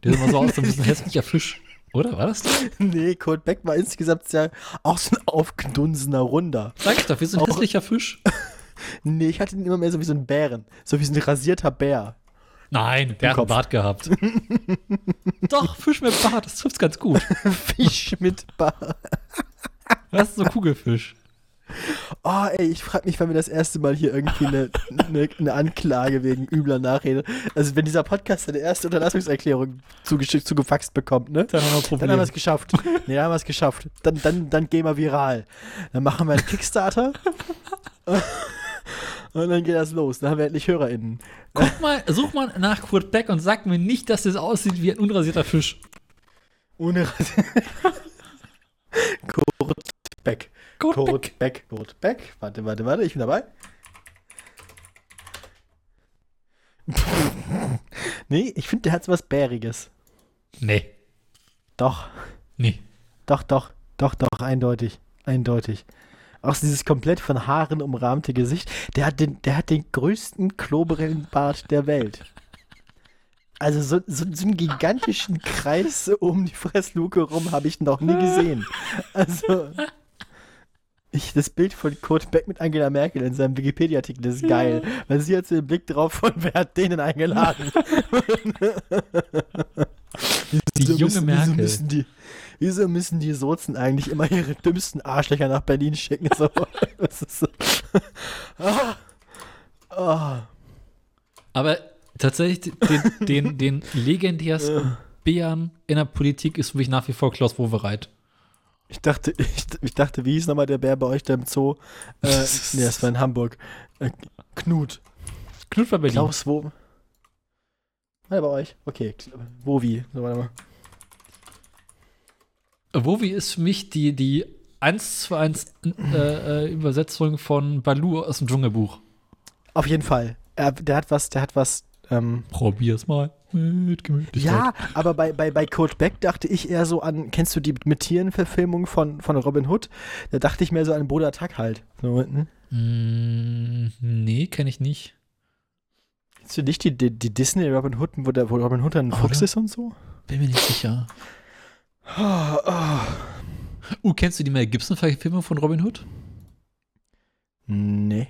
Speaker 1: Der sah immer so aus, so ein bisschen hässlicher Fisch. Oder? War das der?
Speaker 2: nee, Kurt Beck war insgesamt ja auch so ein aufgedunsener Runder.
Speaker 1: Sag ich doch, wir sind hässlicher Fisch.
Speaker 2: Nee, ich hatte ihn immer mehr so wie so ein Bären. So wie so ein rasierter Bär.
Speaker 1: Nein, der hat einen. Bart gehabt. Doch, Fisch mit Bart, das trifft's ganz gut.
Speaker 2: Fisch mit Bar.
Speaker 1: Das ist so Kugelfisch.
Speaker 2: Oh, ey, ich frage mich, wann wir das erste Mal hier irgendwie eine, eine, eine Anklage wegen übler Nachrede. Also, wenn dieser Podcast seine erste Unterlassungserklärung zugeschickt, zugefaxt bekommt, ne?
Speaker 1: Dann haben wir ein
Speaker 2: Dann
Speaker 1: Problem.
Speaker 2: haben wir es geschafft. Nee, dann haben wir es geschafft. Dann, dann, dann gehen wir viral. Dann machen wir einen Kickstarter. Und dann geht das los. Dann haben wir endlich HörerInnen.
Speaker 1: Guck mal, such mal nach Kurt Beck und sag mir nicht, dass das aussieht wie ein unrasierter Fisch.
Speaker 2: Ohne Kurt Beck.
Speaker 1: Kurt, Beck.
Speaker 2: Kurt Beck. Kurt Beck. Warte, warte, warte, ich bin dabei. nee, ich finde, der hat so was Bäriges.
Speaker 1: Nee,
Speaker 2: Doch,
Speaker 1: nee.
Speaker 2: doch, doch, doch, doch, eindeutig. Eindeutig. Auch dieses komplett von Haaren umrahmte Gesicht. Der hat den, der hat den größten Klobrillenbart der Welt. Also so, so, so einen gigantischen Kreis um die Fressluke rum habe ich noch nie gesehen. Also ich, das Bild von Kurt Beck mit Angela Merkel in seinem Wikipedia-Artikel das ist geil, weil sie hat so den Blick drauf von wer hat denen eingeladen.
Speaker 1: Die
Speaker 2: Wieso
Speaker 1: junge
Speaker 2: müssen,
Speaker 1: Merkel.
Speaker 2: Müssen, die, wieso müssen die Sozen eigentlich immer ihre dümmsten Arschlöcher nach Berlin schicken? So, das ist so. ah, ah.
Speaker 1: Aber tatsächlich, den, den, den legendärsten Bären in der Politik ist für mich nach wie vor Klaus Wowereit.
Speaker 2: Ich dachte, ich, ich dachte, wie hieß nochmal der Bär bei euch da im Zoo? Äh, nee, das war in Hamburg. Äh, Knut.
Speaker 1: Knut von Berlin.
Speaker 2: Klaus, wo? War der bei euch? Okay. Wo wie? So, warte mal.
Speaker 1: Wowi ist für mich die, die 1 zu 1 äh, äh, Übersetzung von Balu aus dem Dschungelbuch.
Speaker 2: Auf jeden Fall. Er, der hat was, der hat was. Ähm,
Speaker 1: Probier's mal mit Gemütlichkeit.
Speaker 2: ja, aber bei, bei, bei Coach Beck dachte ich eher so an, kennst du die mit Tieren-Verfilmung von, von Robin Hood? Da dachte ich mehr so an Boda Tuck halt. So, ne?
Speaker 1: Mm, nee, kenne ich nicht.
Speaker 2: Kennst du nicht die, die, die Disney Robin Hood, wo, der, wo Robin Hood ein Fuchs ist und so?
Speaker 1: Bin mir nicht sicher.
Speaker 2: Oh, oh.
Speaker 1: Uh, kennst du die Mel Gibson-Verfilmung von Robin Hood?
Speaker 2: Nee.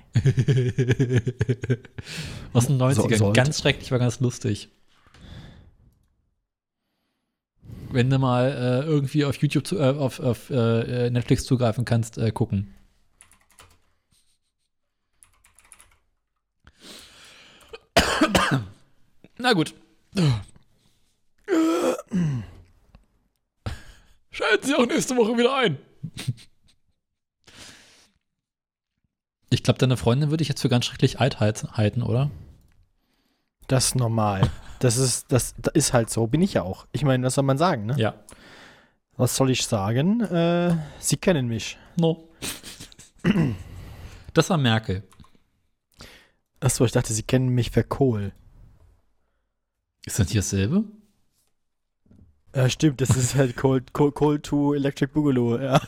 Speaker 1: Aus den 90ern.
Speaker 2: sollte.
Speaker 1: ganz schrecklich, war ganz lustig. Wenn du mal äh, irgendwie auf YouTube, zu, äh, auf, auf äh, Netflix zugreifen kannst, äh, gucken. Na gut. Schalten Sie auch nächste Woche wieder ein. Ich glaube, deine Freundin würde ich jetzt für ganz schrecklich alt halt- halten, oder?
Speaker 2: Das ist normal. Das ist, das, das ist halt so. Bin ich ja auch. Ich meine, was soll man sagen, ne?
Speaker 1: Ja.
Speaker 2: Was soll ich sagen? Äh, Sie kennen mich.
Speaker 1: No. Das war Merkel.
Speaker 2: Achso, ich dachte, Sie kennen mich für Kohl.
Speaker 1: Ist das nicht dasselbe?
Speaker 2: Ja, stimmt, das ist halt Cold, Cold, Cold to Electric Boogaloo. Ja.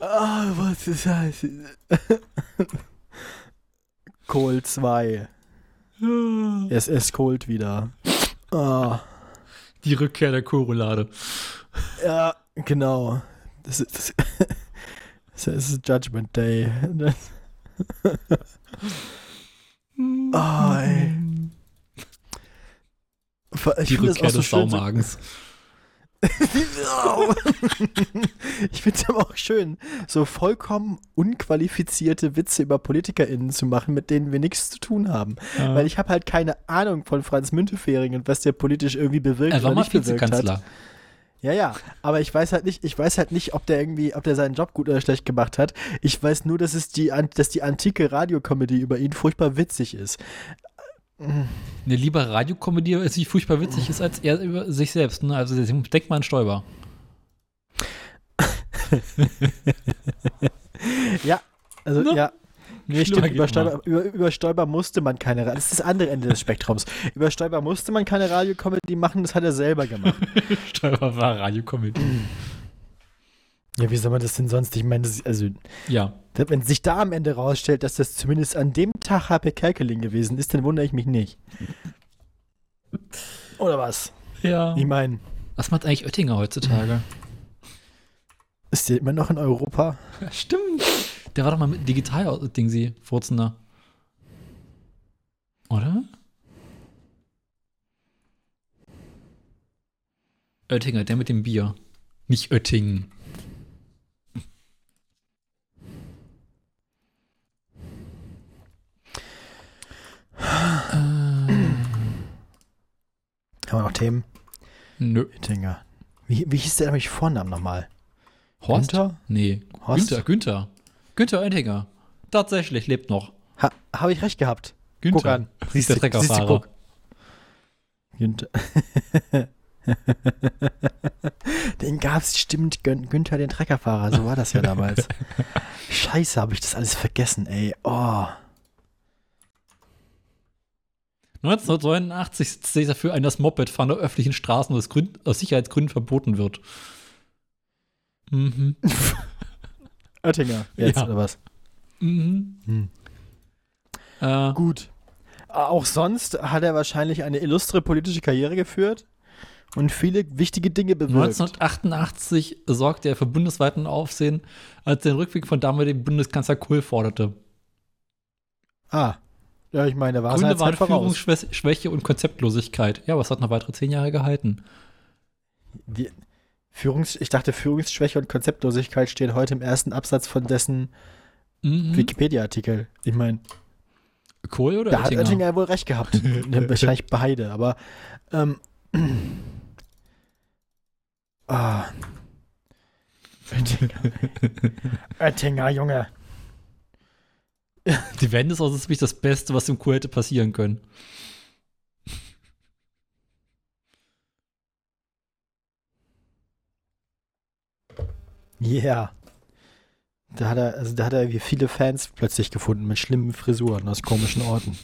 Speaker 2: ah, was ist das? Cold 2. Es ist Cold wieder. Ah,
Speaker 1: Die Rückkehr der Korolade.
Speaker 2: ja, genau. Das ist, das, das ist Judgment Day. Das, oh, ey. Ich
Speaker 1: Die Rückkehr des
Speaker 2: so-
Speaker 1: Saumagens.
Speaker 2: ich finde es aber auch schön, so vollkommen unqualifizierte Witze über PolitikerInnen zu machen, mit denen wir nichts zu tun haben. Weil ich habe halt keine Ahnung von Franz Müntefering und was der politisch irgendwie bewirkt
Speaker 1: er war
Speaker 2: oder
Speaker 1: mal
Speaker 2: nicht bewirkt hat.
Speaker 1: Vizekanzler.
Speaker 2: Ja, ja, aber ich weiß halt nicht, ich weiß halt nicht, ob der irgendwie, ob der seinen Job gut oder schlecht gemacht hat. Ich weiß nur, dass es die, dass die antike Radiokomödie über ihn furchtbar witzig ist.
Speaker 1: Eine lieber Radiokomödie, ist nicht furchtbar witzig ist, als er über sich selbst. Ne? Also denk mal an Stoiber.
Speaker 2: Ja, also
Speaker 1: Ne?
Speaker 2: ja. Nee, stimmt, über Stoiber, über, über Stoiber musste man keine, Ra- das ist das andere Ende des Spektrums. Über Stoiber musste man keine Radiokomödie machen, das hat er selber gemacht.
Speaker 1: Stoiber war Radiokomödie.
Speaker 2: ja, wie soll man das denn sonst? Ich meine, das also,
Speaker 1: Ja.
Speaker 2: wenn sich da am Ende rausstellt, dass das zumindest an dem Tag HP Kerkeling gewesen ist, dann wundere ich mich nicht. Oder was?
Speaker 1: Ja.
Speaker 2: Ich meine,
Speaker 1: Was macht eigentlich Oettinger heutzutage?
Speaker 2: ist der immer noch in Europa?
Speaker 1: Ja, stimmt. Der war doch mal mit Digital-Ding, sie, Furzender. Oder? Oettinger, der mit dem Bier. Nicht Oettingen.
Speaker 2: Haben wir noch Themen?
Speaker 1: Nö.
Speaker 2: Oettinger. Wie, wie hieß der eigentlich Vornamen nochmal?
Speaker 1: Horst?
Speaker 2: Günther?
Speaker 1: Nee.
Speaker 2: Horst?
Speaker 1: Günther, Günther. Günther Oettinger. Tatsächlich lebt noch.
Speaker 2: Ha, Habe ich recht gehabt.
Speaker 1: Günther.
Speaker 2: Guck an.
Speaker 1: Siehst der Treckerfahrer.
Speaker 2: Günther. den gab es, stimmt, Gün Günther den Treckerfahrer, so war das ja damals. Scheiße, habe ich das alles vergessen, ey. Oh.
Speaker 1: 1989 setzt sich dafür ein, dass Mopedfahren auf öffentlichen Straßen aus, Gründen, aus Sicherheitsgründen verboten wird. Mhm.
Speaker 2: Oettinger, jetzt
Speaker 1: Ja.
Speaker 2: oder was?
Speaker 1: Mhm.
Speaker 2: Hm.
Speaker 1: Äh,
Speaker 2: Gut. Auch sonst hat er wahrscheinlich eine illustre politische Karriere geführt und viele wichtige Dinge bewirkt.
Speaker 1: 1988 sorgte er für bundesweiten Aufsehen, als er den Rückweg von damaligen Bundeskanzler Kohl forderte.
Speaker 2: Ah. Ja, ich meine, da war es
Speaker 1: Gründe
Speaker 2: halt
Speaker 1: waren. Führungsschwäche und Konzeptlosigkeit. Ja, es hat noch weitere zehn Jahre gehalten.
Speaker 2: Die Führungs ich dachte, Führungsschwäche und Konzeptlosigkeit stehen heute im ersten Absatz von dessen
Speaker 1: Mhm.
Speaker 2: Wikipedia-Artikel. Ich meine,
Speaker 1: Kohl oder
Speaker 2: da hat
Speaker 1: Oettinger?
Speaker 2: Oettinger ja wohl recht gehabt. Ja, Wahrscheinlich beide, aber ähm, ah. Oettinger. Oettinger, Junge.
Speaker 1: Die Wende ist also ziemlich das Beste, was dem Kohl hätte passieren können.
Speaker 2: Yeah. Da hat er, also da hat er irgendwie viele Fans plötzlich gefunden mit schlimmen Frisuren aus komischen Orten.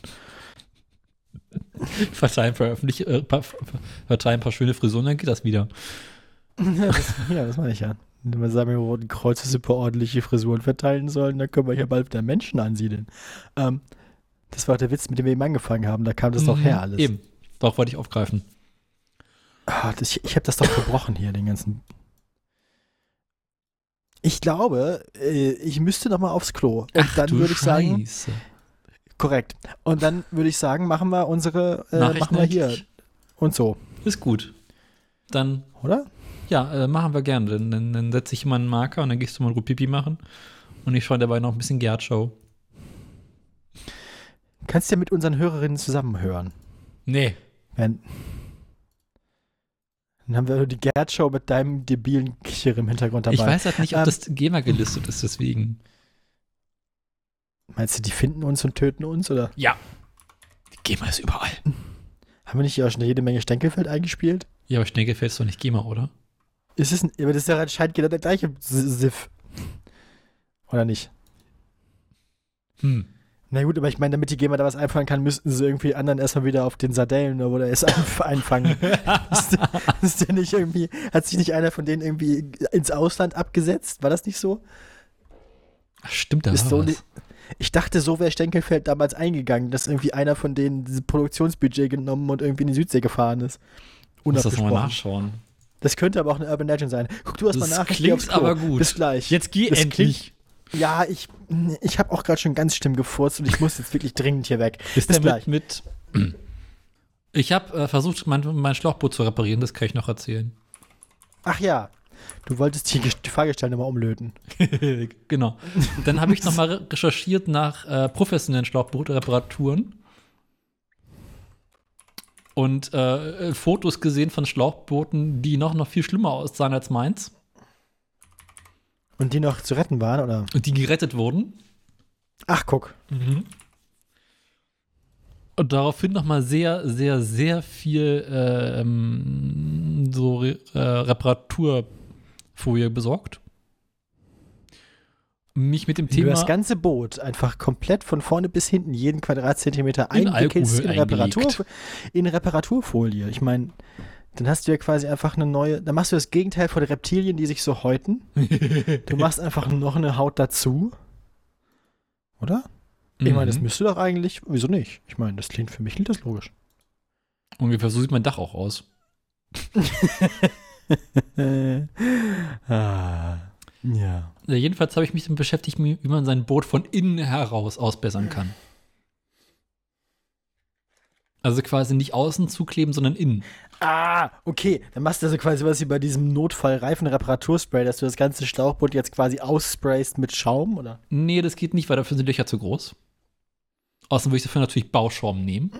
Speaker 1: Verteilen veröffentlicht, äh, verteilen ein paar schöne Frisuren, dann geht das wieder.
Speaker 2: Ja, das, ja, das meine ich ja. Wenn wir sagen, wir Roten Kreuz super ordentliche Frisuren verteilen sollen, dann können wir hier bald wieder Menschen ansiedeln. Ähm, das war der Witz, mit dem wir eben angefangen haben. Da kam das doch her alles.
Speaker 1: Mhm. Eben. Doch, wollte ich aufgreifen.
Speaker 2: Ah, das, ich ich habe das doch gebrochen hier, den ganzen. Ich glaube, äh, ich müsste noch mal aufs Klo. Und dann würde ich sagen,
Speaker 1: Scheiße.
Speaker 2: korrekt. Und dann würde ich sagen, machen wir unsere, äh, machen wir hier und so,
Speaker 1: Ist gut. Dann,
Speaker 2: oder?
Speaker 1: Ja, äh, machen wir gerne. Dann, dann, dann setze ich mal einen Marker und dann gehst du mal Pipi machen. Und ich schaue dabei noch ein bisschen Gerd-Show.
Speaker 2: Kannst ja mit unseren Hörerinnen zusammenhören.
Speaker 1: Nee.
Speaker 2: Wenn, dann haben wir die Gerd-Show mit deinem debilen Kicher im Hintergrund dabei.
Speaker 1: Ich weiß halt nicht, ob
Speaker 2: Ähm,
Speaker 1: das GEMA gelistet ist, deswegen.
Speaker 2: Meinst du, die finden uns und töten uns? Oder
Speaker 1: Ja. GEMA ist überall.
Speaker 2: haben wir nicht auch schon jede Menge Stenkelfeld eingespielt?
Speaker 1: Ja, aber Schneckelfeld ist doch nicht GEMA, oder?
Speaker 2: Ist es aber das ist ja anscheinend genau der gleiche Siff. Oder nicht?
Speaker 1: Hm.
Speaker 2: Na gut, aber ich meine, damit die GEMA da was einfahren kann, müssten sie irgendwie anderen erstmal wieder auf den Sardellen oder einf- einfangen. ist, der, ist der nicht irgendwie, hat sich nicht einer von denen irgendwie ins Ausland abgesetzt? War das nicht so?
Speaker 1: Ach, stimmt, da
Speaker 2: ist so
Speaker 1: was.
Speaker 2: ich dachte, so wäre Stenkelfeld damals eingegangen, dass irgendwie einer von denen dieses Produktionsbudget genommen und irgendwie in die Südsee gefahren ist.
Speaker 1: Muss das mal nachschauen.
Speaker 2: Das könnte aber auch eine Urban Legend sein. Guck du erst mal
Speaker 1: Das
Speaker 2: nach. geh
Speaker 1: klingt aber gut.
Speaker 2: Bis gleich.
Speaker 1: Jetzt geh
Speaker 2: Das
Speaker 1: endlich.
Speaker 2: Ja, ich, ich habe auch gerade schon ganz schlimm gefurzt und ich muss jetzt wirklich dringend hier weg. Bis
Speaker 1: der
Speaker 2: gleich.
Speaker 1: mit, mit Ich habe äh, versucht, mein, mein Schlauchboot zu reparieren, das kann ich noch erzählen.
Speaker 2: Ach ja, du wolltest die, die Fahrgestelle mal umlöten.
Speaker 1: genau. Dann habe ich nochmal recherchiert nach äh, professionellen Schlauchbootreparaturen und äh, äh, Fotos gesehen von Schlauchbooten, die noch, noch viel schlimmer aussahen als meins
Speaker 2: Und die noch zu retten waren, oder?
Speaker 1: und die gerettet wurden.
Speaker 2: Ach, guck.
Speaker 1: Und daraufhin nochmal sehr, sehr, sehr viel ähm, so Re äh, Reparaturfolie besorgt. Mich mit dem Thema
Speaker 2: das ganze Boot einfach komplett von vorne bis hinten jeden Quadratzentimeter
Speaker 1: In
Speaker 2: einwickelst in, Reparatur, in Reparaturfolie. Ich meine, dann hast du ja quasi einfach eine neue, dann machst du das Gegenteil von Reptilien, die sich so häuten. Du machst einfach noch eine Haut dazu. Oder? Ich meine, das
Speaker 1: Mhm.
Speaker 2: müsste doch eigentlich, wieso nicht? Ich meine, das klingt für mich klingt das logisch.
Speaker 1: Ungefähr so sieht mein Dach auch aus.
Speaker 2: ah, ja.
Speaker 1: Ja, jedenfalls habe ich mich damit beschäftigt, wie wie man sein Boot von innen heraus ausbessern kann. Also quasi nicht außen zukleben, sondern innen.
Speaker 2: Ah, okay. Dann machst du also quasi was wie bei diesem Notfall-Reifen-Reparaturspray, dass du das ganze Schlauchboot jetzt quasi aussprayst mit Schaum, oder?
Speaker 1: Nee, das geht nicht, weil dafür sind die Löcher zu groß. Außerdem würde ich dafür natürlich Bauschaum nehmen.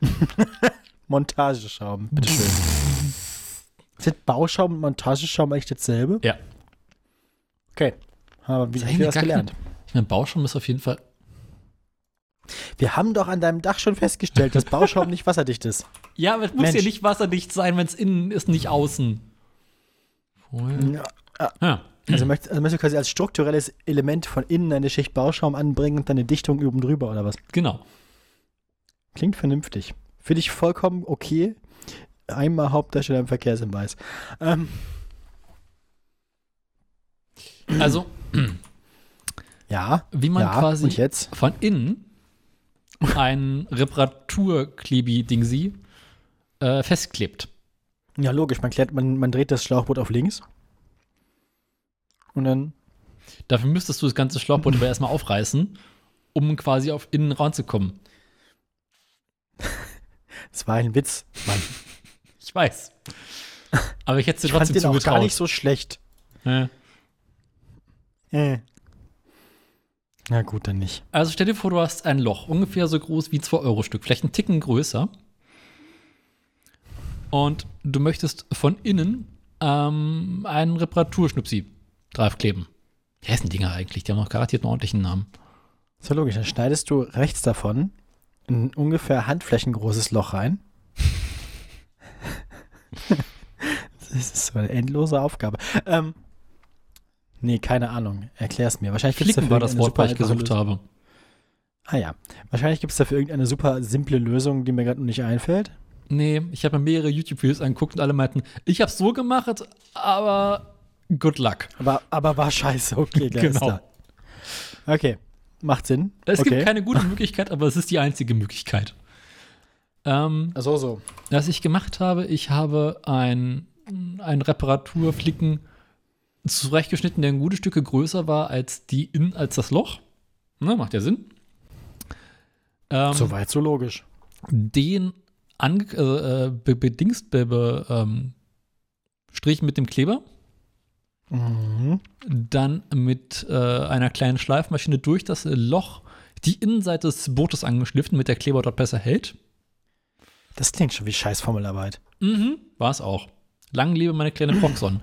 Speaker 2: Montageschaum, bitteschön. Sind Bauschaum und Montageschaum eigentlich dasselbe?
Speaker 1: Ja.
Speaker 2: Okay. Aber wie haben wir das gelernt?
Speaker 1: kein- Ich meine, Bauschaum ist auf jeden Fall.
Speaker 2: Wir haben doch an deinem Dach schon festgestellt, dass Bauschaum nicht wasserdicht ist.
Speaker 1: Ja, aber es muss
Speaker 2: Mensch.
Speaker 1: ja nicht wasserdicht sein, wenn es innen ist, nicht außen. Vorher. Ja.
Speaker 2: Also möchtest, also möchtest du quasi als strukturelles Element von innen eine Schicht Bauschaum anbringen und dann eine Dichtung oben drüber oder was?
Speaker 1: Genau.
Speaker 2: Klingt vernünftig. Finde ich vollkommen okay. Einmal Hauptdarsteller im Verkehrshinweis. Ähm,
Speaker 1: Also,
Speaker 2: ja.
Speaker 1: wie man
Speaker 2: ja,
Speaker 1: quasi von innen ein Reparaturklebi-Dingsi äh, festklebt.
Speaker 2: Ja, logisch. Man, klärt, man, man dreht das Schlauchboot auf links. Und dann.
Speaker 1: Dafür müsstest du das ganze Schlauchboot aber erstmal aufreißen, um quasi auf innen ranzukommen.
Speaker 2: Das war ein Witz, Mann.
Speaker 1: Ich weiß. Aber ich hätte es dir
Speaker 2: Ich fand
Speaker 1: trotzdem
Speaker 2: den auch gar
Speaker 1: zugetraut.
Speaker 2: nicht so schlecht.
Speaker 1: Ja.
Speaker 2: Äh. Na gut, dann nicht.
Speaker 1: Also stell dir vor, du hast ein Loch, ungefähr so groß wie ein 2-Euro-Stück, vielleicht einen Ticken größer. Und du möchtest von innen ähm, einen Reparaturschnupsi draufkleben. Wie heißen Dinger eigentlich? Die haben noch garantiert einen ordentlichen Namen.
Speaker 2: So logisch. Dann schneidest du rechts davon ein ungefähr handflächengroßes Loch rein. das ist so eine endlose Aufgabe. Ähm, nee, keine Ahnung. Erklär's mir. Wahrscheinlich gibt's
Speaker 1: Flicken war das Wort, was ich gesucht
Speaker 2: Lösung.
Speaker 1: habe.
Speaker 2: Ah ja. Wahrscheinlich gibt es dafür irgendeine super simple Lösung, die mir gerade noch nicht einfällt.
Speaker 1: Nee, ich habe mir mehrere YouTube-Videos angeguckt und alle meinten, ich habe so gemacht, aber good luck.
Speaker 2: Aber, aber war scheiße. Okay,
Speaker 1: Genau.
Speaker 2: Okay. Macht Sinn.
Speaker 1: Es
Speaker 2: okay.
Speaker 1: gibt keine gute Möglichkeit, aber es ist die einzige Möglichkeit. Ähm,
Speaker 2: so, so.
Speaker 1: Was ich gemacht habe, ich habe ein, ein Reparaturflicken zurechtgeschnitten, der ein gutes Stücke größer war als die in, als das Loch. Ne, macht ja Sinn. Ähm,
Speaker 2: Soweit so logisch.
Speaker 1: Den ange äh, äh, be bedingst be be ähm, Strich mit dem Kleber,
Speaker 2: Mhm.
Speaker 1: dann mit äh, einer kleinen Schleifmaschine durch das Loch die Innenseite des Bootes angeschliffen, damit der Kleber dort besser hält.
Speaker 2: Das klingt schon wie scheiß Formelarbeit.
Speaker 1: Mhm, war es auch. Lang lebe meine kleine Proxon.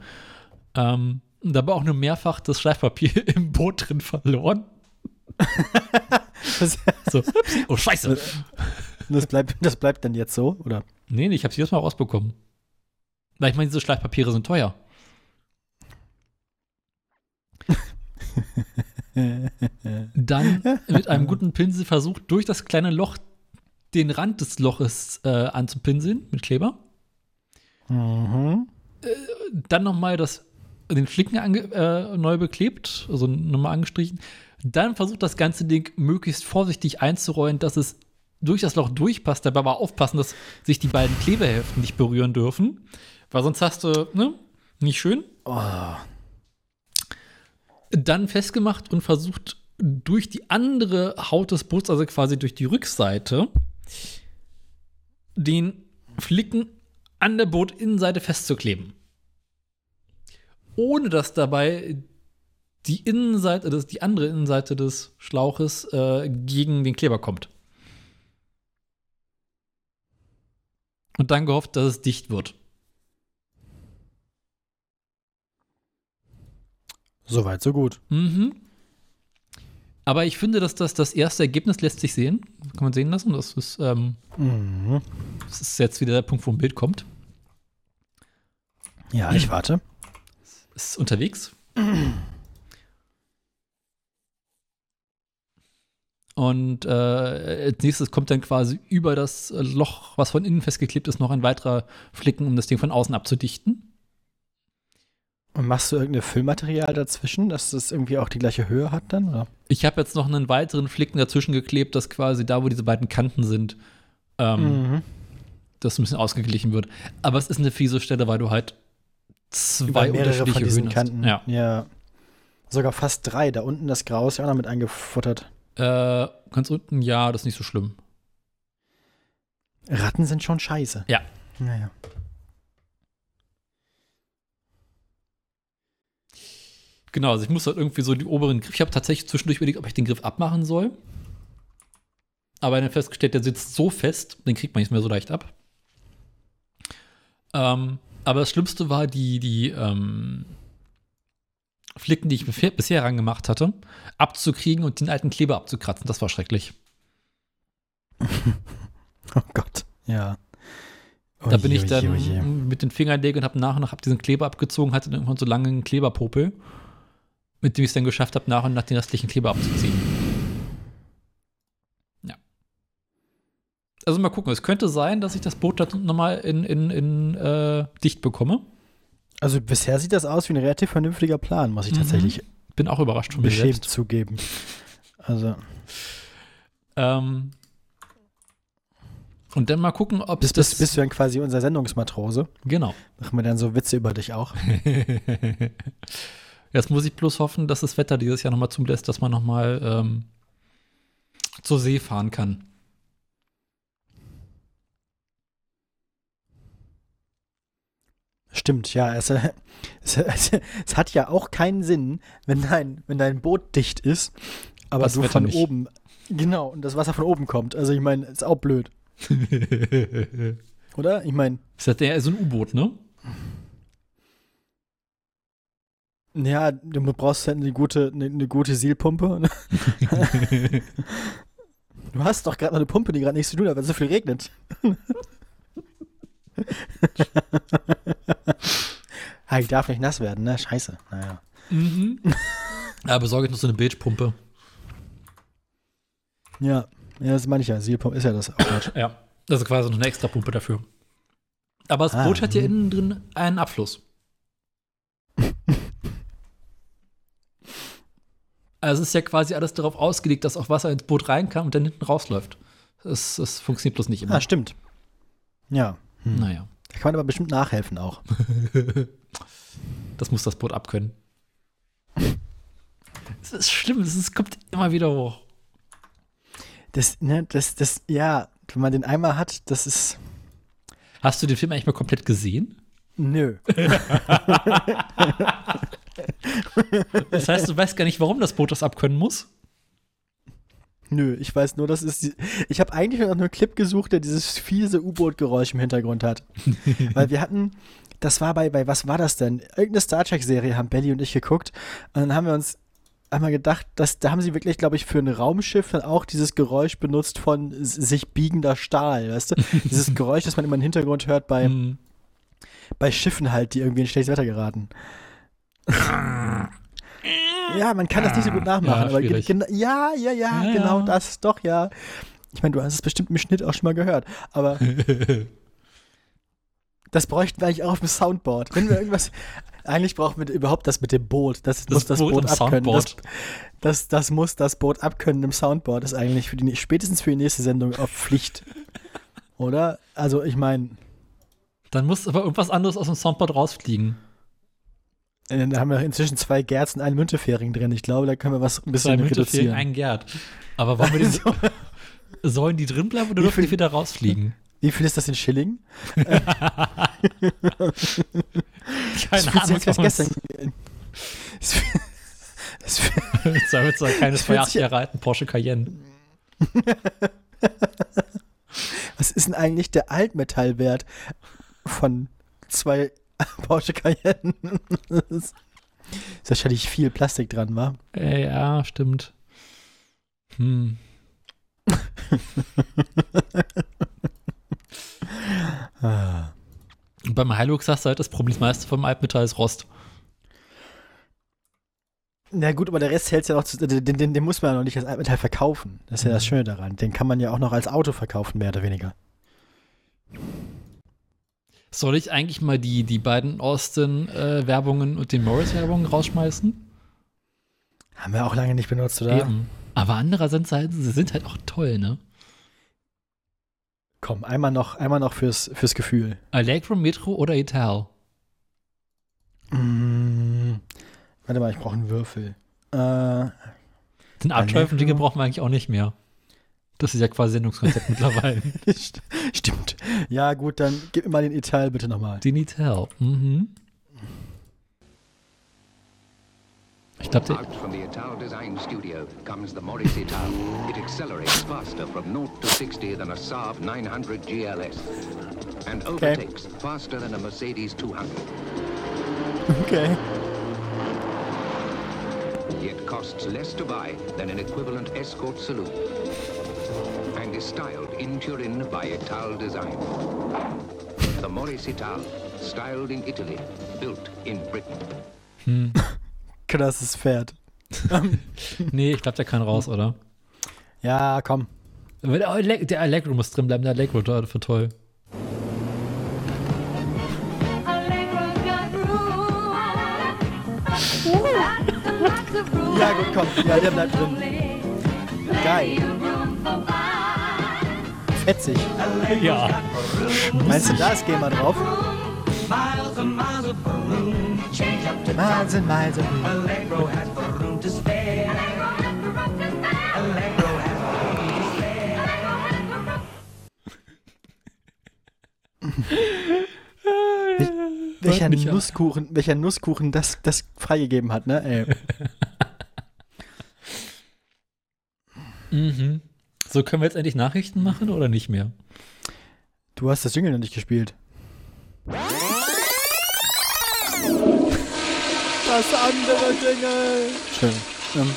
Speaker 1: ähm, dabei auch nur mehrfach das Schleifpapier im Boot drin verloren. So, oh Scheiße.
Speaker 2: das, bleibt, das bleibt dann jetzt so, oder?
Speaker 1: Nee, nee, ich hab's jedes Mal rausbekommen. Weil ich meine, diese Schleifpapiere sind teuer. Dann mit einem guten Pinsel versucht, durch das kleine Loch den Rand des Loches äh, anzupinseln mit Kleber.
Speaker 2: Mhm.
Speaker 1: Dann nochmal das, den Flicken ange, äh, neu beklebt, also nochmal angestrichen. Dann versucht das ganze Ding möglichst vorsichtig einzurollen, dass es durch das Loch durchpasst. Dabei aber aufpassen, dass sich die beiden Klebehälften nicht berühren dürfen. Weil sonst hast du, ne, nicht schön.
Speaker 2: Oh,
Speaker 1: Dann festgemacht und versucht, durch die andere Haut des Boots, also quasi durch die Rückseite, den Flicken an der Bootinnenseite festzukleben. Ohne dass dabei die Innenseite, das, die andere Innenseite des Schlauches äh, gegen den Kleber kommt. Und dann gehofft, dass es dicht wird.
Speaker 2: Soweit, so gut.
Speaker 1: Mhm. Aber ich finde, dass das, das erste Ergebnis lässt sich sehen. Kann man sehen lassen. Das ist, ähm,
Speaker 2: Mhm.
Speaker 1: das ist jetzt wieder der Punkt, wo ein Bild kommt.
Speaker 2: Ja, ich warte.
Speaker 1: Ist unterwegs. Und äh, als nächstes kommt dann quasi über das Loch, was von innen festgeklebt ist, noch ein weiterer Flicken, um das Ding von außen abzudichten.
Speaker 2: Und machst du irgendein Füllmaterial dazwischen, dass das irgendwie auch die gleiche Höhe hat dann? Oder?
Speaker 1: Ich habe jetzt noch einen weiteren Flicken dazwischen geklebt, dass quasi da, wo diese beiden Kanten sind, ähm,
Speaker 2: Mhm.
Speaker 1: das ein bisschen ausgeglichen wird. Aber es ist eine fiese Stelle, weil du halt zwei unterschiedliche
Speaker 2: von diesen
Speaker 1: Höhen
Speaker 2: Kanten.
Speaker 1: hast.
Speaker 2: ja. Sogar fast drei. Da unten das Grau ist ja auch noch mit eingefuttert.
Speaker 1: Ja. Äh, ganz unten, ja, das ist nicht so schlimm.
Speaker 2: Ratten sind schon scheiße.
Speaker 1: Ja.
Speaker 2: Naja.
Speaker 1: Genau, also ich muss halt irgendwie so die oberen Griff. Ich habe tatsächlich zwischendurch überlegt, ob ich den Griff abmachen soll. Aber dann festgestellt, der sitzt so fest, den kriegt man nicht mehr so leicht ab. Ähm, aber das Schlimmste war die, die ähm, Flicken, die ich bisher, rangemacht hatte, abzukriegen und den alten Kleber abzukratzen. Das war schrecklich.
Speaker 2: Oh Gott. Ja.
Speaker 1: Da bin
Speaker 2: Oje,
Speaker 1: ich dann
Speaker 2: oje, oje.
Speaker 1: mit den Fingernägeln und habe nach und nach hab diesen Kleber abgezogen, hatte dann irgendwann so lange einen Kleberpopel, mit dem ich es dann geschafft habe, nach und nach den restlichen Kleber abzuziehen. Also mal gucken, es könnte sein, dass ich das Boot dann nochmal in, in, in äh, dicht bekomme.
Speaker 2: Also bisher sieht das aus wie ein relativ vernünftiger Plan, muss ich
Speaker 1: Mhm.
Speaker 2: tatsächlich
Speaker 1: Bin auch überrascht von mir
Speaker 2: beschämt
Speaker 1: selbst.
Speaker 2: zugeben. Also,
Speaker 1: Ähm, und dann mal gucken, ob
Speaker 2: bist,
Speaker 1: das.
Speaker 2: bist, bist du dann quasi unser Sendungsmatrose?
Speaker 1: genau.
Speaker 2: Machen wir dann so Witze über dich auch?
Speaker 1: Jetzt muss ich bloß hoffen, dass das Wetter dieses Jahr nochmal zulässt, dass man nochmal ähm, zur See fahren kann.
Speaker 2: Stimmt, ja. Es, es, es, es hat ja auch keinen Sinn, wenn dein, wenn dein Boot dicht ist, aber
Speaker 1: Das
Speaker 2: du von
Speaker 1: nicht.
Speaker 2: oben. Genau, und das Wasser von oben kommt. Also ich meine, ist auch blöd, oder? Ich meine,
Speaker 1: Ist das eher so ein U-Boot, ne?
Speaker 2: ja, du brauchst halt eine gute, eine, eine gute Sielpumpe. Du hast doch gerade noch eine Pumpe, die gerade nichts zu tun hat, weil es so viel regnet. Ah, die darf nicht nass werden, ne? Scheiße. Naja.
Speaker 1: mhm. Ja, besorge ich noch so eine Beige-Pumpe.
Speaker 2: Ja, ja, das meine ich ja. Sielpumpe ist ja das Deutsch.
Speaker 1: Ja. Das ist quasi noch eine extra Pumpe dafür. Aber das
Speaker 2: Ah,
Speaker 1: Boot hat ja
Speaker 2: mhm.
Speaker 1: innen drin einen Abfluss. Also es ist ja quasi alles darauf ausgelegt, dass auch Wasser ins Boot rein kann und dann hinten rausläuft. Das, das funktioniert bloß nicht immer.
Speaker 2: Ah, stimmt. Ja. Hm.
Speaker 1: Naja,
Speaker 2: Da kann man aber bestimmt nachhelfen auch.
Speaker 1: das muss das Boot abkönnen. Es ist schlimm, es kommt immer wieder hoch.
Speaker 2: Das, ne, das, das, ja, wenn man den einmal hat, das ist.
Speaker 1: Hast du den Film eigentlich mal komplett gesehen?
Speaker 2: Nö.
Speaker 1: Das heißt, du weißt gar nicht, warum das Boot das abkönnen muss?
Speaker 2: Nö, ich weiß nur, das ist. Die, ich habe eigentlich noch einen Clip gesucht, der dieses fiese U-Boot-Geräusch im Hintergrund hat. Weil wir hatten, das war bei, bei, was war das denn? Irgendeine Star Trek-Serie haben Belly und ich geguckt. Und dann haben wir uns einmal gedacht, dass, da haben sie wirklich, glaube ich, für ein Raumschiff dann auch dieses Geräusch benutzt von sich biegender Stahl, weißt du? Dieses Geräusch, das man immer im Hintergrund hört bei,
Speaker 1: Hm.
Speaker 2: bei Schiffen halt, die irgendwie in schlechtes Wetter geraten. ja, man kann das nicht so gut nachmachen,
Speaker 1: Ja,
Speaker 2: aber ja, ja, ja,
Speaker 1: Ja,
Speaker 2: genau das, doch, ja. Ich meine, du hast es bestimmt im Schnitt auch schon mal gehört, aber das bräuchten wir eigentlich auch auf dem Soundboard. Wenn wir irgendwas, eigentlich brauchen wir überhaupt das mit dem Boot. Das, muss das
Speaker 1: Boot
Speaker 2: Boot, abkönnen. Das, das, das muss das Boot abkönnen im Soundboard. ist eigentlich für die, spätestens für die nächste Sendung auf Pflicht. Oder? Also, ich meine,
Speaker 1: Dann muss aber irgendwas anderes aus dem Soundboard rausfliegen.
Speaker 2: Äh, da haben wir inzwischen zwei Gerzen, einen Müntefering drin. Ich glaube, da können wir was ein
Speaker 1: Zwei
Speaker 2: bisschen
Speaker 1: Müntefering,
Speaker 2: reduzieren.
Speaker 1: ein Gerd. Aber wollen wir die, sollen die drin bleiben oder dürfen die wieder rausfliegen?
Speaker 2: Wie viel ist das in Schilling?
Speaker 1: Keine
Speaker 2: Das
Speaker 1: Ahnung.
Speaker 2: gestern. Das fühlt- Das
Speaker 1: war jetzt ein kleines Jahre alten Porsche Cayenne.
Speaker 2: Was ist denn eigentlich der Altmetallwert von zwei Porsche Cayenne? Das ist wahrscheinlich viel Plastik dran, war.
Speaker 1: Äh, ja, stimmt. Hm. Und beim Hilux sagst du halt, das Problem das meiste vom Altmetall ist Rost.
Speaker 2: Na gut, aber der Rest hält ja noch, zu, den, den, den muss man ja noch nicht als Altmetall verkaufen. Das ist ja das
Speaker 1: Mhm.
Speaker 2: Schöne daran. Den kann man ja auch noch als Auto verkaufen, mehr oder weniger.
Speaker 1: Soll ich eigentlich mal die, die beiden Austin-Werbungen und den Morris-Werbungen rausschmeißen?
Speaker 2: Haben wir auch lange nicht benutzt, oder?
Speaker 1: Eben. Aber andererseits halt, sie sind halt auch toll, ne?
Speaker 2: Komm, einmal noch, einmal noch fürs, fürs Gefühl.
Speaker 1: Allegro, Metro oder Ital?
Speaker 2: Mm, warte mal, ich brauche einen Würfel. Äh,
Speaker 1: Den Abschweifenlinge
Speaker 2: Allegro.
Speaker 1: brauchen wir eigentlich auch nicht mehr. Das ist ja quasi Sendungskonzept mittlerweile.
Speaker 2: St- Stimmt. Ja, gut, dann gib mir mal den Ital bitte nochmal.
Speaker 1: Die need help. Mhm. Ich glaube, der.
Speaker 5: Out from the Ital Design Studio comes the Morris Ital. It accelerates faster from 0 to 60 than a Saab 900 GLS and overtakes faster than a Mercedes 200.
Speaker 2: Okay.
Speaker 5: Yet costs less to buy than an equivalent escort saloon is styled in Turin by Ital Design. The Morris Ital, styled in Italy, built in Britain.
Speaker 2: Krasses Pferd.
Speaker 1: Nee, ich glaube, der kann raus, oder?
Speaker 2: Ja, komm.
Speaker 1: Aber Der, Alle- der Allegro muss drin bleiben, der Allegro war für toll.
Speaker 2: Ja, gut, komm. Ja, der bleibt drin. Geil. Fetzig.
Speaker 1: Ja.
Speaker 2: Meinst du, da ist GEMA drauf?
Speaker 6: Miles and miles of room. Change up to
Speaker 2: Miles and miles of
Speaker 6: Allegro has the room to spare. Allegro has the room to spare.
Speaker 2: welcher
Speaker 1: mich an.
Speaker 2: Nusskuchen, welcher Nusskuchen das, das freigegeben hat, ne? Ey.
Speaker 1: Mhm. So, können wir jetzt endlich Nachrichten machen oder nicht mehr?
Speaker 2: Du hast das Jingle noch nicht gespielt. Das andere Jingle. Schön. Ähm.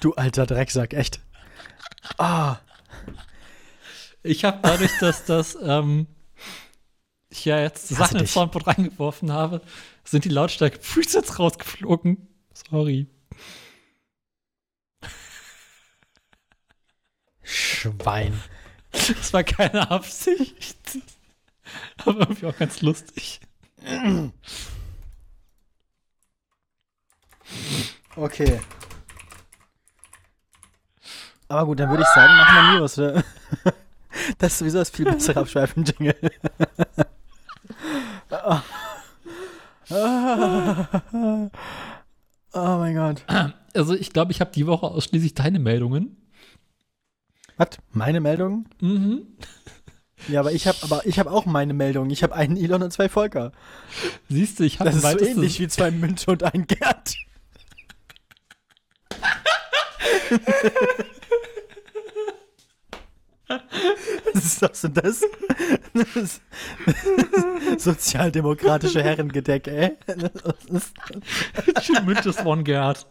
Speaker 2: Du alter Drecksack, echt. Ah,
Speaker 1: Ich habe dadurch, dass das ähm, ich ja jetzt Sachen ins. Soundboard reingeworfen habe, sind die Lautstärke Presets rausgeflogen. Sorry.
Speaker 2: Schwein.
Speaker 1: Das war keine Absicht. Aber irgendwie auch ganz lustig.
Speaker 2: Okay. Aber gut, dann würde ich sagen, machen wir News, oder? Das ist sowieso das viel bessere Abschweifen-Jingle. Oh mein Gott.
Speaker 1: Also ich glaube, ich habe die Woche ausschließlich deine Meldungen.
Speaker 2: Was? Meine Meldung?
Speaker 1: Mhm.
Speaker 2: Ja, aber ich habe aber ich habe auch meine Meldung. Ich habe einen Elon und zwei Volker.
Speaker 1: Siehst du, ich habe
Speaker 2: Das ist so ähnlich wie zwei Münze und ein Gerd. Was ist das denn das? sozialdemokratische Herrengedeck, ey. Das ist,
Speaker 1: Müntes von Gerd.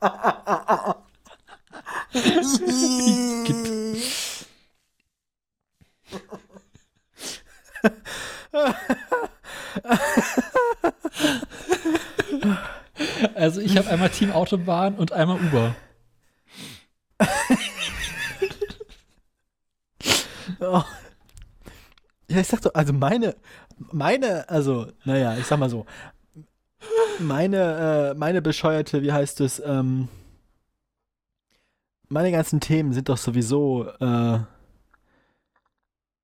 Speaker 1: Also ich habe einmal Team Autobahn und einmal Uber.
Speaker 2: oh. Ja, ich sag doch, also meine, meine, also, naja, ich sag mal so, meine, äh, meine bescheuerte, wie heißt es, ähm, meine ganzen Themen sind doch sowieso, äh,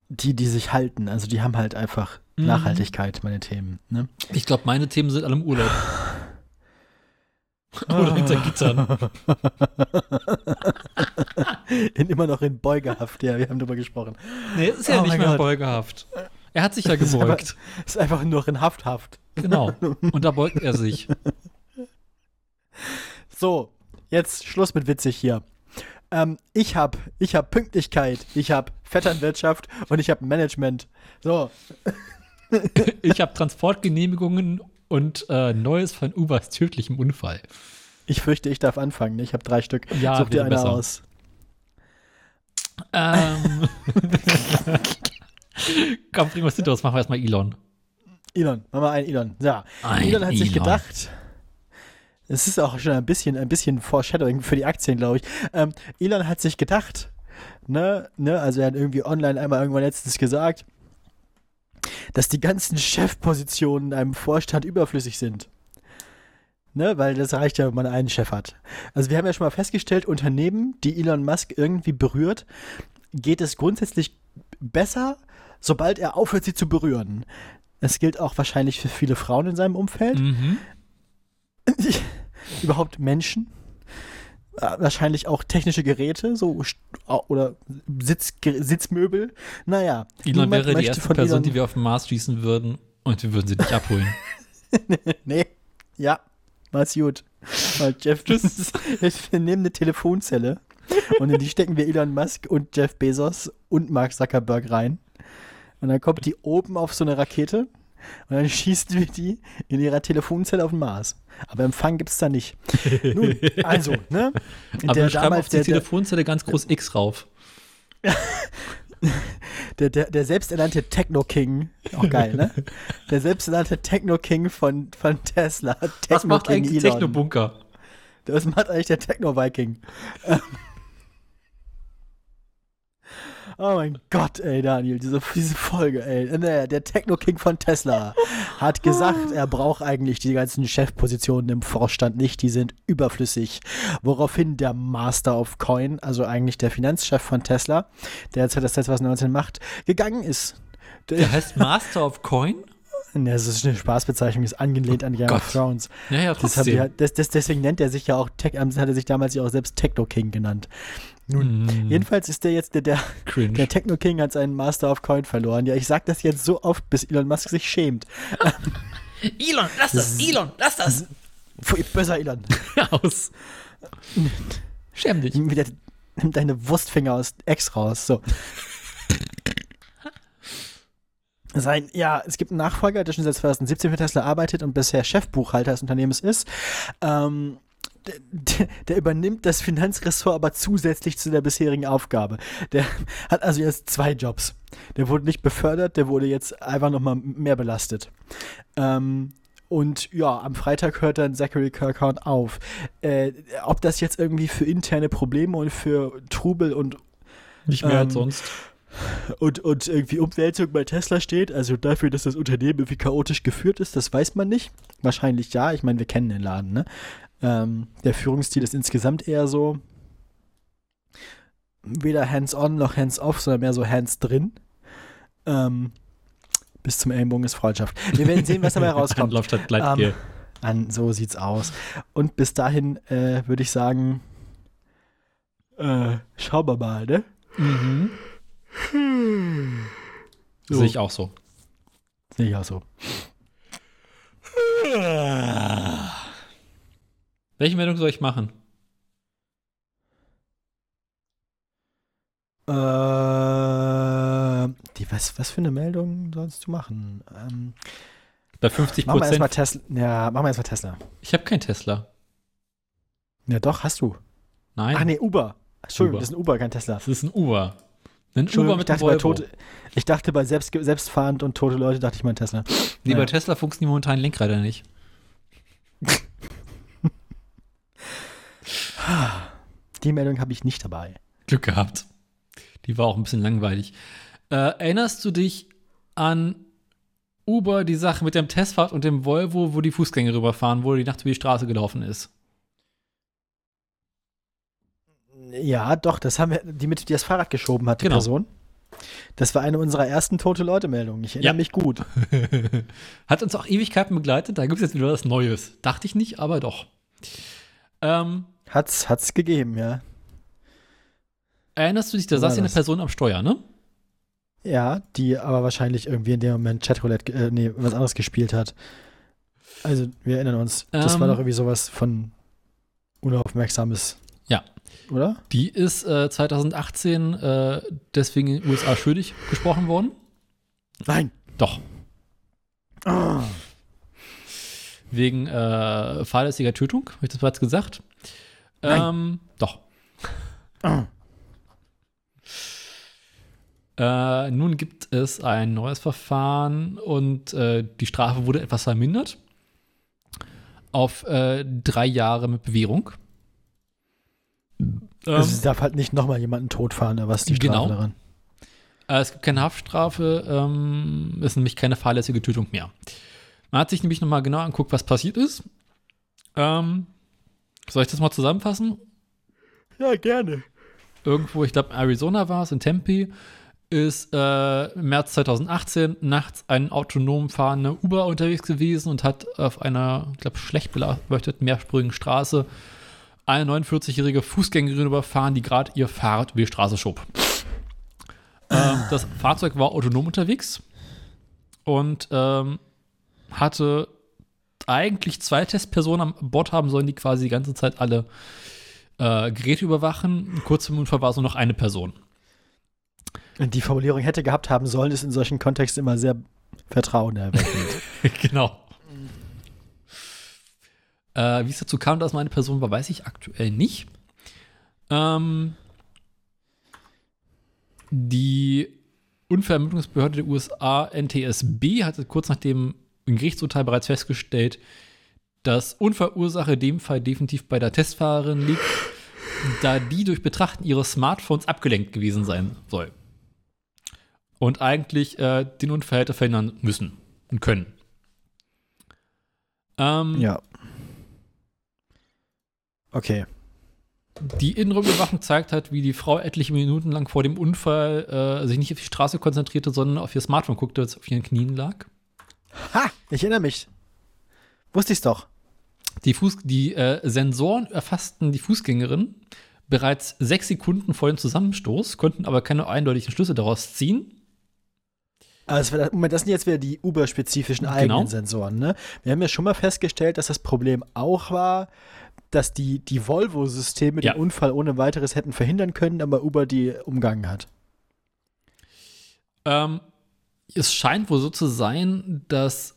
Speaker 2: die, die sich halten. Also die haben halt einfach
Speaker 1: Mhm.
Speaker 2: Nachhaltigkeit, meine Themen. Ne?
Speaker 1: Ich glaube, meine Themen sind alle im Urlaub. Oder hinter Gittern.
Speaker 2: in, immer noch in Beugehaft, ja, wir haben drüber gesprochen.
Speaker 1: Nee, es ist ja
Speaker 2: Oh
Speaker 1: nicht mehr
Speaker 2: Gott.
Speaker 1: beugehaft. Er hat sich ja
Speaker 2: ist
Speaker 1: gebeugt.
Speaker 2: Ist einfach nur in Hafthaft.
Speaker 1: Genau. Und da beugt er sich.
Speaker 2: So, jetzt Schluss mit witzig hier. Ähm, ich hab, ich hab Pünktlichkeit, ich hab Vetternwirtschaft und ich hab Management. So,
Speaker 1: Ich habe Transportgenehmigungen und äh, Neues von Ubers tödlichem Unfall.
Speaker 2: ich fürchte, ich darf anfangen. ne? Ich habe drei Stück.
Speaker 1: Ja,
Speaker 2: Such dir eine
Speaker 1: besser.
Speaker 2: aus.
Speaker 1: Ähm. Komm, bring was hinter uns. Machen wir erstmal Elon.
Speaker 2: Elon, mach mal einen Elon. Ja,
Speaker 1: Ein
Speaker 2: Elon hat sich
Speaker 1: Elon.
Speaker 2: gedacht. Es ist auch schon ein bisschen, ein bisschen Foreshadowing für die Aktien, glaube ich. Ähm, Elon hat sich gedacht, ne, ne, also er hat irgendwie online einmal irgendwann letztens gesagt, dass die ganzen Chefpositionen in einem Vorstand überflüssig sind. Ne, weil das reicht ja, wenn man einen Chef hat. Also wir haben ja schon mal festgestellt, Unternehmen, die Elon Musk irgendwie berührt, geht es grundsätzlich besser, sobald er aufhört, sie zu berühren. Es gilt auch wahrscheinlich für viele Frauen in seinem Umfeld.
Speaker 1: Mhm.
Speaker 2: Überhaupt Menschen. Äh, Wahrscheinlich auch technische Geräte, so oder Sitz, Sitzmöbel. Naja,
Speaker 1: Elon wäre die erste
Speaker 2: von
Speaker 1: Person,
Speaker 2: Elon-
Speaker 1: die wir auf den Mars schießen würden und wir würden sie nicht abholen.
Speaker 2: Nee, ja, mach's gut. Weil Jeff, wir nehmen eine Telefonzelle und in die stecken wir Elon Musk und Jeff Bezos und Mark Zuckerberg rein. Und dann kommt die oben auf so eine Rakete und dann schießen wir die in ihrer Telefonzelle auf den Mars. Aber Empfang gibt's da nicht. Nun, also, ne?
Speaker 1: Aber wir schreiben auf die
Speaker 2: der, der,
Speaker 1: Telefonzelle ganz groß X rauf.
Speaker 2: der, der, der selbsternannte Techno-King, auch geil, ne? Der selbsternannte Techno-King von, von Tesla.
Speaker 1: Was macht eigentlich. Technobunker?
Speaker 2: Was macht eigentlich der Techno-Viking? Oh mein Gott, ey, Daniel, diese, diese Folge, ey. Naja, der Techno-King von Tesla hat gesagt, er braucht eigentlich die ganzen Chefpositionen im Vorstand nicht, die sind überflüssig. Woraufhin der Master of Coin, also eigentlich der Finanzchef von Tesla, der jetzt das 2019 macht, gegangen ist.
Speaker 1: Der heißt Master of Coin?
Speaker 2: Ne, das ist eine Spaßbezeichnung, ist angelehnt an Game
Speaker 1: Gott.
Speaker 2: of Thrones.
Speaker 1: Ja, ja, trotzdem.
Speaker 2: halt- das, das, deswegen nennt er sich ja auch, Tech, ähm, hat er sich damals ja auch selbst Techno King genannt. Nun,
Speaker 1: Mm,
Speaker 2: jedenfalls ist der jetzt, der, der,
Speaker 1: cringe.
Speaker 2: der Techno King hat seinen Master of Coin verloren. Ja, ich sag das jetzt so oft, bis Elon Musk sich schämt.
Speaker 1: Elon, lass das! Elon, lass das!
Speaker 2: Pfui, böser Elon.
Speaker 1: Aus. Schäm dich.
Speaker 2: Nimm wieder, nimm deine Wurstfinger aus Ex raus. So. Sein, ja, es gibt einen Nachfolger, der schon seit 2017 für Tesla arbeitet und bisher Chefbuchhalter des Unternehmens ist. Ähm, der, der, übernimmt das Finanzressort aber zusätzlich zu der bisherigen Aufgabe. Der hat also jetzt zwei Jobs. Der wurde nicht befördert, der wurde jetzt einfach nochmal mehr belastet. Ähm, und ja, am Freitag hört dann Zachary Kirkhorn auf. Äh, ob das jetzt irgendwie für interne Probleme und für Trubel und
Speaker 1: Nicht mehr
Speaker 2: Ähm,
Speaker 1: als sonst.
Speaker 2: und, und irgendwie Umwälzung bei Tesla steht, also dafür, dass das Unternehmen irgendwie chaotisch geführt ist, das weiß man nicht. Wahrscheinlich ja, ich meine, wir kennen den Laden, ne? Ähm, der Führungsstil ist insgesamt eher so weder hands-on noch hands-off, sondern mehr so hands-drin. Ähm, bis zum Ellenbogen ist Freundschaft. Wir werden sehen, was dabei rauskommt.
Speaker 1: Anlauf statt Gleitgel.
Speaker 2: Ähm, An, so sieht's aus. Und bis dahin äh, würde ich sagen, äh, schauen wir mal, ne?
Speaker 1: Mhm.
Speaker 2: So.
Speaker 1: Sehe ich auch so.
Speaker 2: Sehe ich auch so.
Speaker 1: Welche Meldung soll ich machen?
Speaker 2: Äh, die, was, was für eine Meldung sollst du machen? Ähm,
Speaker 1: Bei 50
Speaker 2: machen wir erstmal
Speaker 1: Prozent.
Speaker 2: Tesla. Ja, machen wir erstmal Tesla.
Speaker 1: Ich habe kein Tesla.
Speaker 2: Ja, doch, hast du.
Speaker 1: Nein.
Speaker 2: Ach nee, Uber. Entschuldigung,
Speaker 1: Uber.
Speaker 2: das ist ein Uber, kein Tesla.
Speaker 1: Das ist ein Uber. Ein Uber
Speaker 2: ich
Speaker 1: mit einem
Speaker 2: dachte, bei tote, ich dachte bei selbst, selbstfahrend und tote Leute, dachte ich mal ein Tesla.
Speaker 1: Nee, bei
Speaker 2: Naja.
Speaker 1: Tesla funktioniert momentan Lenkräder nicht.
Speaker 2: Die Meldung habe ich nicht dabei.
Speaker 1: Glück gehabt. Die war auch ein bisschen langweilig. Äh, erinnerst du dich an Uber, die Sache mit dem Testfahrt und dem Volvo, wo die Fußgänger rüberfahren, wo die Nacht über die Straße gelaufen ist?
Speaker 2: Ja, doch, das haben wir, die mit die das Fahrrad geschoben hat, die
Speaker 1: Genau.
Speaker 2: Person. Das war eine unserer ersten tote Leute-Meldungen. Ich erinnere
Speaker 1: Ja.
Speaker 2: mich gut.
Speaker 1: Hat uns auch Ewigkeiten begleitet. Da gibt es jetzt wieder was Neues. Dachte ich nicht, aber doch. Ähm,
Speaker 2: Hat's, hat's gegeben, ja.
Speaker 1: erinnerst du dich, da saß ja eine? Person am Steuer, ne?
Speaker 2: Ja, die aber wahrscheinlich irgendwie in dem Moment Chatroulette, äh, nee, was anderes gespielt hat. Also, wir erinnern uns. Das
Speaker 1: Ähm.
Speaker 2: war doch irgendwie sowas von unaufmerksames.
Speaker 1: Ja.
Speaker 2: Oder?
Speaker 1: Die ist äh, 2018 äh, deswegen in den USA schuldig gesprochen worden.
Speaker 2: Nein.
Speaker 1: Doch. Wegen äh, fahrlässiger Tötung, habe ich das bereits gesagt?
Speaker 2: Nein.
Speaker 1: Ähm, doch. Äh, nun gibt es ein neues Verfahren und äh, die Strafe wurde etwas vermindert auf äh, drei Jahre mit Bewährung. Ähm,
Speaker 2: Also, es darf halt nicht nochmal jemanden totfahren, aber was ist die Strafe
Speaker 1: Genau.
Speaker 2: daran?
Speaker 1: Äh, es gibt keine Haftstrafe, ähm, ist nämlich keine fahrlässige Tötung mehr. Man hat sich nämlich nochmal genau angeguckt, was passiert ist. Ähm, soll ich das mal zusammenfassen?
Speaker 2: Ja, gerne.
Speaker 1: Irgendwo, ich glaube, Arizona war es, in Tempe, ist äh, im März 2018 nachts ein autonom fahrender Uber unterwegs gewesen und hat auf einer, ich glaube, schlecht beleuchteten mehrspurigen Straße eine 49-jährige Fußgängerin überfahren, die gerade ihr Fahrrad über die Straße schob. Ähm, das Fahrzeug war autonom unterwegs und ähm, hatte eigentlich zwei Testpersonen an Bord haben sollen, die quasi die ganze Zeit alle äh, Geräte überwachen. Kurz im Unfall war es nur noch eine Person.
Speaker 2: Die Formulierung hätte gehabt haben sollen, ist in solchen Kontexten immer sehr vertrauenerweckend.
Speaker 1: genau. Äh, wie es dazu kam, dass meine Person war, weiß ich aktuell nicht. Ähm, die Unfallvermittlungsbehörde der USA, NTSB, hatte kurz nach dem Gerichtsurteil bereits festgestellt, dass Unfallursache dem Fall definitiv bei der Testfahrerin liegt, da die durch Betrachten ihres Smartphones abgelenkt gewesen sein soll. Und eigentlich äh, den Unfall hätte verhindern müssen und können. Ähm,
Speaker 2: ja. Okay.
Speaker 1: Die Innenraumüberwachung zeigt halt, wie die Frau etliche Minuten lang vor dem Unfall äh, sich nicht auf die Straße konzentrierte, sondern auf ihr Smartphone guckte, das auf ihren Knien lag.
Speaker 2: Ha! Ich erinnere mich. Wusste ich's doch.
Speaker 1: Die, Fuß die äh, Sensoren erfassten die Fußgängerin bereits sechs Sekunden vor dem Zusammenstoß, konnten aber keine eindeutigen Schlüsse daraus ziehen.
Speaker 2: Also, Moment, das sind jetzt wieder die Uber-spezifischen
Speaker 1: Genau.
Speaker 2: eigenen Sensoren, ne? Wir haben ja schon mal festgestellt, dass das Problem auch war, dass die, die Volvo-Systeme
Speaker 1: Ja.
Speaker 2: den Unfall ohne weiteres hätten verhindern können, aber Uber die umgangen hat.
Speaker 1: Ähm, es scheint wohl so zu sein, dass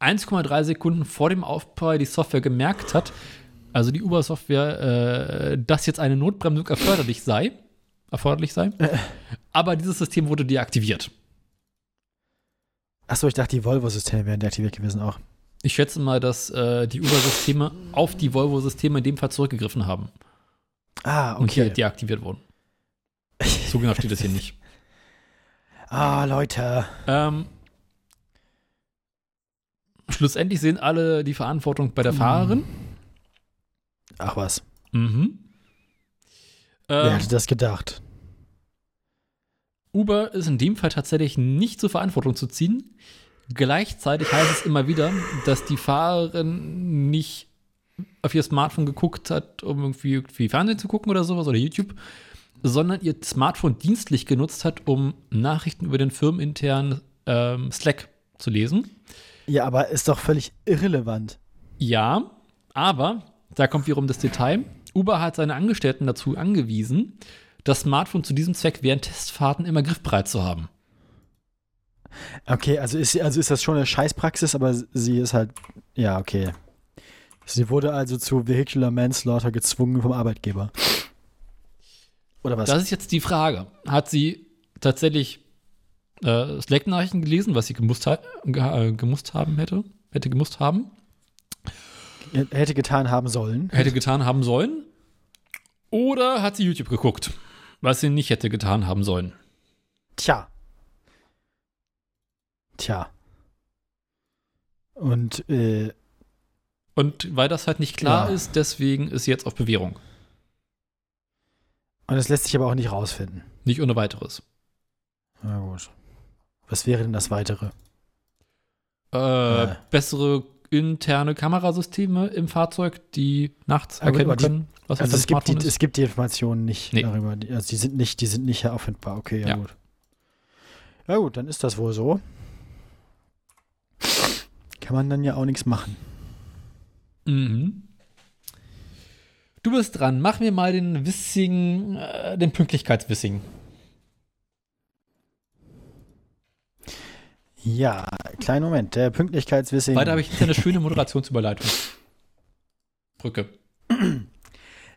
Speaker 1: 1,3 Sekunden vor dem Aufprall die Software gemerkt hat, also die Uber-Software, äh, dass jetzt eine Notbremsung erforderlich sei. Erforderlich sei. Aber dieses System wurde deaktiviert.
Speaker 2: Achso, ich dachte, die Volvo-Systeme wären deaktiviert gewesen auch.
Speaker 1: Ich schätze mal, dass äh, die Uber-Systeme auf die Volvo-Systeme in dem Fall zurückgegriffen haben
Speaker 2: Ah,
Speaker 1: und hier
Speaker 2: okay.
Speaker 1: deaktiviert wurden. So genau steht das hier nicht.
Speaker 2: Ah, Leute.
Speaker 1: Ähm, schlussendlich sehen alle die Verantwortung bei der Fahrerin.
Speaker 2: Ach was.
Speaker 1: Mhm.
Speaker 2: Wer
Speaker 1: Ähm,
Speaker 2: hätte das gedacht?
Speaker 1: Uber ist in dem Fall tatsächlich nicht zur Verantwortung zu ziehen. Gleichzeitig heißt es immer wieder, dass die Fahrerin nicht auf ihr Smartphone geguckt hat, um irgendwie, irgendwie Fernsehen zu gucken oder sowas oder YouTube, sondern ihr Smartphone dienstlich genutzt hat, um Nachrichten über den firmeninternen ähm, Slack zu lesen.
Speaker 2: Ja, aber ist doch völlig irrelevant.
Speaker 1: Ja, aber da kommt wiederum das Detail. Uber hat seine Angestellten dazu angewiesen, das Smartphone zu diesem Zweck während Testfahrten immer griffbereit zu haben.
Speaker 2: Okay, also ist, also ist das schon eine Scheißpraxis, aber sie ist halt, ja, okay. Sie wurde also zu Vehicular Manslaughter gezwungen vom Arbeitgeber. Oder was?
Speaker 1: Das ist jetzt die Frage. Hat sie tatsächlich äh, Slack-Nachrichten gelesen, was sie gemusst, ha äh, gemusst haben hätte? Hätte gemusst haben?
Speaker 2: Hätte getan haben sollen.
Speaker 1: Hätte getan haben sollen? Oder hat sie YouTube geguckt, was sie nicht hätte getan haben sollen?
Speaker 2: Tja. Tja. Und, äh,
Speaker 1: Und weil das halt nicht klar
Speaker 2: Ja.
Speaker 1: ist, deswegen ist sie jetzt auf Bewährung.
Speaker 2: Und das lässt sich aber auch nicht rausfinden.
Speaker 1: Nicht ohne weiteres.
Speaker 2: Na gut. Was wäre denn das Weitere?
Speaker 1: Äh,
Speaker 2: Äh.
Speaker 1: Bessere interne Kamerasysteme im Fahrzeug, die nachts
Speaker 2: gut,
Speaker 1: erkennen
Speaker 2: aber die-
Speaker 1: können, was
Speaker 2: Also es gibt, die,
Speaker 1: Smartphone
Speaker 2: es gibt die Informationen nicht
Speaker 1: Nee.
Speaker 2: darüber. Die, also die sind nicht, die sind nicht auffindbar. Okay, ja,
Speaker 1: Ja.
Speaker 2: gut. Ja gut, dann ist das wohl so. Kann man dann ja auch nichts machen.
Speaker 1: Mhm. Du bist dran. Mach mir mal den Wissing, äh, den Pünktlichkeitswissing.
Speaker 2: Ja, kleinen Moment. Der Pünktlichkeitswissing.
Speaker 1: Weiter habe ich jetzt eine schöne Moderationsüberleitung. Brücke.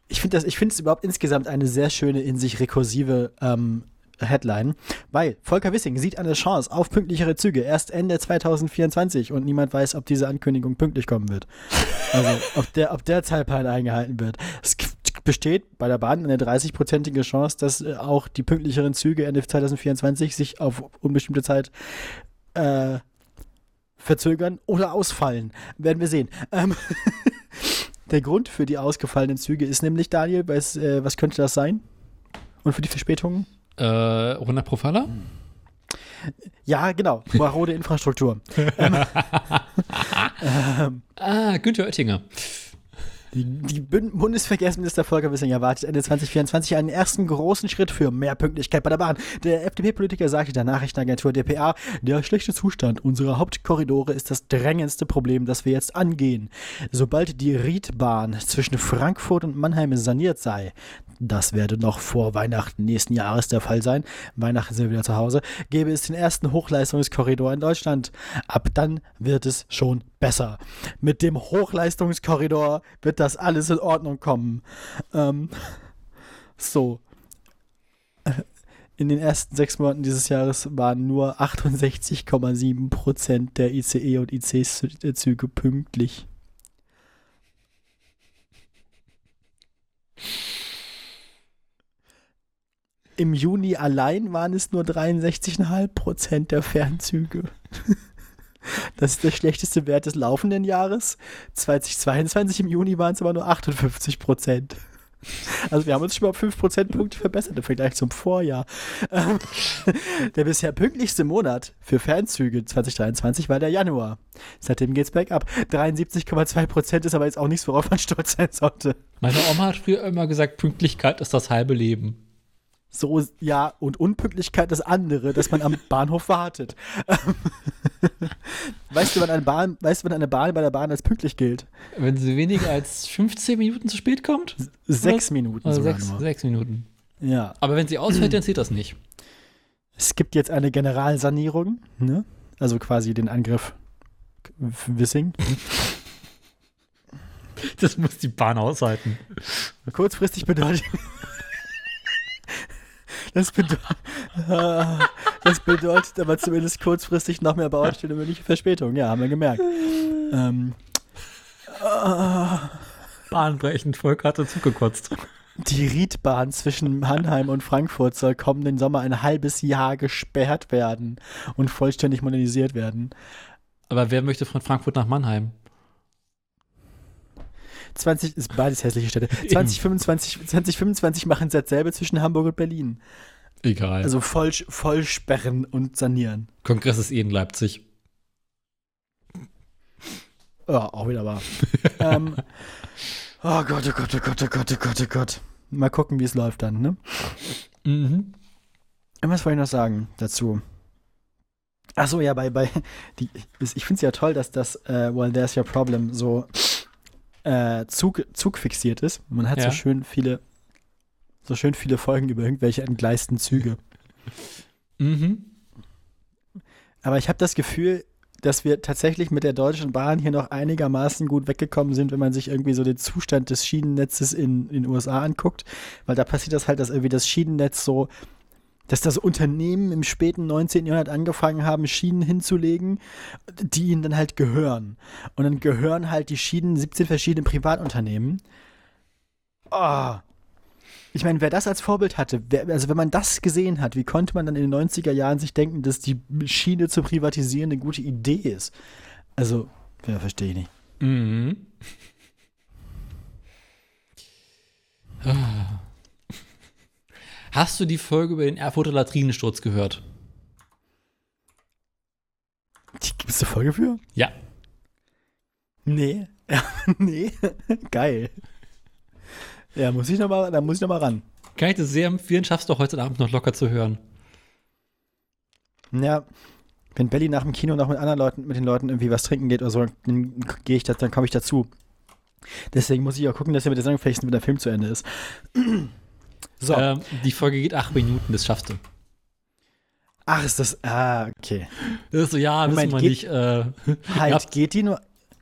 Speaker 2: Ich finde das, ich finde es überhaupt insgesamt eine sehr schöne, in sich rekursive ähm, Headline, weil Volker Wissing sieht eine Chance auf pünktlichere Züge erst Ende 2024 und niemand weiß, ob diese Ankündigung pünktlich kommen wird. Also ob der, ob der Zeitplan eingehalten wird. Es besteht bei der Bahn eine 30-prozentige Chance, dass äh, auch die pünktlicheren Züge Ende 2024 sich auf unbestimmte Zeit äh, verzögern oder ausfallen. Werden wir sehen. Ähm, der Grund für die ausgefallenen Züge ist nämlich, Daniel, was, äh, was könnte das sein? Und für die Verspätungen?
Speaker 1: Äh, Ronald Profalla?
Speaker 2: Ja, genau. Marode Infrastruktur.
Speaker 1: Ah, Günther Oettinger.
Speaker 2: Die, die Bund- Bundesverkehrsminister Volker Wissing erwartet Ende 2024 einen ersten großen Schritt für mehr Pünktlichkeit bei der Bahn. Der FDP-Politiker sagte der Nachrichtenagentur dpa, der schlechte Zustand unserer Hauptkorridore ist das drängendste Problem, das wir jetzt angehen. Sobald die Riedbahn zwischen Frankfurt und Mannheim saniert sei, das werde noch vor Weihnachten nächsten Jahres der Fall sein. Weihnachten sind wir wieder zu Hause. Gäbe es den ersten Hochleistungskorridor in Deutschland. Ab dann wird es schon besser. Mit dem Hochleistungskorridor wird das alles in Ordnung kommen. Ähm, so. In den ersten sechs Monaten dieses Jahres waren nur 68,7 Prozent der ICE und IC-Züge pünktlich. Im Juni allein waren es nur 63,5 Prozent der Fernzüge. Das ist der schlechteste Wert des laufenden Jahres. 2022 im Juni waren es aber nur 58 Prozent. Also wir haben uns schon mal 5 Prozentpunkte verbessert im Vergleich zum Vorjahr. Der bisher pünktlichste Monat für Fernzüge 2023 war der Januar. Seitdem geht's bergab. 73,2 Prozent ist aber jetzt auch nichts, worauf man stolz sein sollte.
Speaker 1: Meine Oma hat früher immer gesagt, Pünktlichkeit ist das halbe Leben.
Speaker 2: So, ja, und Unpünktlichkeit das andere, dass man am Bahnhof wartet. Weißt du, wann eine Bahn, weißt du, wann eine Bahn bei der Bahn als pünktlich gilt?
Speaker 1: Wenn sie weniger als 15 Minuten zu spät kommt?
Speaker 2: Sechs Minuten
Speaker 1: Also sechs,
Speaker 2: nur.
Speaker 1: sechs Minuten.
Speaker 2: Ja.
Speaker 1: Aber wenn sie ausfällt, dann zählt das nicht.
Speaker 2: Es gibt jetzt eine Generalsanierung, ne? Also quasi den Angriff Wissing.
Speaker 1: Das muss die Bahn aushalten.
Speaker 2: Kurzfristig bedeutet. Das, bedeutet, das bedeutet aber zumindest kurzfristig noch mehr Baustelle und mögliche Verspätung. Ja, haben wir gemerkt. Ähm,
Speaker 1: Bahnbrechend, Volker hatte zugekotzt.
Speaker 2: die Riedbahn zwischen Mannheim und Frankfurt soll kommenden Sommer ein halbes Jahr gesperrt werden und vollständig modernisiert werden.
Speaker 1: Aber wer möchte von Frankfurt nach Mannheim?
Speaker 2: 20 ist beides hässliche Städte. 2025, 2025 machen sie dasselbe zwischen Hamburg und Berlin.
Speaker 1: Egal.
Speaker 2: Also voll, voll sperren und sanieren.
Speaker 1: Kongress ist eh in Leipzig.
Speaker 2: Ja, auch wieder wahr. ähm, oh Gott, oh Gott, oh Gott, oh Gott, oh Gott, oh Gott. Mal gucken, wie es läuft dann, ne?
Speaker 1: Mhm.
Speaker 2: Was wollte ich noch sagen dazu? Achso, ja, bei, bei, die, ich finde es ja toll, dass das äh, Well, There's Your Problem so äh, Zug, Zug fixiert ist. Man hat
Speaker 1: Ja.
Speaker 2: so schön viele, so schön viele Folgen über irgendwelche entgleisten Züge.
Speaker 1: Mhm.
Speaker 2: Aber ich habe das Gefühl, dass wir tatsächlich mit der Deutschen Bahn hier noch einigermaßen gut weggekommen sind, wenn man sich irgendwie so den Zustand des Schienennetzes in, in den USA anguckt. Weil da passiert das halt, dass irgendwie das Schienennetz so, dass das Unternehmen im späten 19. Jahrhundert angefangen haben, Schienen hinzulegen, die ihnen dann halt gehören. Und dann gehören halt die Schienen 17 verschiedenen Privatunternehmen. Ah. Ich meine, wer das als Vorbild hatte, wer, also wenn man das gesehen hat, wie konnte man dann in den 90er Jahren sich denken, dass die Schiene zu privatisieren eine gute Idee ist? Also, ja, verstehe ich nicht.
Speaker 1: Mhm. Ah. Hast du die Folge über den Erfurter Latrinensturz gehört?
Speaker 2: Gibt es eine Folge für?
Speaker 1: Ja.
Speaker 2: Nee. Ja, nee. Geil. Ja, muss ich noch mal, da muss ich noch mal ran.
Speaker 1: Kann ich dir sehr empfehlen, schaffst du heute Abend noch locker zu hören.
Speaker 2: Ja, wenn Belly nach dem Kino noch mit anderen Leuten, mit den Leuten irgendwie was trinken geht oder so, dann gehe ich das, dann komme ich dazu. Deswegen muss ich auch gucken, dass er mit der Sendung vielleicht mit der Film zu Ende ist. So.
Speaker 1: Ähm, die Folge geht acht Minuten, das schaffst du.
Speaker 2: Ach, ist das. Ah, okay.
Speaker 1: Das ist so, ja,
Speaker 2: Moment,
Speaker 1: wissen wir
Speaker 2: geht-
Speaker 1: nicht. Äh,
Speaker 2: Halt,
Speaker 1: Ja.
Speaker 2: geht die nur.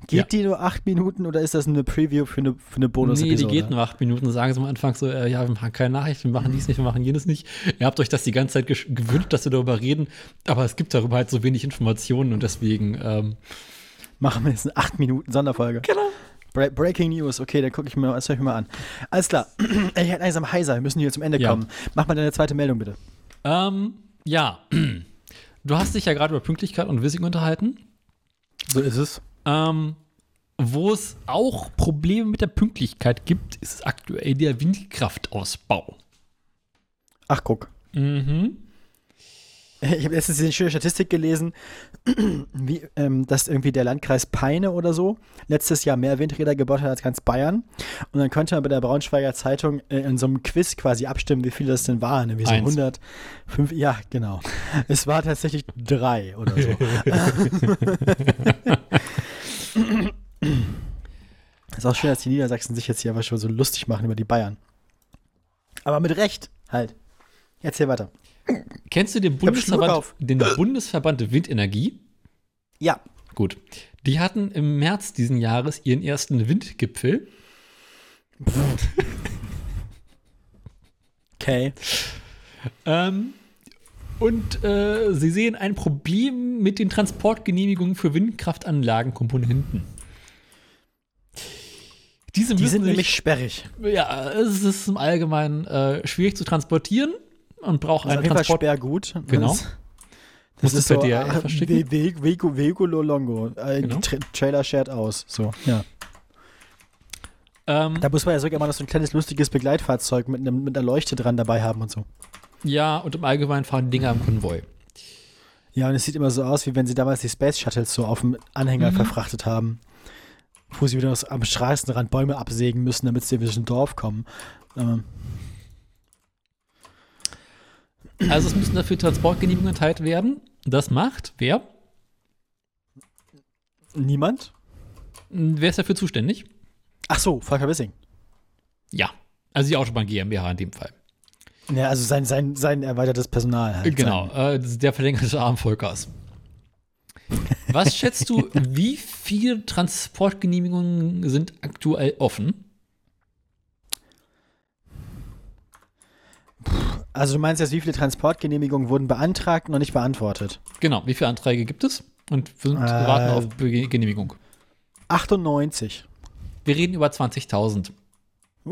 Speaker 2: Geht
Speaker 1: Ja.
Speaker 2: die nur acht Minuten oder ist das eine Preview für eine, für eine bonus
Speaker 1: nee, die geht nur acht Minuten. Sagen sie am Anfang so, äh, ja, wir machen keine Nachricht, wir machen dies nicht, wir machen jenes nicht. Ihr habt euch das die ganze Zeit gewünscht, dass wir darüber reden, aber es gibt darüber halt so wenig Informationen und deswegen, ähm,
Speaker 2: Machen wir jetzt eine acht Minuten Sonderfolge.
Speaker 1: Genau.
Speaker 2: Bra Breaking News, okay, dann gucke ich mir das ich mir mal an. Alles klar. Ich hätte langsam heiser, wir müssen hier zum Ende
Speaker 1: Ja.
Speaker 2: kommen. Mach mal deine zweite Meldung bitte.
Speaker 1: ähm, ja. Du hast dich ja gerade über Pünktlichkeit und Wissing unterhalten.
Speaker 2: So ist es.
Speaker 1: Ähm, wo es auch Probleme mit der Pünktlichkeit gibt, ist aktuell der Windkraftausbau.
Speaker 2: Ach, guck.
Speaker 1: Mhm.
Speaker 2: Ich habe letztens eine schöne Statistik gelesen, wie, ähm, dass irgendwie der Landkreis Peine oder so letztes Jahr mehr Windräder gebaut hat als ganz Bayern. Und dann konnte man bei der Braunschweiger Zeitung äh, in so einem Quiz quasi abstimmen, wie viele das denn waren. Irgendwie so
Speaker 1: Eins.
Speaker 2: 100, fünf, ja, genau. Es war tatsächlich drei oder so. ist auch schön, dass die Niedersachsen sich jetzt hier aber schon so lustig machen über die Bayern. Aber mit Recht, halt. Erzähl weiter.
Speaker 1: Kennst du den Bundesverband, den Bundesverband Windenergie?
Speaker 2: Ja.
Speaker 1: Gut. Die hatten im März diesen Jahres ihren ersten Windgipfel.
Speaker 2: Okay.
Speaker 1: Ähm, und äh, sie sehen ein Problem mit den Transportgenehmigungen für Windkraftanlagenkomponenten. Diese
Speaker 2: Die sind nämlich sperrig.
Speaker 1: ja, es ist im Allgemeinen äh, schwierig zu transportieren und braucht einen
Speaker 2: Fall
Speaker 1: Transport.
Speaker 2: sperrgut.
Speaker 1: Genau.
Speaker 2: Das, ist
Speaker 1: per
Speaker 2: so
Speaker 1: DHL
Speaker 2: ah,
Speaker 1: verschicken?
Speaker 2: Ve- Ve- Vego, Vegolo Longo. Äh,
Speaker 1: Genau.
Speaker 2: Tra Trailer shared aus. So, ja.
Speaker 1: Ähm,
Speaker 2: Da muss man ja sogar immer noch so ein kleines lustiges Begleitfahrzeug mit, einem, mit einer Leuchte dran dabei haben und so.
Speaker 1: ja, und im Allgemeinen fahren Dinger im Konvoi.
Speaker 2: Ja, und es sieht immer so aus, wie wenn sie damals die Space Shuttles so auf dem Anhänger
Speaker 1: Mhm.
Speaker 2: verfrachtet haben. Wo sie wieder am Straßenrand Bäume absägen müssen, damit sie wieder ein Dorf kommen. Ähm,
Speaker 1: Also es müssen dafür Transportgenehmigungen erteilt werden. Das macht wer?
Speaker 2: niemand?
Speaker 1: Wer ist dafür zuständig?
Speaker 2: Ach so, Volker Wissing.
Speaker 1: Ja. Also die Autobahn GmbH in dem Fall.
Speaker 2: Ja, also sein, sein, sein erweitertes Personal halt.
Speaker 1: Genau, äh, das ist der verlängerte Arm Volkers. Was schätzt du, wie viele Transportgenehmigungen sind aktuell offen?
Speaker 2: Also du meinst jetzt, wie viele Transportgenehmigungen wurden beantragt und noch nicht beantwortet?
Speaker 1: Genau, wie viele Anträge gibt es? Und wir sind,
Speaker 2: Äh.
Speaker 1: warten auf Be Genehmigung.
Speaker 2: 98.
Speaker 1: Wir reden über 20.000.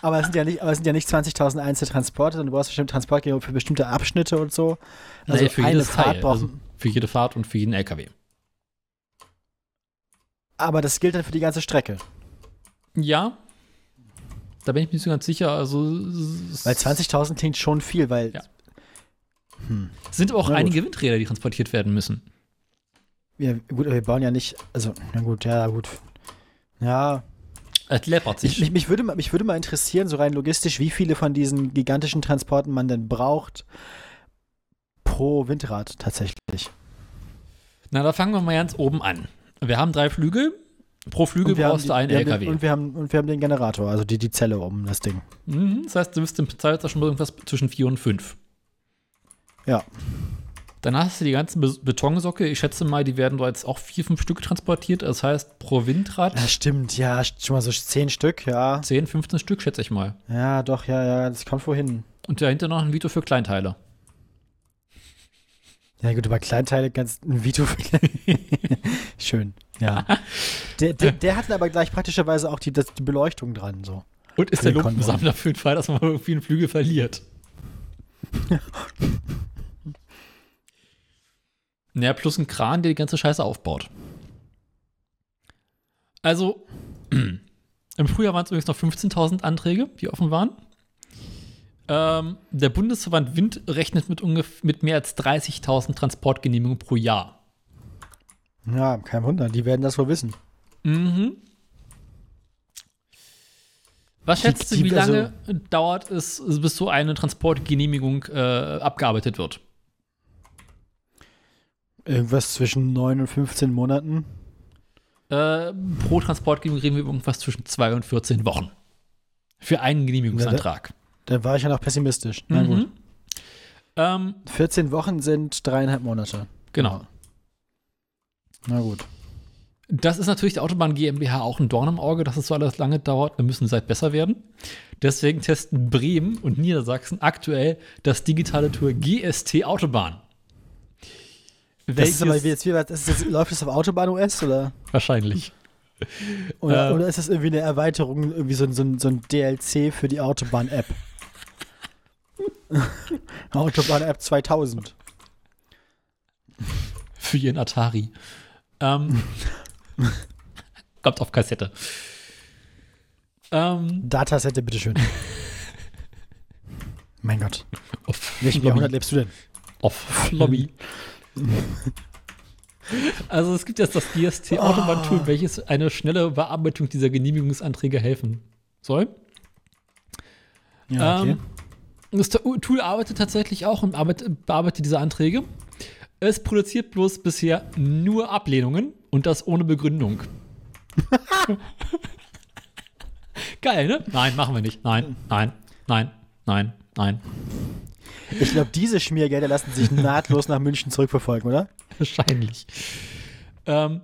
Speaker 2: Aber es sind ja nicht, aber es sind ja nicht 20.000 Einzeltransporte, sondern du brauchst bestimmt Transportgenehmigung für bestimmte Abschnitte und so. Also
Speaker 1: Nee, für
Speaker 2: eine Fahrt
Speaker 1: Also für jede Fahrt und für jeden LKW.
Speaker 2: aber das gilt dann für die ganze Strecke.
Speaker 1: Ja. Da bin ich mir nicht so ganz sicher. Also
Speaker 2: Weil 20.000 klingt schon viel, weil
Speaker 1: Ja. sind aber auch einige Windräder, die transportiert werden müssen.
Speaker 2: wir, gut, wir bauen ja nicht, also, na gut, ja, gut. Ja,
Speaker 1: Es läppert sich.
Speaker 2: ich, mich, mich, würde, mich würde mal interessieren, so rein logistisch, wie viele von diesen gigantischen Transporten man denn braucht pro Windrad tatsächlich.
Speaker 1: Na, da fangen wir mal ganz oben an. Wir haben drei Flügel. Pro Flügel brauchst du einen LKW.
Speaker 2: Den, und, wir haben, und wir haben den Generator, also die, die Zelle um das Ding.
Speaker 1: Mhm, das heißt, du bist im Zeitalter schon irgendwas zwischen vier und fünf.
Speaker 2: Ja.
Speaker 1: Dann hast du die ganzen Be Betonsocke. Ich schätze mal, die werden dort jetzt auch vier, fünf Stück transportiert. Das heißt, pro Windrad
Speaker 2: Ja, stimmt, ja, schon mal so zehn Stück, ja.
Speaker 1: 10, 15 Stück, schätze ich mal.
Speaker 2: Ja, doch, ja, ja, das kommt wohin.
Speaker 1: Und dahinter noch ein Vito für Kleinteile.
Speaker 2: Ja, gut, aber Kleinteile ganz ein Vito. Schön, ja. Der, der, der hatte aber gleich praktischerweise auch die, das, die Beleuchtung dran, so.
Speaker 1: Und ist der. Lumpensammler für den Fall, dass man irgendwie einen Flügel verliert. naja, plus ein Kran, der die ganze Scheiße aufbaut. Also, im Frühjahr waren es übrigens noch 15.000 Anträge, die offen waren. Ähm, der Bundesverband Wind rechnet mit, mit mehr als 30.000 Transportgenehmigungen pro Jahr.
Speaker 2: Ja, kein Wunder, die werden das wohl wissen.
Speaker 1: Mhm. Was schätzt du, wie
Speaker 2: also-
Speaker 1: lange dauert es, bis so eine Transportgenehmigung äh, abgearbeitet wird?
Speaker 2: Irgendwas zwischen 9 und 15 Monaten.
Speaker 1: Äh, pro Transportgenehmigung reden wir irgendwas zwischen 2 und 14 Wochen. Für einen Genehmigungsantrag.
Speaker 2: Da war ich ja noch pessimistisch. Na gut.
Speaker 1: Mhm. Ähm,
Speaker 2: 14 Wochen sind dreieinhalb Monate.
Speaker 1: genau.
Speaker 2: Na gut.
Speaker 1: Das ist natürlich der Autobahn GmbH auch ein Dorn im Auge, dass es so alles lange dauert. Wir müssen seit besser werden. Deswegen testen Bremen und Niedersachsen aktuell das digitale Tour GST Autobahn.
Speaker 2: Das ist aber
Speaker 1: Welches-
Speaker 2: jetzt, wie, das ist jetzt, läuft das auf Autobahn OS oder?
Speaker 1: wahrscheinlich.
Speaker 2: Oder,
Speaker 1: Äh.
Speaker 2: oder ist das irgendwie eine Erweiterung, irgendwie so, ein- so, so ein DLC für die Autobahn-App? Autobahn-App 2000.
Speaker 1: Für ihren Atari. Ähm, kommt auf Kassette. Ähm,
Speaker 2: Datasette, bitteschön. Mein Gott.
Speaker 1: Auf
Speaker 2: Welchem Jahrhundert lebst du denn?
Speaker 1: Auf Lobby. Also es gibt jetzt das GST Autobahn-Tool, welches eine schnelle Bearbeitung dieser Genehmigungsanträge helfen soll.
Speaker 2: Ja, okay.
Speaker 1: Ähm, das Tool arbeitet tatsächlich auch und arbeitet, bearbeitet diese Anträge. Es produziert bloß bisher nur Ablehnungen und das ohne Begründung. Geil, ne? Nein, machen wir nicht. Nein, nein, nein, nein, nein.
Speaker 2: Ich glaube, diese Schmiergelder lassen sich nahtlos nach München zurückverfolgen, oder?
Speaker 1: Wahrscheinlich. Ähm,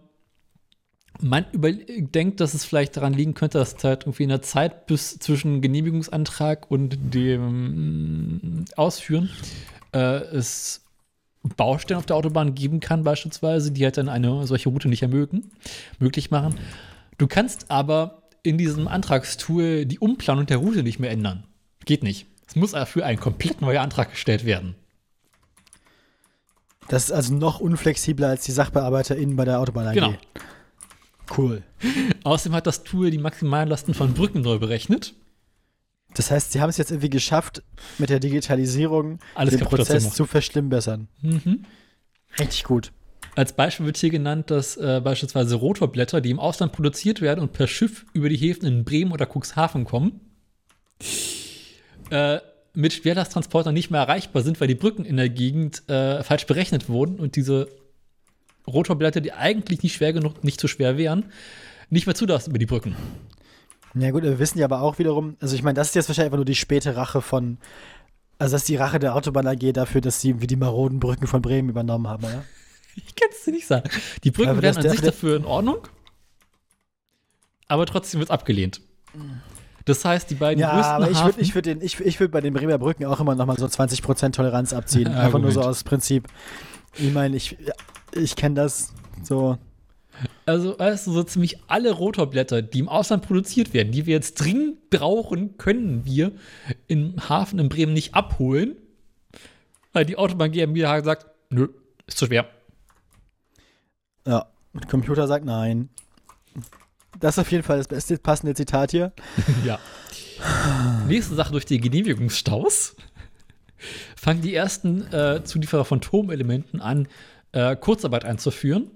Speaker 1: man überdenkt, dass es vielleicht daran liegen könnte, dass es halt irgendwie in der Zeit bis zwischen Genehmigungsantrag und dem mm, Ausführen äh, es Baustellen auf der Autobahn geben kann, beispielsweise, die halt dann eine solche Route nicht ermögen, möglich machen. Du kannst aber in diesem Antragstool die Umplanung der Route nicht mehr ändern. Geht nicht. Es muss dafür ein komplett neuer Antrag gestellt werden.
Speaker 2: Das ist also noch unflexibler als die SachbearbeiterInnen bei der Autobahn AG.
Speaker 1: Genau.
Speaker 2: Cool.
Speaker 1: Außerdem hat das Tool die Maximallasten von Brücken neu berechnet.
Speaker 2: Das heißt, sie haben es jetzt irgendwie geschafft, mit der Digitalisierung
Speaker 1: Alles
Speaker 2: den Prozess zu verschlimmbessern.
Speaker 1: Mhm.
Speaker 2: Richtig gut.
Speaker 1: Als Beispiel wird hier genannt, dass äh, beispielsweise Rotorblätter, die im Ausland produziert werden und per Schiff über die Häfen in Bremen oder Cuxhaven kommen, äh, mit Schwerlasttransportern nicht mehr erreichbar sind, weil die Brücken in der Gegend äh, falsch berechnet wurden und diese Rotorblätter, die eigentlich nicht schwer genug, nicht zu schwer wären, nicht mehr zulassen über die Brücken.
Speaker 2: Ja gut, wir wissen ja aber auch wiederum, also ich meine, das ist jetzt wahrscheinlich einfach nur die späte Rache von, also das ist die Rache der Autobahn AG dafür, dass sie wie die maroden Brücken von Bremen übernommen haben, oder?
Speaker 1: Ich kann es dir nicht sagen. Die Brücken
Speaker 2: Aber
Speaker 1: werden an sich dafür in Ordnung, aber trotzdem wird es abgelehnt. Das heißt, die beiden
Speaker 2: Ja,
Speaker 1: größten
Speaker 2: aber ich würde ich würd den- ich, ich würd bei den Bremer Brücken auch immer nochmal so 20% Toleranz abziehen. Einfach nur so aus Prinzip. Ich meine, ich, ich kenne das so.
Speaker 1: Also, weißt du, so ziemlich alle Rotorblätter, die im Ausland produziert werden, die wir jetzt dringend brauchen, können wir im Hafen in Bremen nicht abholen, weil die Autobahn GmbH sagt, nö, ist zu schwer.
Speaker 2: Ja, und Computer sagt nein. Das ist auf jeden Fall das beste passende Zitat hier.
Speaker 1: ja. Nächste Sache durch die Genehmigungsstaus. Fangen die ersten äh, Zulieferer von Turmelementen an, äh, Kurzarbeit einzuführen,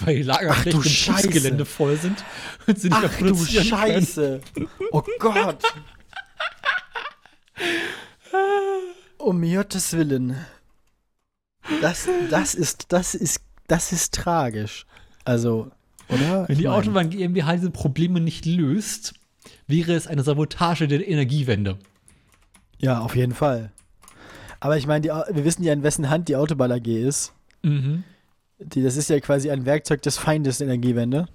Speaker 1: weil die Lagerflächen im
Speaker 2: Scheiße.
Speaker 1: Schiffsgelände voll sind und sie nicht
Speaker 2: Ach du
Speaker 1: produzieren können.
Speaker 2: Scheiße. Oh Gott. Um Gottes Willen. Das, das ist, das ist, das ist tragisch. Also, oder?
Speaker 1: Wenn die Autobahn GmbH diese Probleme nicht löst, wäre es eine Sabotage der Energiewende.
Speaker 2: Ja, auf jeden Fall. Aber ich meine, wir wissen ja, in wessen Hand die Autobahn AG ist.
Speaker 1: Mhm.
Speaker 2: Die, das ist ja quasi ein Werkzeug des Feindes der Energiewende.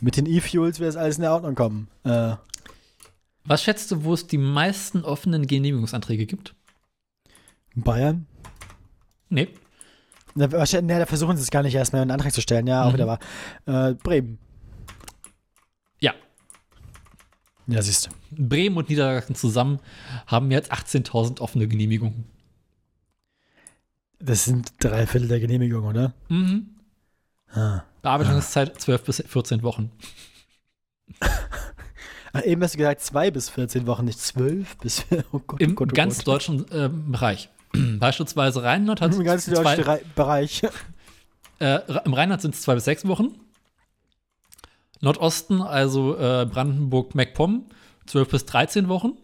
Speaker 2: Mit den E-Fuels wird es alles in Ordnung kommen. Äh,
Speaker 1: Was schätzt du, wo es die meisten offenen Genehmigungsanträge gibt?
Speaker 2: Bayern?
Speaker 1: Nee.
Speaker 2: Na, wahrscheinlich, da versuchen sie es gar nicht erst mehr einen Antrag zu stellen. Ja, auch
Speaker 1: Mhm.
Speaker 2: wieder wahr. Äh, Bremen.
Speaker 1: Ja.
Speaker 2: Ja, siehst du.
Speaker 1: Bremen und Niedersachsen zusammen haben jetzt 18.000 offene Genehmigungen.
Speaker 2: Das sind drei Viertel der Genehmigung, oder?
Speaker 1: Mhm.
Speaker 2: Ah.
Speaker 1: Bearbeitungszeit 12 bis 14 Wochen.
Speaker 2: Ach, eben hast du gesagt, zwei bis 14 Wochen, nicht zwölf bis. Oh Gott,
Speaker 1: Im
Speaker 2: oh Gott, oh
Speaker 1: ganz
Speaker 2: Gott.
Speaker 1: deutschen ähm, Bereich. Beispielsweise Rheinland hat
Speaker 2: Im ganzen
Speaker 1: zwei,
Speaker 2: deutschen Rei- Bereich.
Speaker 1: äh, im Rheinland sind es zwei bis sechs Wochen. Nordosten, also äh, Brandenburg, MacPom, 12 bis 13 Wochen.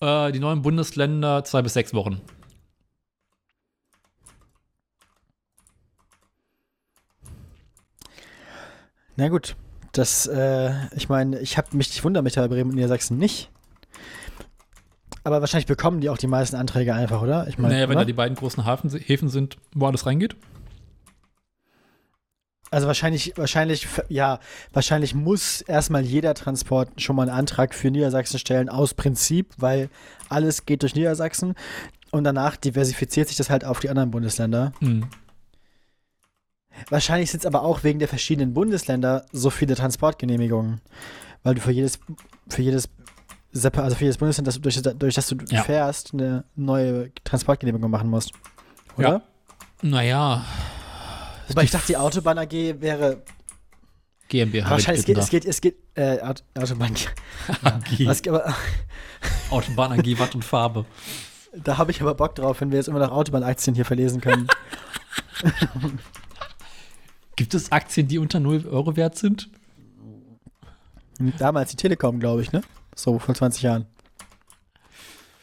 Speaker 1: Äh, die neuen Bundesländer zwei bis sechs Wochen.
Speaker 2: Na gut, das, äh, ich meine, ich habe mich, ich wundere mich da bei Bremen und Niedersachsen nicht. Aber wahrscheinlich bekommen die auch die meisten Anträge einfach, oder? Ich meine,
Speaker 1: naja, wenn
Speaker 2: oder?
Speaker 1: da die beiden großen Hafen, Häfen sind, wo alles reingeht.
Speaker 2: also wahrscheinlich, wahrscheinlich, ja, wahrscheinlich muss erstmal jeder Transport schon mal einen Antrag für Niedersachsen stellen, aus Prinzip, weil alles geht durch Niedersachsen und danach diversifiziert sich das halt auf die anderen Bundesländer.
Speaker 1: Hm.
Speaker 2: Wahrscheinlich sind es aber auch wegen der verschiedenen Bundesländer so viele Transportgenehmigungen, weil du für jedes, für jedes, also für jedes Bundesland, das, du- durch, das- durch das du
Speaker 1: Ja.
Speaker 2: fährst, eine neue Transportgenehmigung machen musst. Oder?
Speaker 1: Ja. Naja,
Speaker 2: Wobei ich dachte, die Autobahn AG wäre.
Speaker 1: GmbH.
Speaker 2: wahrscheinlich, es geht, es geht, es geht, äh, Aut- Autobahn.
Speaker 1: AG.
Speaker 2: Es, aber,
Speaker 1: Autobahn AG Watt und Farbe.
Speaker 2: Da habe ich aber Bock drauf, wenn wir jetzt immer noch Autobahnaktien hier verlesen können.
Speaker 1: Gibt es Aktien, die unter 0 Euro wert sind?
Speaker 2: Damals die Telekom, glaube ich, ne? So vor 20 Jahren.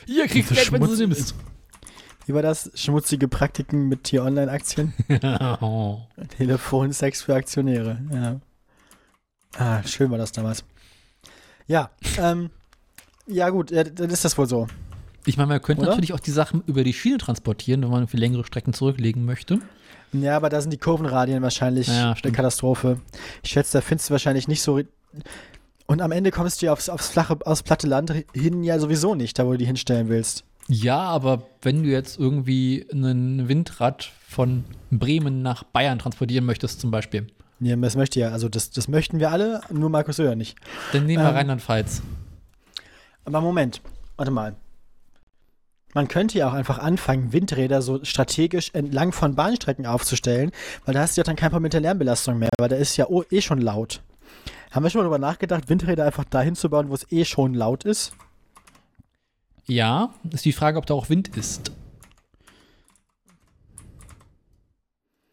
Speaker 1: Ihr kriegt Geld, wenn du sie nimmst.
Speaker 2: Wie war das? Schmutzige Praktiken mit Tier-Online-Aktien?
Speaker 1: oh.
Speaker 2: Telefonsex für Aktionäre. Ja. Ah, schön war das damals. Ja, ähm, ja gut, ja, dann ist das wohl so.
Speaker 1: Ich meine, man könnte
Speaker 2: Oder?
Speaker 1: natürlich auch die Sachen über die Schiene transportieren, wenn man für längere Strecken zurücklegen möchte.
Speaker 2: Ja, aber da sind die Kurvenradien wahrscheinlich
Speaker 1: Ja,
Speaker 2: eine. Katastrophe. Ich schätze, da findest du wahrscheinlich nicht so. Und am Ende kommst du ja aufs, aufs flache, aufs platte Land hin ja sowieso nicht, da wo du die hinstellen willst.
Speaker 1: Ja, aber wenn du jetzt irgendwie ein Windrad von Bremen nach Bayern transportieren möchtest, zum Beispiel,
Speaker 2: Ja, das möchte ja, also das, das möchten wir alle, nur Markus Söder nicht.
Speaker 1: dann nehmen wir
Speaker 2: Ähm.
Speaker 1: Rheinland-Pfalz.
Speaker 2: Aber Moment, warte mal. Man könnte ja auch einfach anfangen, Windräder so strategisch entlang von Bahnstrecken aufzustellen, weil da hast du ja dann kein Problem mit der Lärmbelastung mehr, weil da ist ja oh, eh schon laut. Haben wir schon mal darüber nachgedacht, Windräder einfach dahin zu bauen, wo es eh schon laut ist?
Speaker 1: Ja, ist die Frage, ob da auch Wind ist.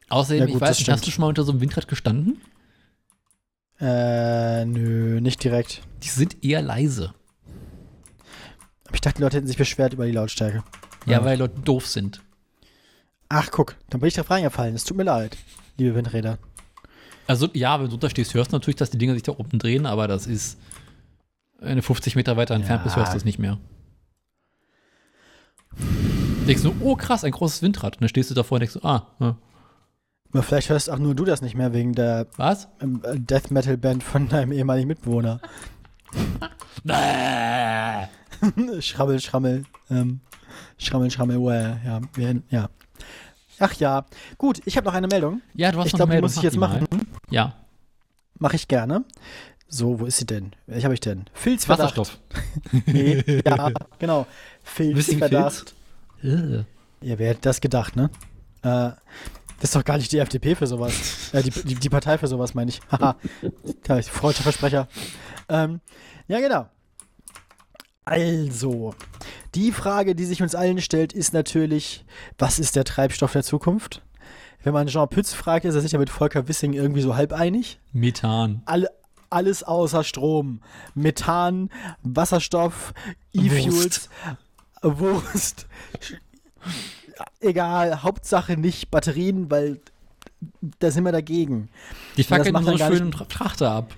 Speaker 1: Außerdem,
Speaker 2: Ja, gut,
Speaker 1: ich weiß nicht, hast du schon mal unter so einem Windrad gestanden?
Speaker 2: Äh, nö, nicht direkt.
Speaker 1: Die sind eher leise.
Speaker 2: Aber ich dachte, die Leute hätten sich beschwert über die Lautstärke.
Speaker 1: Ja,
Speaker 2: Ja.
Speaker 1: weil Leute doof sind.
Speaker 2: Ach, guck, dann bin ich drauf reingefallen. Es tut mir leid, liebe Windräder.
Speaker 1: Also, ja, wenn du unterstehst, hörst du natürlich, dass die Dinger sich da oben drehen, aber das ist, wenn du 50 Meter weiter entfernt
Speaker 2: Ja.
Speaker 1: bist, hörst du es nicht mehr. Denkst du, oh krass, ein großes Windrad. Und dann stehst du davor und denkst, du, ah, ja.
Speaker 2: Aber vielleicht hörst auch nur du das nicht mehr wegen der
Speaker 1: was?
Speaker 2: ähm, äh, Death Metal Band von deinem ehemaligen Mitbewohner. Schrammel, schrammel. Ähm, schrammel, schrammel, well, ja, wir, ja. Ach ja, gut, ich habe noch eine Meldung.
Speaker 1: Ja, du hast
Speaker 2: Ich
Speaker 1: noch
Speaker 2: glaube, die
Speaker 1: eine
Speaker 2: muss ich
Speaker 1: Meldung,
Speaker 2: jetzt machen.
Speaker 1: mal. Ja,
Speaker 2: Mache ich gerne. So, wo ist sie denn? Welche habe ich denn? Filzverdacht.
Speaker 1: Wasserstoff.
Speaker 2: Nee, ja, genau. Filzverdacht.
Speaker 1: Äh.
Speaker 2: Ja, wer hätte das gedacht, ne? Äh, das ist doch gar nicht die FDP für sowas. äh, die, die, die Partei für sowas, meine ich. Haha. Ich- Freudscher Versprecher. Ähm, ja, genau. Also, die Frage, die sich uns allen stellt, ist natürlich, was ist der Treibstoff der Zukunft? Wenn man Jean Pütz fragt, ist er sich ja mit Volker Wissing irgendwie so halb einig.
Speaker 1: Methan.
Speaker 2: Alle, alles außer Strom. Methan, Wasserstoff, E-Fuels, Wurst. Egal, Hauptsache nicht Batterien, weil da sind wir dagegen.
Speaker 1: Die fackeln so schön Tra- Trachter ab.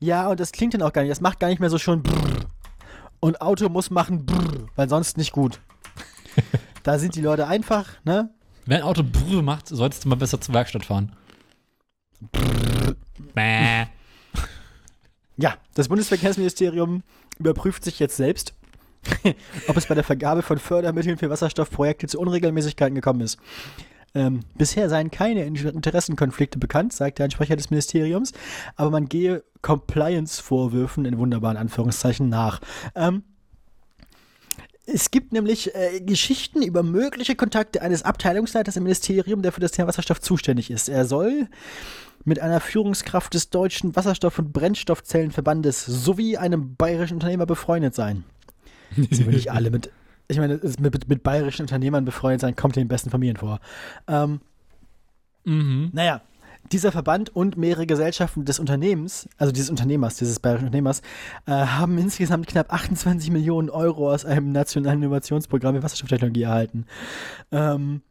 Speaker 2: Ja, und das klingt dann auch gar nicht. Das macht gar nicht mehr so schön brrr. Und Auto muss machen brrr, weil sonst nicht gut. da sind die Leute einfach, ne?
Speaker 1: Wenn ein Auto Brrr macht, solltest du mal besser zur Werkstatt fahren. Bäh.
Speaker 2: Ja, das Bundesverkehrsministerium überprüft sich jetzt selbst, ob es bei der Vergabe von Fördermitteln für Wasserstoffprojekte zu Unregelmäßigkeiten gekommen ist. Ähm, bisher seien keine In- Interessenkonflikte bekannt, sagt ein Sprecher des Ministeriums, aber man gehe Compliance-Vorwürfen in wunderbaren Anführungszeichen nach. Ähm, es gibt nämlich äh, Geschichten über mögliche Kontakte eines Abteilungsleiters im Ministerium, der für das Thema Wasserstoff zuständig ist. Er soll mit einer Führungskraft des Deutschen Wasserstoff- und Brennstoffzellenverbandes sowie einem bayerischen Unternehmer befreundet sein. Sind wir nicht alle mit. Ich meine, es- mit, mit, bayerischen Unternehmern befreundet sein, kommt in den besten Familien vor. Ähm,
Speaker 1: Mhm.
Speaker 2: naja, dieser Verband und mehrere Gesellschaften des Unternehmens, also dieses Unternehmers, dieses bayerischen Unternehmers, äh, haben insgesamt knapp 28 Millionen Euro aus einem nationalen Innovationsprogramm für Wasserstofftechnologie erhalten. Ähm,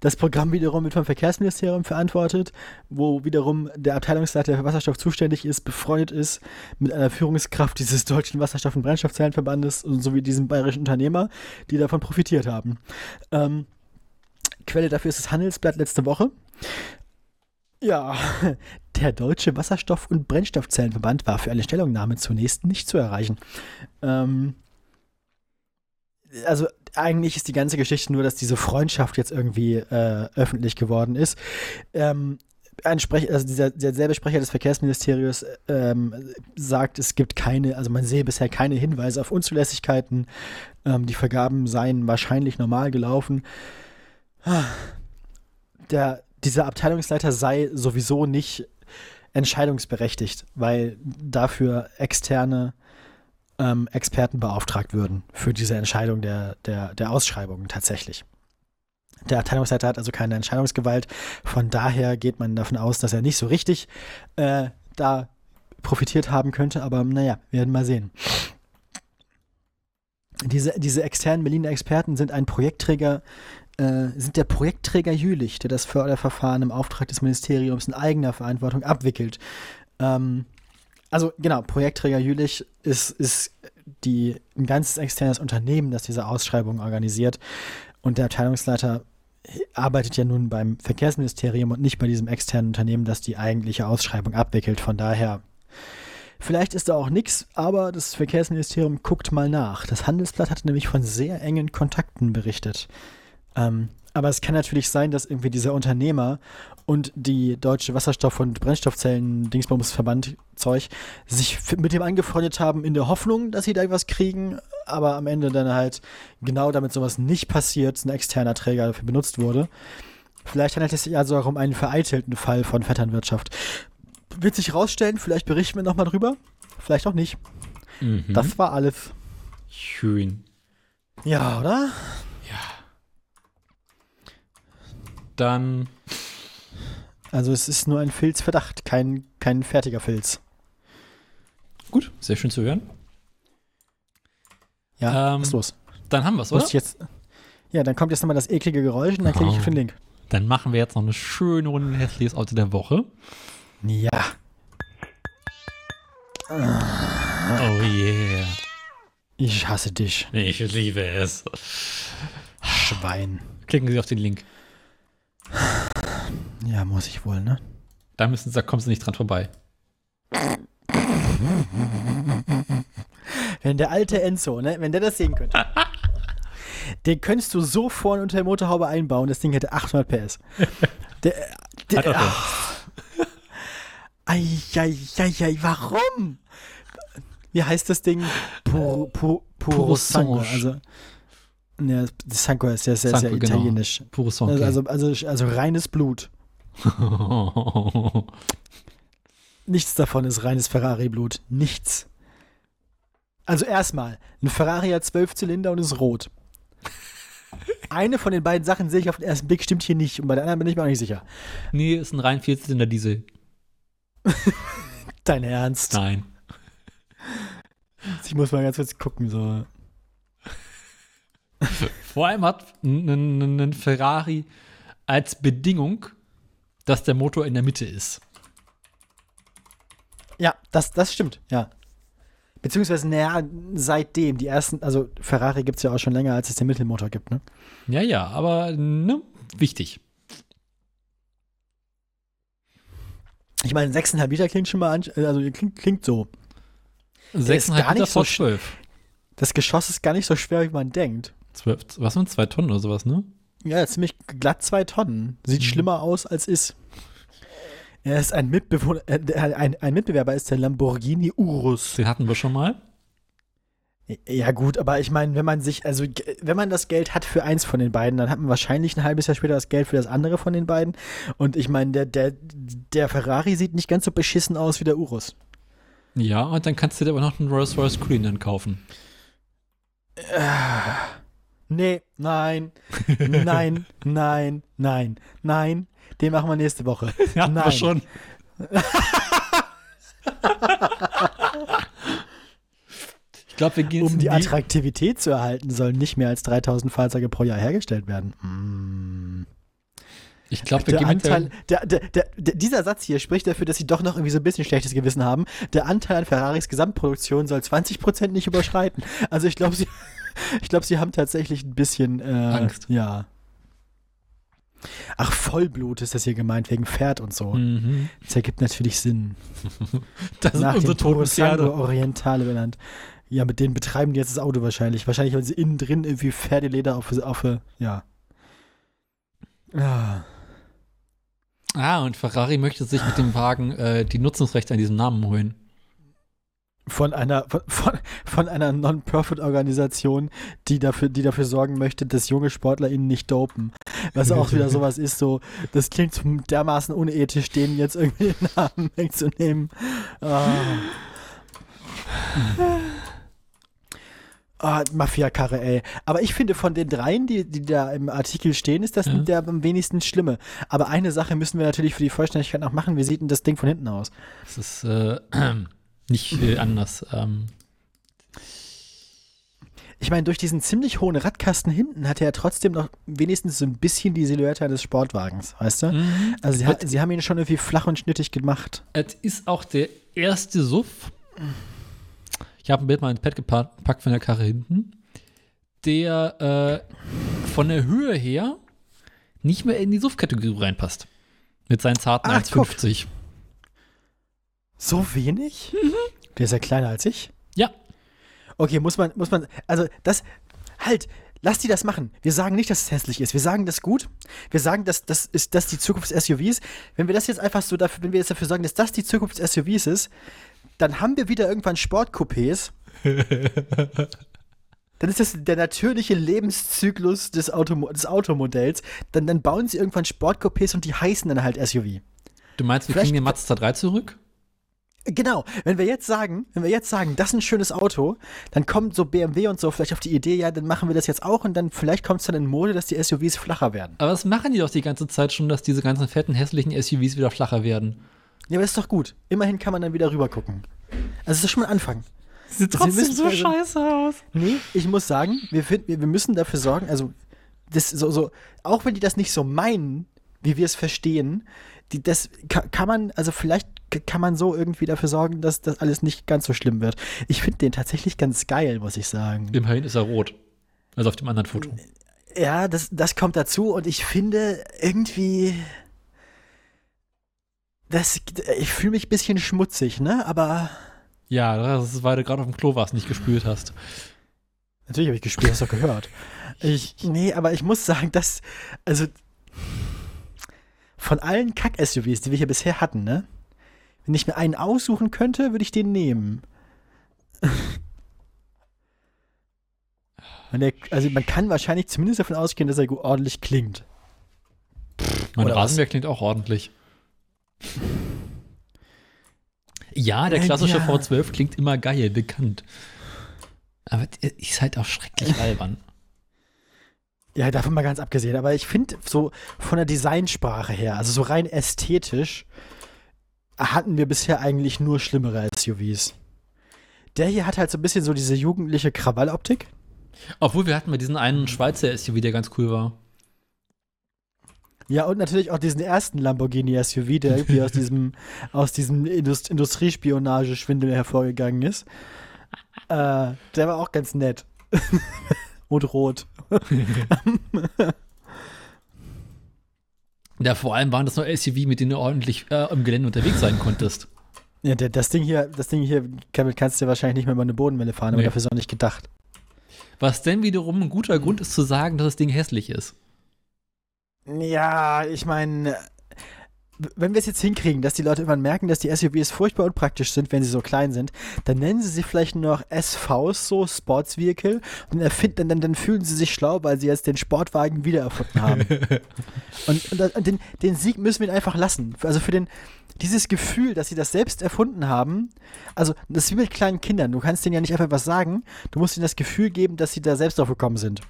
Speaker 2: das Programm wiederum wird vom Verkehrsministerium verantwortet, wo wiederum der Abteilungsleiter für Wasserstoff zuständig ist, befreundet ist mit einer Führungskraft dieses deutschen Wasserstoff- und Brennstoffzellenverbandes sowie diesem bayerischen Unternehmer, die davon profitiert haben. Ähm, Quelle dafür ist das Handelsblatt letzte Woche. Ja, der Deutsche Wasserstoff- und Brennstoffzellenverband war für eine Stellungnahme zunächst nicht zu erreichen. Ähm, also eigentlich ist die ganze Geschichte nur, dass diese Freundschaft jetzt irgendwie äh, öffentlich geworden ist. Ähm, ein Sprech, also dieser, derselbe Sprecher des Verkehrsministeriums ähm, sagt, es gibt keine, also man sehe bisher keine Hinweise auf Unzulässigkeiten. Ähm, die Vergaben seien wahrscheinlich normal gelaufen. Der, dieser Abteilungsleiter sei sowieso nicht entscheidungsberechtigt, weil dafür externe ähm, Experten beauftragt würden für diese Entscheidung der, der, der Ausschreibungen tatsächlich. Der Abteilungsleiter hat also keine Entscheidungsgewalt. Von daher geht man davon aus, dass er nicht so richtig äh, da profitiert haben könnte. Aber naja, wir werden mal sehen. Diese, diese externen Berliner Experten sind ein Projektträger, äh, sind der Projektträger Jülich, der das Förderverfahren im Auftrag des Ministeriums in eigener Verantwortung abwickelt. Ähm, also genau, Projektträger Jülich ist, ist die, ein ganzes externes Unternehmen, das diese Ausschreibung organisiert. Und der Abteilungsleiter arbeitet ja nun beim Verkehrsministerium und nicht bei diesem externen Unternehmen, das die eigentliche Ausschreibung abwickelt. Von daher, vielleicht ist da auch nichts, aber das Verkehrsministerium guckt mal nach. Das Handelsblatt hat nämlich von sehr engen Kontakten berichtet. Ähm, aber es kann natürlich sein, dass irgendwie dieser Unternehmer und die deutsche Wasserstoff- und Brennstoffzellen-Dingsbums-Verband Zeug sich mit dem angefreundet haben in der Hoffnung, dass sie da was kriegen, aber am Ende dann halt genau damit sowas nicht passiert, ein externer Träger dafür benutzt wurde. Vielleicht handelt es sich also auch um einen vereitelten Fall von Vetternwirtschaft. Wird sich rausstellen, vielleicht berichten wir nochmal drüber, vielleicht auch nicht.
Speaker 1: Mhm.
Speaker 2: Das war alles.
Speaker 1: Schön.
Speaker 2: Ja, oder?
Speaker 1: Dann
Speaker 2: Also es ist nur ein Filzverdacht, kein, kein fertiger Filz.
Speaker 1: gut, sehr schön zu hören.
Speaker 2: Ja,
Speaker 1: Ähm,
Speaker 2: was ist los?
Speaker 1: Dann haben wir es, oder?
Speaker 2: jetzt. Ja, dann kommt jetzt nochmal das eklige Geräusch und dann klicke ich
Speaker 1: Oh.
Speaker 2: auf den Link.
Speaker 1: Dann machen wir jetzt noch eine schöne Runde hässliches Auto der Woche.
Speaker 2: Ja.
Speaker 1: Oh yeah.
Speaker 2: Ich hasse dich,
Speaker 1: Ich liebe es.
Speaker 2: Schwein.
Speaker 1: Klicken Sie auf den Link.
Speaker 2: Ja, muss ich wohl, ne?
Speaker 1: Da müssen Sie, da kommen Sie nicht dran vorbei.
Speaker 2: Wenn der alte Enzo, ne, wenn der das sehen könnte. den könntest du so vorne unter der Motorhaube einbauen, das Ding hätte 800 PS. Der, der,
Speaker 1: Hat doch.
Speaker 2: Eieieiei, warum? Wie heißt das Ding? Puro, pu, puro
Speaker 1: Puro
Speaker 2: Sangue.
Speaker 1: Sangue.
Speaker 2: Also, ja, Sangue ist ja sehr, sehr
Speaker 1: Sangue, genau.
Speaker 2: italienisch.
Speaker 1: Pure Song.
Speaker 2: Also, also, also, also reines Blut. Nichts davon ist reines Ferrari-Blut. Nichts. Also erstmal, ein Ferrari hat zwölf Zylinder und ist rot. Eine von den beiden Sachen sehe ich auf den ersten Blick stimmt hier nicht und bei der anderen bin ich mir auch nicht sicher.
Speaker 1: nee, ist ein rein Vierzylinder Diesel.
Speaker 2: Dein Ernst?
Speaker 1: Nein.
Speaker 2: Ich muss mal ganz kurz gucken. So.
Speaker 1: Vor allem hat ein, Ferrari als Bedingung, dass der Motor in der Mitte ist.
Speaker 2: Ja, das, das stimmt, ja. Beziehungsweise, naja, seitdem, die ersten, also Ferrari gibt es ja auch schon länger, als es den Mittelmotor gibt, ne?
Speaker 1: Ja, ja, aber ne, wichtig.
Speaker 2: Ich meine, 6,5 Liter klingt schon mal an, also klingt, klingt so. ist
Speaker 1: 6,5
Speaker 2: gar
Speaker 1: Liter vor
Speaker 2: sch-
Speaker 1: 12.
Speaker 2: Das Geschoss ist gar nicht so schwer, wie man denkt.
Speaker 1: 12. Was sind zwei Tonnen oder sowas, ne?
Speaker 2: Ja, ziemlich glatt zwei Tonnen. Sieht
Speaker 1: Mhm.
Speaker 2: schlimmer aus, als ist. Er ist ein Mitbewohner, äh, ein, ein Mitbewerber ist der Lamborghini Urus.
Speaker 1: Den hatten wir schon mal.
Speaker 2: Ja, gut, aber ich meine, wenn man sich, also wenn man das Geld hat für eins von den beiden, dann hat man wahrscheinlich ein halbes Jahr später das Geld für das andere von den beiden. Und ich meine, der, der, der Ferrari sieht nicht ganz so beschissen aus wie der Urus.
Speaker 1: Ja, und dann kannst du dir aber noch einen Rolls-Royce Cullinan kaufen.
Speaker 2: Nee, nein, nein, nein, nein, nein. Den machen wir nächste Woche.
Speaker 1: Ja,
Speaker 2: Nein.
Speaker 1: wir schon. ich glaube, wir gehen
Speaker 2: Um die Attraktivität zu erhalten, sollen nicht mehr als 3000 Fahrzeuge pro Jahr hergestellt werden. Mm.
Speaker 1: Ich glaube, wir
Speaker 2: Der
Speaker 1: gehen
Speaker 2: Anteil, der, der, der, dieser Satz hier spricht dafür, dass sie doch noch irgendwie so ein bisschen schlechtes Gewissen haben. Der Anteil an Ferraris Gesamtproduktion soll 20% nicht überschreiten. Also ich glaube, sie, ich glaube, sie haben tatsächlich ein bisschen äh,
Speaker 1: Angst.
Speaker 2: Ja. Ach, Vollblut ist das hier gemeint, wegen Pferd und so.
Speaker 1: Mhm.
Speaker 2: Das ergibt natürlich Sinn.
Speaker 1: Das sind
Speaker 2: Nach
Speaker 1: unsere
Speaker 2: dem Puro
Speaker 1: toten
Speaker 2: Sangue
Speaker 1: Pferde.
Speaker 2: Orientale benannt. Ja, mit denen betreiben die jetzt das Auto wahrscheinlich. Wahrscheinlich haben sie innen drin irgendwie Pferdeleder auf, auf ja. Ah.
Speaker 1: Ah, und Ferrari möchte sich mit dem Wagen äh, die Nutzungsrechte an diesem Namen holen.
Speaker 2: Von einer, von, von, von einer Non-Profit-Organisation, die dafür, die dafür sorgen möchte, dass junge Sportler ihnen nicht dopen. Was auch wieder sowas ist, so, das klingt so dermaßen unethisch, denen jetzt irgendwie den Namen wegzunehmen. Ah. Ah, Mafia-Karre, ey. Aber ich finde, von den dreien, die, die da im Artikel stehen, ist das
Speaker 1: Ja.
Speaker 2: der am wenigsten schlimme. Aber eine Sache müssen wir natürlich für die Vollständigkeit noch machen. Wie sieht denn das Ding von hinten aus?
Speaker 1: Das ist äh, nicht äh, anders. Ähm,
Speaker 2: Ich meine, durch diesen ziemlich hohen Radkasten hinten hat er ja trotzdem noch wenigstens so ein bisschen die Silhouette eines Sportwagens, weißt du?
Speaker 1: mhm.
Speaker 2: Also sie, hat, sie haben ihn schon irgendwie flach und schnittig gemacht.
Speaker 1: Es ist auch der erste Suff. Ich habe ein Bild mal ins Pad gepa- gepackt von der Karre hinten, der äh, von der Höhe her nicht mehr in die Suff-Kategorie reinpasst. Mit seinen zarten
Speaker 2: Ach, guck.
Speaker 1: 1,50.
Speaker 2: So wenig? Der ist ja kleiner als ich.
Speaker 1: Ja,
Speaker 2: Okay, muss man, muss man, also das, halt, lass die das machen. Wir sagen nicht, dass es hässlich ist. Wir sagen das gut. Wir sagen, dass das ist, dass die Zukunft des SUVs. Wenn wir das jetzt einfach so dafür, wenn wir jetzt dafür sorgen, dass das die Zukunft des SUVs ist, dann haben wir wieder irgendwann Sportcoupés. dann ist das der natürliche Lebenszyklus des, Automo des Automodells. Dann, dann bauen sie irgendwann Sportcoupés und die heißen dann halt SUV.
Speaker 1: du meinst, wir
Speaker 2: Vielleicht-
Speaker 1: kriegen den Mazda 3 zurück?
Speaker 2: Genau, wenn wir jetzt sagen, wenn wir jetzt sagen, das ist ein schönes Auto, dann kommt so BMW und so vielleicht auf die Idee, ja, dann machen wir das jetzt auch und dann vielleicht kommt es dann in Mode, dass die SUVs flacher werden.
Speaker 1: Aber das machen die doch die ganze Zeit schon, dass diese ganzen fetten, hässlichen SUVs wieder flacher werden.
Speaker 2: Ja, aber das ist doch gut. Immerhin kann man dann wieder rüber gucken. Also das ist schon mal ein Anfang.
Speaker 1: Sieht
Speaker 2: trotzdem
Speaker 1: trotzdem
Speaker 2: so
Speaker 1: so
Speaker 2: scheiße
Speaker 1: aus.
Speaker 2: Nee, ich muss sagen, wir, finden, wir, wir müssen dafür sorgen, also das so, so, auch wenn die das nicht so meinen, wie wir es verstehen, die, das kann, man, also vielleicht kann man so irgendwie dafür sorgen, dass das alles nicht ganz so schlimm wird. Ich finde den tatsächlich ganz geil, muss ich sagen.
Speaker 1: Immerhin ist er rot. Also auf dem anderen Foto.
Speaker 2: Ja, das, das kommt dazu und ich finde irgendwie. Das, ich fühle mich ein bisschen schmutzig, ne? Aber
Speaker 1: Ja, das ist, weil du gerade auf dem Klo warst, nicht gespült hast.
Speaker 2: natürlich habe ich gespielt, hast du doch gehört. Ich, nee, aber ich muss sagen, dass, also von allen Kack-SUVs, die wir hier bisher hatten, ne? Wenn ich mir einen aussuchen könnte, würde ich den nehmen. Der, also man kann wahrscheinlich zumindest davon ausgehen, dass er gut ordentlich klingt.
Speaker 1: Mein
Speaker 2: Oder was?
Speaker 1: Rasenmäher klingt auch ordentlich. Ja, der klassische
Speaker 2: ja.
Speaker 1: V12 klingt immer geil, bekannt. Aber ist halt auch schrecklich albern.
Speaker 2: Ja, davon mal ganz abgesehen. Aber ich finde, so von der Designsprache her, also so rein ästhetisch, hatten wir bisher eigentlich nur schlimmere SUVs. Der hier hat halt so ein bisschen so diese jugendliche Krawalloptik.
Speaker 1: Obwohl wir hatten mal diesen einen Schweizer SUV, der ganz cool war.
Speaker 2: Ja, und natürlich auch diesen ersten Lamborghini SUV, der irgendwie aus diesem, aus diesem Indust Industriespionage-Schwindel hervorgegangen ist. Äh, der war auch ganz nett. und rot.
Speaker 1: Ja, vor allem waren das nur SUV, mit denen du ordentlich äh, im Gelände unterwegs sein konntest.
Speaker 2: Ja, der, das Ding hier, das Ding hier, damit kannst du wahrscheinlich nicht mehr über eine Bodenwelle fahren, aber
Speaker 1: Nee.
Speaker 2: dafür ist auch nicht gedacht.
Speaker 1: Was denn wiederum ein guter Grund ist zu sagen, dass das Ding hässlich ist.
Speaker 2: Ja, ich meine, wenn wir es jetzt hinkriegen, dass die Leute irgendwann merken, dass die SUVs furchtbar unpraktisch sind, wenn sie so klein sind, dann nennen sie sie vielleicht nur noch SVs, so Sports Vehicle, und erfinden, dann, dann fühlen sie sich schlau, weil sie jetzt den Sportwagen wiedererfunden haben. und und, und den, den Sieg müssen wir einfach lassen. Also für den, dieses Gefühl, dass sie das selbst erfunden haben, also das ist wie mit kleinen Kindern, du kannst denen ja nicht einfach was sagen, du musst ihnen das Gefühl geben, dass sie da selbst drauf gekommen sind.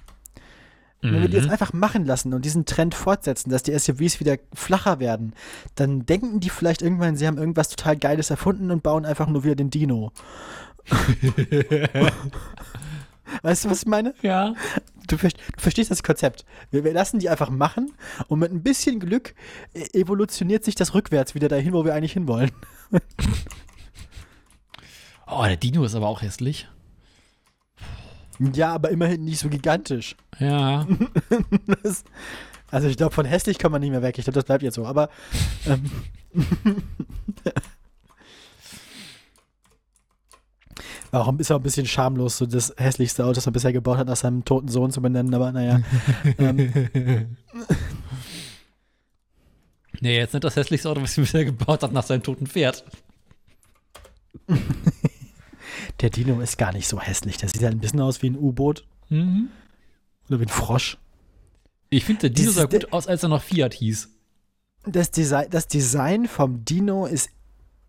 Speaker 2: Wenn wir die jetzt einfach machen lassen und diesen Trend fortsetzen, dass die SUVs wieder flacher werden, dann denken die vielleicht irgendwann, sie haben irgendwas total Geiles erfunden und bauen einfach nur wieder den Dino. weißt du, was ich meine?
Speaker 1: Ja.
Speaker 2: Du, du verstehst das Konzept. Wir, wir lassen die einfach machen und mit ein bisschen Glück äh, evolutioniert sich das rückwärts wieder dahin, wo wir eigentlich hinwollen.
Speaker 1: Oh, der Dino ist aber auch hässlich.
Speaker 2: Ja, aber immerhin nicht so gigantisch.
Speaker 1: Ja.
Speaker 2: Das, also ich glaube, von hässlich kommt man nicht mehr weg. Ich glaube, das bleibt jetzt so. Aber ähm, warum ist er ein bisschen schamlos, so das hässlichste Auto, das er bisher gebaut hat, nach seinem toten Sohn zu benennen? Aber naja. ähm,
Speaker 1: Nee, jetzt nicht das hässlichste Auto, was sie bisher gebaut hat nach seinem toten Pferd.
Speaker 2: Der Dino ist gar nicht so hässlich. Der sieht halt ein bisschen aus wie ein U-Boot
Speaker 1: Mhm.
Speaker 2: oder wie ein Frosch.
Speaker 1: Ich finde, der Dino
Speaker 2: Dieses-
Speaker 1: sah gut aus, als er noch Fiat hieß.
Speaker 2: Das Design, das Design vom Dino ist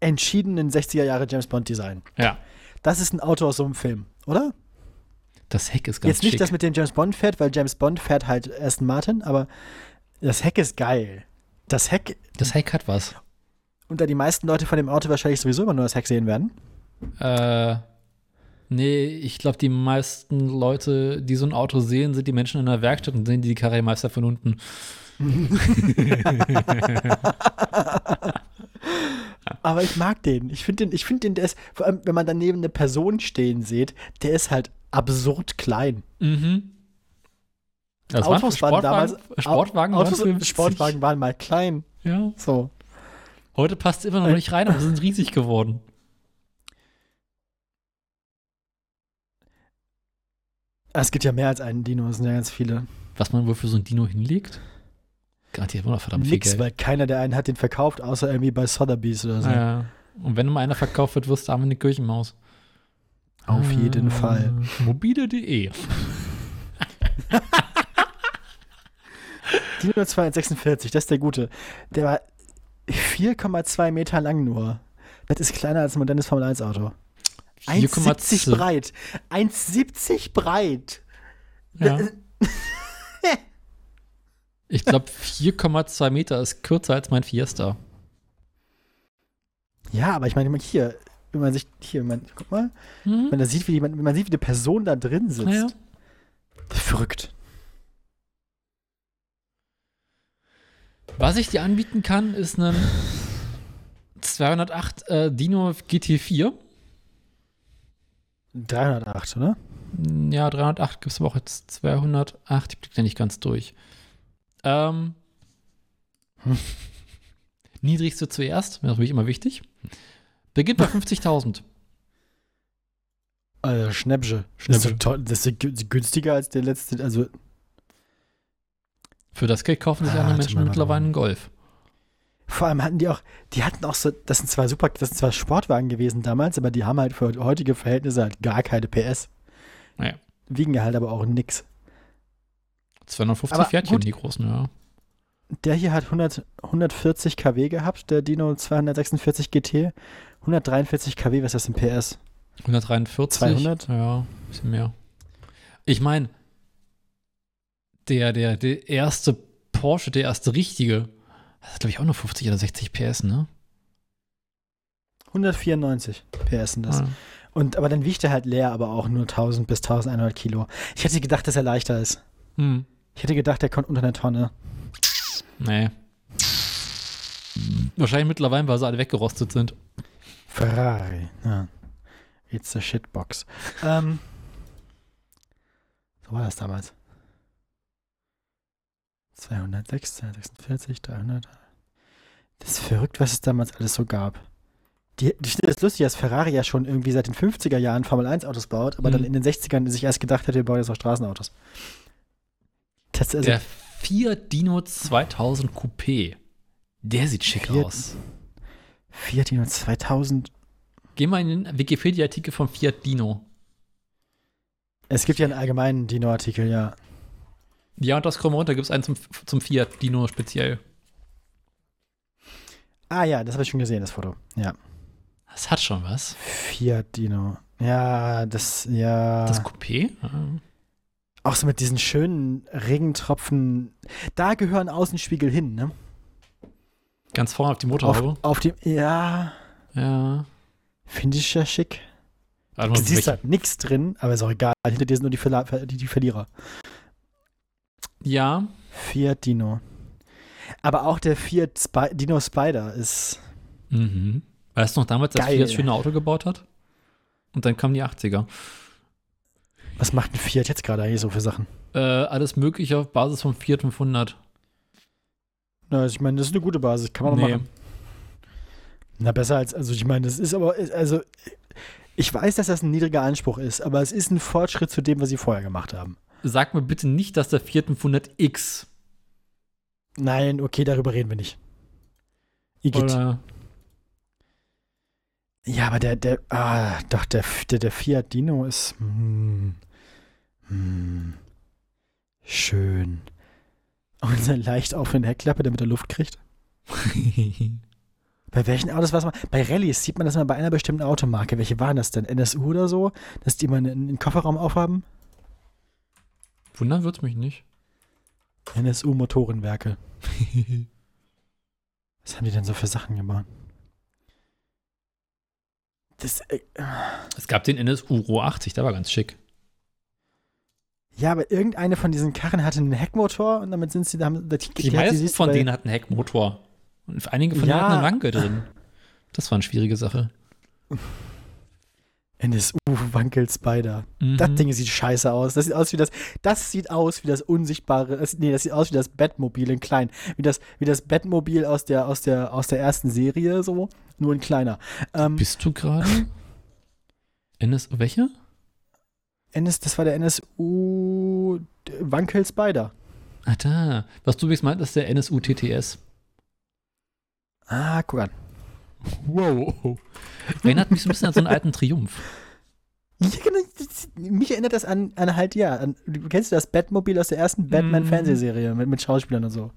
Speaker 2: entschieden ein 60er Jahre James Bond Design.
Speaker 1: Ja.
Speaker 2: Das ist ein Auto aus so einem Film, oder?
Speaker 1: Das Heck ist ganz
Speaker 2: Jetzt nicht
Speaker 1: schick.
Speaker 2: das mit dem James Bond fährt, weil James Bond fährt halt Aston Martin, aber das Heck ist geil. Das Heck,
Speaker 1: das Heck hat was.
Speaker 2: und da die meisten Leute von dem Auto wahrscheinlich sowieso immer nur das Heck sehen werden.
Speaker 1: Äh, nee, ich glaube, die meisten Leute, die so ein Auto sehen, sind die Menschen in der Werkstatt und sehen die Karrieremeister von unten.
Speaker 2: Aber ich mag den. Ich finde den, ich finde den, der ist, vor allem, wenn man daneben eine Person stehen sieht, der ist halt absurd klein.
Speaker 1: Mhm. Das
Speaker 2: Autos waren damals,
Speaker 1: Sportwagen
Speaker 2: Autos
Speaker 1: waren
Speaker 2: und
Speaker 1: 50.
Speaker 2: Sportwagen waren mal klein.
Speaker 1: Ja.
Speaker 2: So.
Speaker 1: Heute passt immer noch
Speaker 2: Äh.
Speaker 1: nicht rein, aber sie sind riesig geworden.
Speaker 2: Es gibt ja mehr als einen Dino, es sind ja ganz viele.
Speaker 1: Was man wohl für so ein Dino hinlegt? Gerade hier immer noch verdammt viel
Speaker 2: Nix,
Speaker 1: Geld.
Speaker 2: weil keiner der einen hat den verkauft, außer irgendwie bei Sotheby's oder so.
Speaker 1: Ja. Und wenn mal einer verkauft wird, wirst du arme eine Kirchenmaus.
Speaker 2: Auf jeden
Speaker 1: Äh,
Speaker 2: Fall.
Speaker 1: Mobile.de.
Speaker 2: Dino 246, das ist der gute. Der war 4,2 Meter lang nur. Das ist kleiner als ein modernes Formel 1 Auto. 1,70
Speaker 1: 4,2.
Speaker 2: breit. 1,70 breit.
Speaker 1: Ja. Ich glaube, 4,2 Meter ist kürzer als mein Fiesta.
Speaker 2: Ja, aber ich meine, hier, wenn man sich, hier, man, guck mal,
Speaker 1: Mhm.
Speaker 2: wenn man sieht, wie, die, wenn man sieht, wie eine Person da drin sitzt.
Speaker 1: Naja.
Speaker 2: Verrückt.
Speaker 1: Was ich dir anbieten kann, ist ein 208 äh, Dino GT4.
Speaker 2: 308, oder?
Speaker 1: Ja, 308 gibt es aber auch jetzt 208. Ich blick da nicht ganz durch. Ähm,
Speaker 2: Hm.
Speaker 1: Niedrigste zuerst, wäre natürlich immer wichtig. Beginnt bei 50.000.
Speaker 2: Also Schnäppsche. Das ist,
Speaker 1: Schnäppsche.
Speaker 2: doch toll. das ist gü- günstiger als der letzte, also
Speaker 1: Für das Geld kaufen sich
Speaker 2: Ah,
Speaker 1: andere Menschen mittlerweile einen Golf.
Speaker 2: Vor allem hatten die auch, die hatten auch so, das sind zwar super, das sind zwar Sportwagen gewesen damals, aber die haben halt für heutige Verhältnisse halt gar keine PS.
Speaker 1: Naja.
Speaker 2: Wiegen halt aber auch nix.
Speaker 1: 250
Speaker 2: Aber
Speaker 1: Pferdchen,
Speaker 2: gut.
Speaker 1: die großen, ja.
Speaker 2: Der hier hat 100, 140 kW gehabt, der Dino 246 GT. 143 kW, was ist das in PS?
Speaker 1: 143.
Speaker 2: 200?
Speaker 1: Ja, ein bisschen mehr. Ich meine, der, der, der erste Porsche, der erste richtige, das hat glaube ich auch nur 50 oder 60 PS, ne?
Speaker 2: 194 PS sind das.
Speaker 1: Ja.
Speaker 2: Und, aber dann wiegt er halt leer, aber auch nur 1000 bis 1100 Kilo. Ich hätte gedacht, dass er leichter ist.
Speaker 1: Hm.
Speaker 2: Ich hätte gedacht, er kommt unter eine Tonne.
Speaker 1: Nee. Wahrscheinlich mittlerweile, weil sie alle weggerostet sind.
Speaker 2: Ferrari. Ja. It's a shitbox. ähm, so war das damals. 206, 246, 300. Das ist verrückt, was es damals alles so gab. Die, die, das ist lustig, dass Ferrari ja schon irgendwie seit den 50er Jahren Formel 1 Autos baut, aber
Speaker 1: Mhm.
Speaker 2: dann in den 60ern sich erst gedacht hat, wir bauen jetzt auch Straßenautos. Das, also,
Speaker 1: der Fiat Dino 2000 Coupé. Der sieht schick
Speaker 2: Fiat-
Speaker 1: aus.
Speaker 2: Fiat Dino 2000.
Speaker 1: Geh mal in den Wikipedia-Artikel vom Fiat Dino.
Speaker 2: Es gibt ja einen allgemeinen Dino-Artikel, ja.
Speaker 1: Ja, und das kommt runter, gibt es einen zum, zum Fiat Dino speziell.
Speaker 2: Ah ja, das habe ich schon gesehen, das Foto. Ja.
Speaker 1: Das hat schon was.
Speaker 2: Fiat Dino. Ja, das, ja.
Speaker 1: Das Coupé? Ja.
Speaker 2: auch so mit diesen schönen Regentropfen. Da gehören Außenspiegel hin, ne?
Speaker 1: Ganz vorne auf die Motorhaube.
Speaker 2: Auf, auf dem, ja,
Speaker 1: Ja.
Speaker 2: finde ich ja schick.
Speaker 1: Warte
Speaker 2: Du siehst halt nichts drin, aber ist auch egal. Hinter dir sind nur die, Verla die, die Verlierer.
Speaker 1: Ja,
Speaker 2: Fiat Dino. Aber auch der Fiat Spi Dino Spider ist.
Speaker 1: Mhm. Weißt du noch damals, als
Speaker 2: Geil.
Speaker 1: Fiat das schöne Auto gebaut hat? Und dann kamen die 80er.
Speaker 2: Was macht ein Fiat jetzt gerade eigentlich so für Sachen?
Speaker 1: Äh, alles mögliche auf Basis vom Fiat 500.
Speaker 2: Na, also ich meine, das ist eine gute Basis, kann man
Speaker 1: Nee.
Speaker 2: machen. Na, besser als, also ich meine, das ist aber, also ich weiß, dass das ein niedriger Anspruch ist, aber es ist ein Fortschritt zu dem, was sie vorher gemacht haben.
Speaker 1: Sag mir bitte nicht, dass der Fiat 500X
Speaker 2: Nein, okay, darüber reden wir nicht. Igitt.
Speaker 1: oder
Speaker 2: Ja, aber der, der, ah, doch, der, der, der Fiat Dino ist, hm, hm, schön. Und eine leicht offene Heckklappe, damit er Luft kriegt. Bei welchen Autos war es mal? Bei Rallyes sieht man das mal bei einer bestimmten Automarke. Welche waren das denn? NSU oder so? Dass die mal einen, einen Kofferraum aufhaben?
Speaker 1: Wundern wird's mich nicht.
Speaker 2: NSU Motorenwerke. Was haben die denn so für Sachen gemacht? Das, äh,
Speaker 1: Es gab den NSU Ro 80, der war ganz schick.
Speaker 2: ja, aber irgendeine von diesen Karren hatte einen Heckmotor und damit sind sie da. Die,
Speaker 1: Die, meisten von denen hatten Heckmotor. Und einige von
Speaker 2: Ja.
Speaker 1: denen hatten eine Wanke drin. Das war eine schwierige Sache.
Speaker 2: NSU Wankel Spider.
Speaker 1: Mhm.
Speaker 2: Das Ding sieht scheiße aus. Das sieht aus wie das. Das sieht aus wie das unsichtbare. Das, nee, das sieht aus wie das Batmobil in klein. Wie das, wie das Batmobil aus der, aus der, aus der ersten Serie so. Nur in kleiner. Ähm,
Speaker 1: Bist du gerade? NSU, welche?
Speaker 2: NS, das war der NSU Wankel Spider.
Speaker 1: Ah, da. Was du übrigens meint, ist der NSU TTS.
Speaker 2: Ah, guck an.
Speaker 1: Wow. Erinnert mich so ein bisschen an so einen alten Triumph.
Speaker 2: Ja, genau, mich erinnert das an, an halt, ja, an, du kennst du das Batmobil aus der ersten. Batman-Fernsehserie mit, mit Schauspielern und so.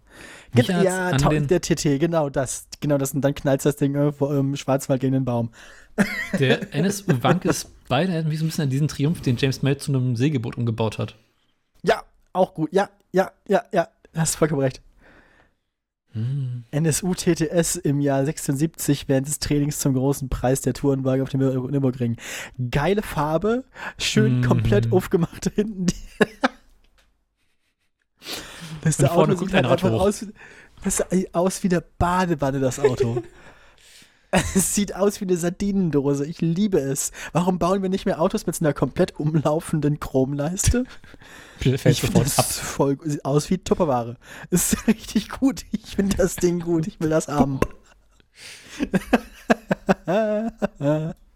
Speaker 1: Mich erinnert's
Speaker 2: ja,
Speaker 1: an
Speaker 2: der TT, genau das. Genau das. Und dann knallt das Ding irgendwo im Schwarzwald gegen den Baum.
Speaker 1: Der NSU Wank ist beide erinnert mich so ein bisschen an diesen Triumph, den James May zu einem Segelboot umgebaut hat.
Speaker 2: Ja, auch gut. Ja, ja, ja, ja. Hast vollkommen recht.
Speaker 1: Hm.
Speaker 2: NSU TTS im Jahr 76 während des Trainings zum großen Preis der Tourenwagen auf dem Nür- Nürburgring. Geile Farbe, schön
Speaker 1: Mhm.
Speaker 2: komplett aufgemacht hinten. Das
Speaker 1: Und vorne
Speaker 2: Auto sieht halt einfach
Speaker 1: hoch.
Speaker 2: aus, wie- das sieht aus wie eine Badewanne, das Auto. es sieht aus wie eine Sardinendose. Ich liebe es. Warum bauen wir nicht mehr Autos mit so einer komplett umlaufenden Chromleiste?
Speaker 1: Fällt
Speaker 2: Ich finde das voll, sieht aus wie Tupperware. Ist richtig gut. Ich finde das Ding gut. Ich will das haben.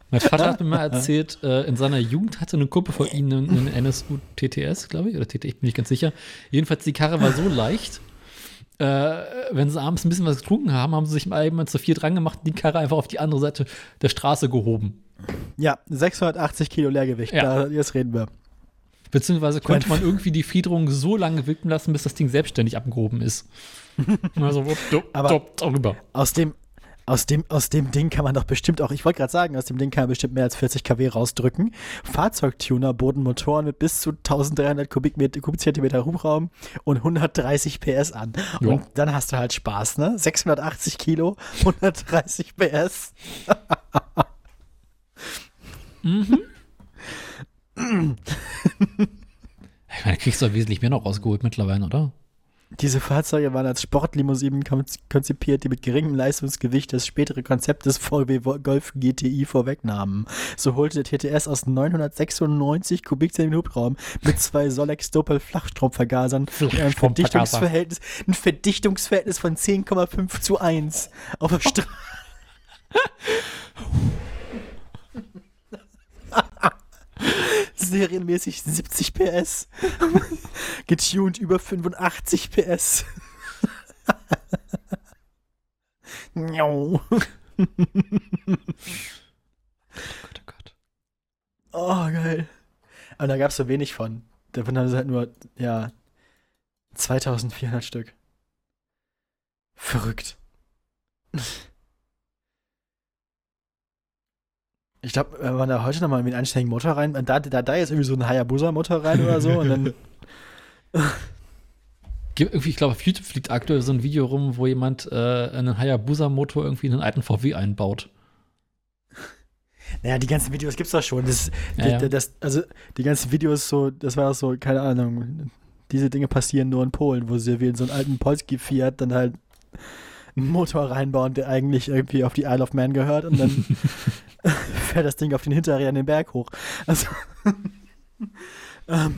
Speaker 1: Mein Vater hat mir mal erzählt, äh, in seiner Jugend hatte eine Kumpel von ihnen einen, einen NSU TTS, glaube ich, oder TT, ich bin nicht ganz sicher. Jedenfalls, die Karre war so leicht, äh, wenn sie abends ein bisschen was getrunken haben, haben sie sich mal eben zu viert dran gemacht und die Karre einfach auf die andere Seite der Straße gehoben.
Speaker 2: Ja, 680 Kilo Leergewicht.
Speaker 1: Ja.
Speaker 2: Da, jetzt reden wir.
Speaker 1: Beziehungsweise konnte man irgendwie die Federung so lange wirken lassen, bis das Ding selbstständig abgehoben ist. Also, wupp, dupp,
Speaker 2: Aber-
Speaker 1: dupp, darüber.
Speaker 2: Aus dem, aus dem, aus dem Ding kann man doch bestimmt auch, ich wollte gerade sagen, aus dem Ding kann man bestimmt mehr als 40 kW rausdrücken. Fahrzeugtuner boten Motoren mit bis zu 1300 Kubikmeter, Kubikzentimeter Hubraum und 130 PS an.
Speaker 1: Ja.
Speaker 2: Und dann hast du halt Spaß, ne? 680 Kilo, 130 PS.
Speaker 1: Ich meine, da kriegst du doch wesentlich mehr noch rausgeholt mittlerweile, oder?
Speaker 2: Diese Fahrzeuge waren als Sportlimousinen kon- konzipiert, die mit geringem Leistungsgewicht das spätere Konzept des VW Golf GTI vorwegnahmen. So holte der TTS aus 996 Kubikzentimeter Hubraum mit zwei Solex Doppel Flachstromvergasern ein. Verdichtungsverhältnis, ein Verdichtungsverhältnis von 10,5 zu 1 auf der Straße. Serienmäßig 70 PS. Getuned über 85 PS. Miau.
Speaker 1: Gott, oh Gott.
Speaker 2: oh, geil. Aber da gab es so wenig von. Davon haben sie halt nur, ja, 2400 Stück. Verrückt. Ich glaube, wenn man da heute nochmal mit einem anständigen Motor rein, da, da, da jetzt irgendwie so ein Hayabusa-Motor rein oder so und dann
Speaker 1: Gibt irgendwie, ich glaube, auf YouTube fliegt aktuell so ein Video rum, wo jemand äh, einen Hayabusa-Motor irgendwie in einen alten VW einbaut.
Speaker 2: Naja, die ganzen Videos gibt's doch schon. Das,
Speaker 1: Ja, ja.
Speaker 2: das, das, also die ganzen Videos so, das war so, keine Ahnung, diese Dinge passieren nur in Polen, wo sie wie in so einen alten Polski Fiat dann halt einen Motor reinbauen, der eigentlich irgendwie auf die Isle of Man gehört und dann fährt das Ding auf den Hinterrädern den Berg hoch. Also ähm,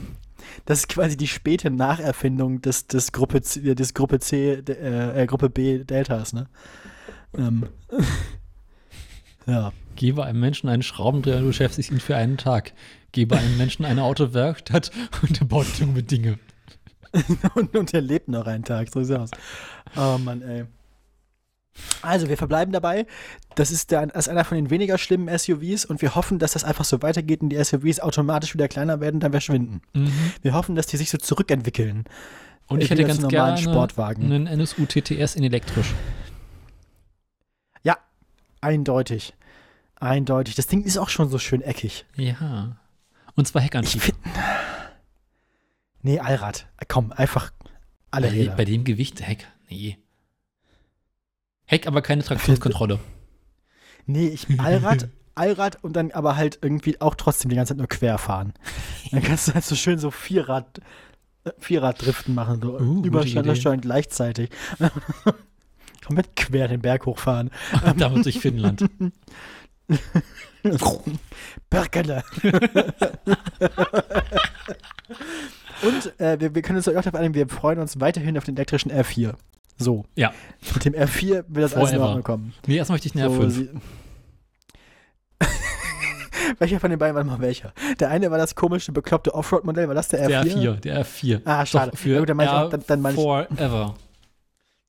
Speaker 2: das ist quasi die späte Nacherfindung des, des Gruppe C, des Gruppe C, äh, äh, Gruppe B Deltas, ne? Ähm, ja.
Speaker 1: Gebe einem Menschen einen Schraubendreher und beschäftigst ihn für einen Tag. Gebe einem Menschen eine Autowerkstatt und er baut dumme Dinge.
Speaker 2: und, und er lebt noch einen Tag, so sieht's aus. Oh Mann, ey. Also, wir verbleiben dabei. Das ist, der, das ist einer von den weniger schlimmen SUVs und wir hoffen, dass das einfach so weitergeht und die SUVs automatisch wieder kleiner werden, dann verschwinden. Wir hoffen, dass die sich so zurückentwickeln.
Speaker 1: Und ich
Speaker 2: Wieder
Speaker 1: hätte ganz
Speaker 2: normalen
Speaker 1: gerne
Speaker 2: Sportwagen.
Speaker 1: einen NSU TTS in elektrisch.
Speaker 2: Ja, eindeutig. Eindeutig. Das Ding ist auch schon so schön eckig.
Speaker 1: Ja. Und zwar
Speaker 2: Ich
Speaker 1: Heckantrieb.
Speaker 2: Nee, Allrad. Komm, einfach alle
Speaker 1: Bei,
Speaker 2: Räder.
Speaker 1: bei dem Gewicht, Heck, nee. Heck, aber keine Traktionskontrolle.
Speaker 2: Nee, ich Allrad, Allrad und dann aber halt irgendwie auch trotzdem die ganze Zeit nur quer fahren. Dann kannst du halt so schön so Vierrad, äh, Vierrad-Driften machen, so
Speaker 1: Uh, gute
Speaker 2: Übersteuern
Speaker 1: Idee.
Speaker 2: steuern gleichzeitig. Komplett quer den Berg hochfahren.
Speaker 1: Damit durch Finnland.
Speaker 2: Bergele. und äh, wir, wir können uns auch darauf einigen, wir freuen uns weiterhin auf den elektrischen R4. So,
Speaker 1: Ja.
Speaker 2: mit dem R4 wird das alles in
Speaker 1: Forever.
Speaker 2: Ordnung kommen.
Speaker 1: Nee, erst möchte ich einen
Speaker 2: So,
Speaker 1: R5.
Speaker 2: sie- welcher von den beiden war mal welcher? Der eine war das komische, bekloppte Offroad-Modell, war das der R4?
Speaker 1: Der R4, der R4.
Speaker 2: Ah, schade.
Speaker 1: Doch, für
Speaker 2: Ja gut, dann meine ich auch- dann- dann meine ich-
Speaker 1: Forever.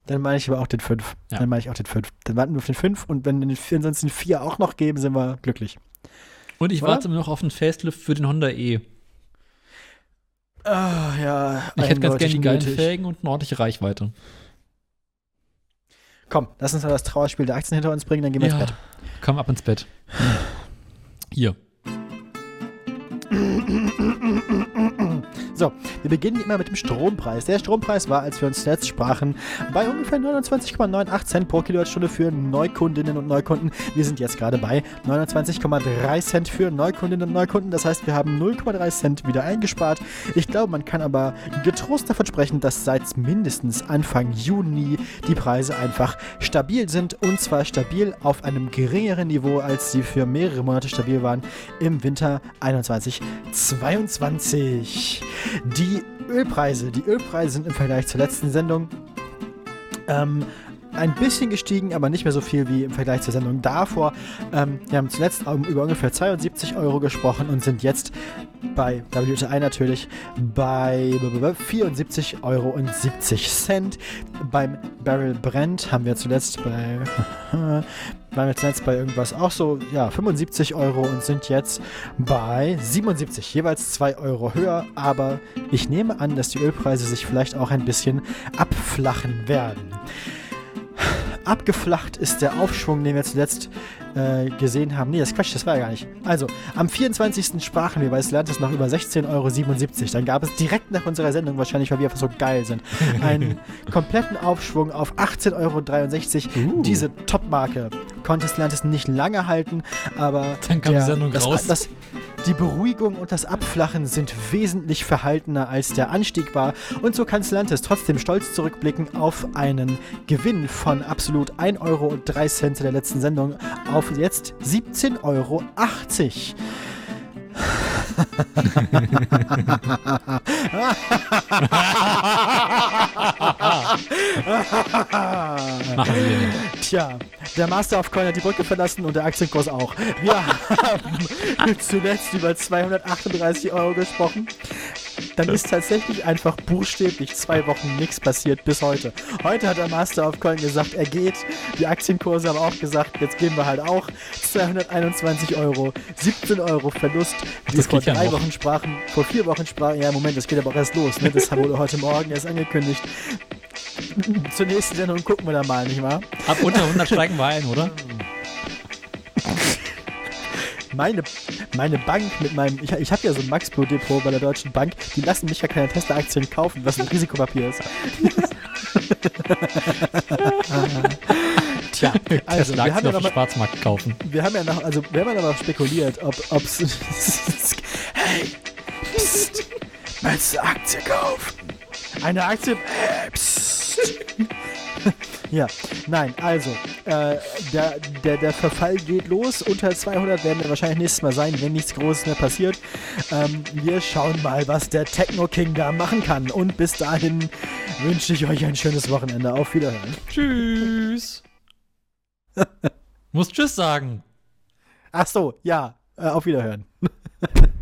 Speaker 2: Dann meine ich aber auch den 5.
Speaker 1: Ja.
Speaker 2: Dann meine ich auch den 5. Dann warten wir auf den 5 und wenn wir den 4 ansonsten 4 auch noch geben, sind wir glücklich.
Speaker 1: Und ich
Speaker 2: Oder?
Speaker 1: warte noch auf einen Facelift für den Honda E.
Speaker 2: Ah, ja.
Speaker 1: Ich hätte ganz gerne die geilen. Felgen und eine ordentliche Reichweite.
Speaker 2: Komm, lass uns mal das Trauerspiel der Aktien hinter uns bringen, dann gehen wir ins Bett.
Speaker 1: komm ab ins Bett. Hier.
Speaker 2: So, wir beginnen immer mit dem Strompreis. Der Strompreis war, als wir uns zuletzt sprachen, bei ungefähr 29,98 Cent pro Kilowattstunde für Neukundinnen und Neukunden. Wir sind jetzt gerade bei 29,3 Cent für Neukundinnen und Neukunden. Das heißt, wir haben 0,3 Cent wieder eingespart. Ich glaube, man kann aber getrost davon sprechen, dass seit mindestens Anfang Juni die Preise einfach stabil sind. Und zwar stabil auf einem geringeren Niveau, als sie für mehrere Monate stabil waren im Winter 21, 22. Die Ölpreise. Die Ölpreise sind im Vergleich zur letzten Sendung ähm, ein bisschen gestiegen, aber nicht mehr so viel wie im Vergleich zur Sendung davor. Ähm, wir haben zuletzt über ungefähr 72 Euro gesprochen und sind jetzt bei WTI natürlich bei 74,70 Euro. Beim Barrel Brent haben wir zuletzt bei waren wir zuletzt bei irgendwas auch so, ja, 75 Euro und sind jetzt bei 77, jeweils 2 Euro höher. Aber ich nehme an, dass die Ölpreise sich vielleicht auch ein bisschen abflachen werden. Abgeflacht ist der Aufschwung, den wir zuletzt äh, gesehen haben. Nee, das ist Quatsch, das war ja gar nicht. Also, am 24. sprachen wir bei Slantis noch über 16,77 Euro. Dann gab es direkt nach unserer Sendung, wahrscheinlich weil wir einfach so geil sind, einen kompletten Aufschwung auf 18,63 Euro.
Speaker 1: Uh.
Speaker 2: Diese Top-Marke konnte Slantis nicht lange halten, aber
Speaker 1: Dann kam die Sendung
Speaker 2: das,
Speaker 1: raus.
Speaker 2: Das, die Beruhigung und das Abflachen sind wesentlich verhaltener als der Anstieg war und so kann Slantis trotzdem stolz zurückblicken auf einen Gewinn von absolut 1,03 Euro in der letzten Sendung auf jetzt 17,80 Euro.
Speaker 1: Machen wir nicht.
Speaker 2: Tja, der Master of Coin hat die Brücke verlassen und der Aktienkurs auch. Wir haben zuletzt über 238 Euro gesprochen. Dann ist tatsächlich einfach buchstäblich zwei Wochen nichts passiert bis heute. Heute hat der Master of Coin gesagt, er geht. Die Aktienkurse haben auch gesagt, jetzt gehen wir halt auch. 221 Euro, 17 Euro Verlust. Wir
Speaker 1: Das
Speaker 2: vor
Speaker 1: geht ja
Speaker 2: drei
Speaker 1: noch.
Speaker 2: Wochen sprachen, vor vier Wochen sprachen, ja Moment, das geht aber auch erst los. Ne? Das wurde heute Morgen erst angekündigt. Zur nächsten Sendung gucken wir da mal, nicht wahr?
Speaker 1: Ab unter 100 steigen wir ein, oder?
Speaker 2: meine, meine Bank mit meinem, ich, ich habe ja so ein Max-Pro-Depot bei der Deutschen Bank, die lassen mich ja keine Tesla-Aktien kaufen, was ein Risikopapier ist. Tja, also wir haben, ja noch mal,
Speaker 1: Schwarzmarkt kaufen.
Speaker 2: wir haben ja noch, also wir haben ja noch spekuliert, ob, ob's, hey, psst, willst du Aktie kaufen? Eine Aktie, psst. Ja, nein, also, äh, der, der, der Verfall geht los. Unter 200 werden wir wahrscheinlich nächstes Mal sein, wenn nichts Großes mehr passiert. Ähm, wir schauen mal, was der Techno King da machen kann. Und bis dahin wünsche ich euch ein schönes Wochenende. Auf Wiederhören.
Speaker 1: Tschüss. Muss Tschüss sagen.
Speaker 2: Ach so, ja, äh, auf Wiederhören.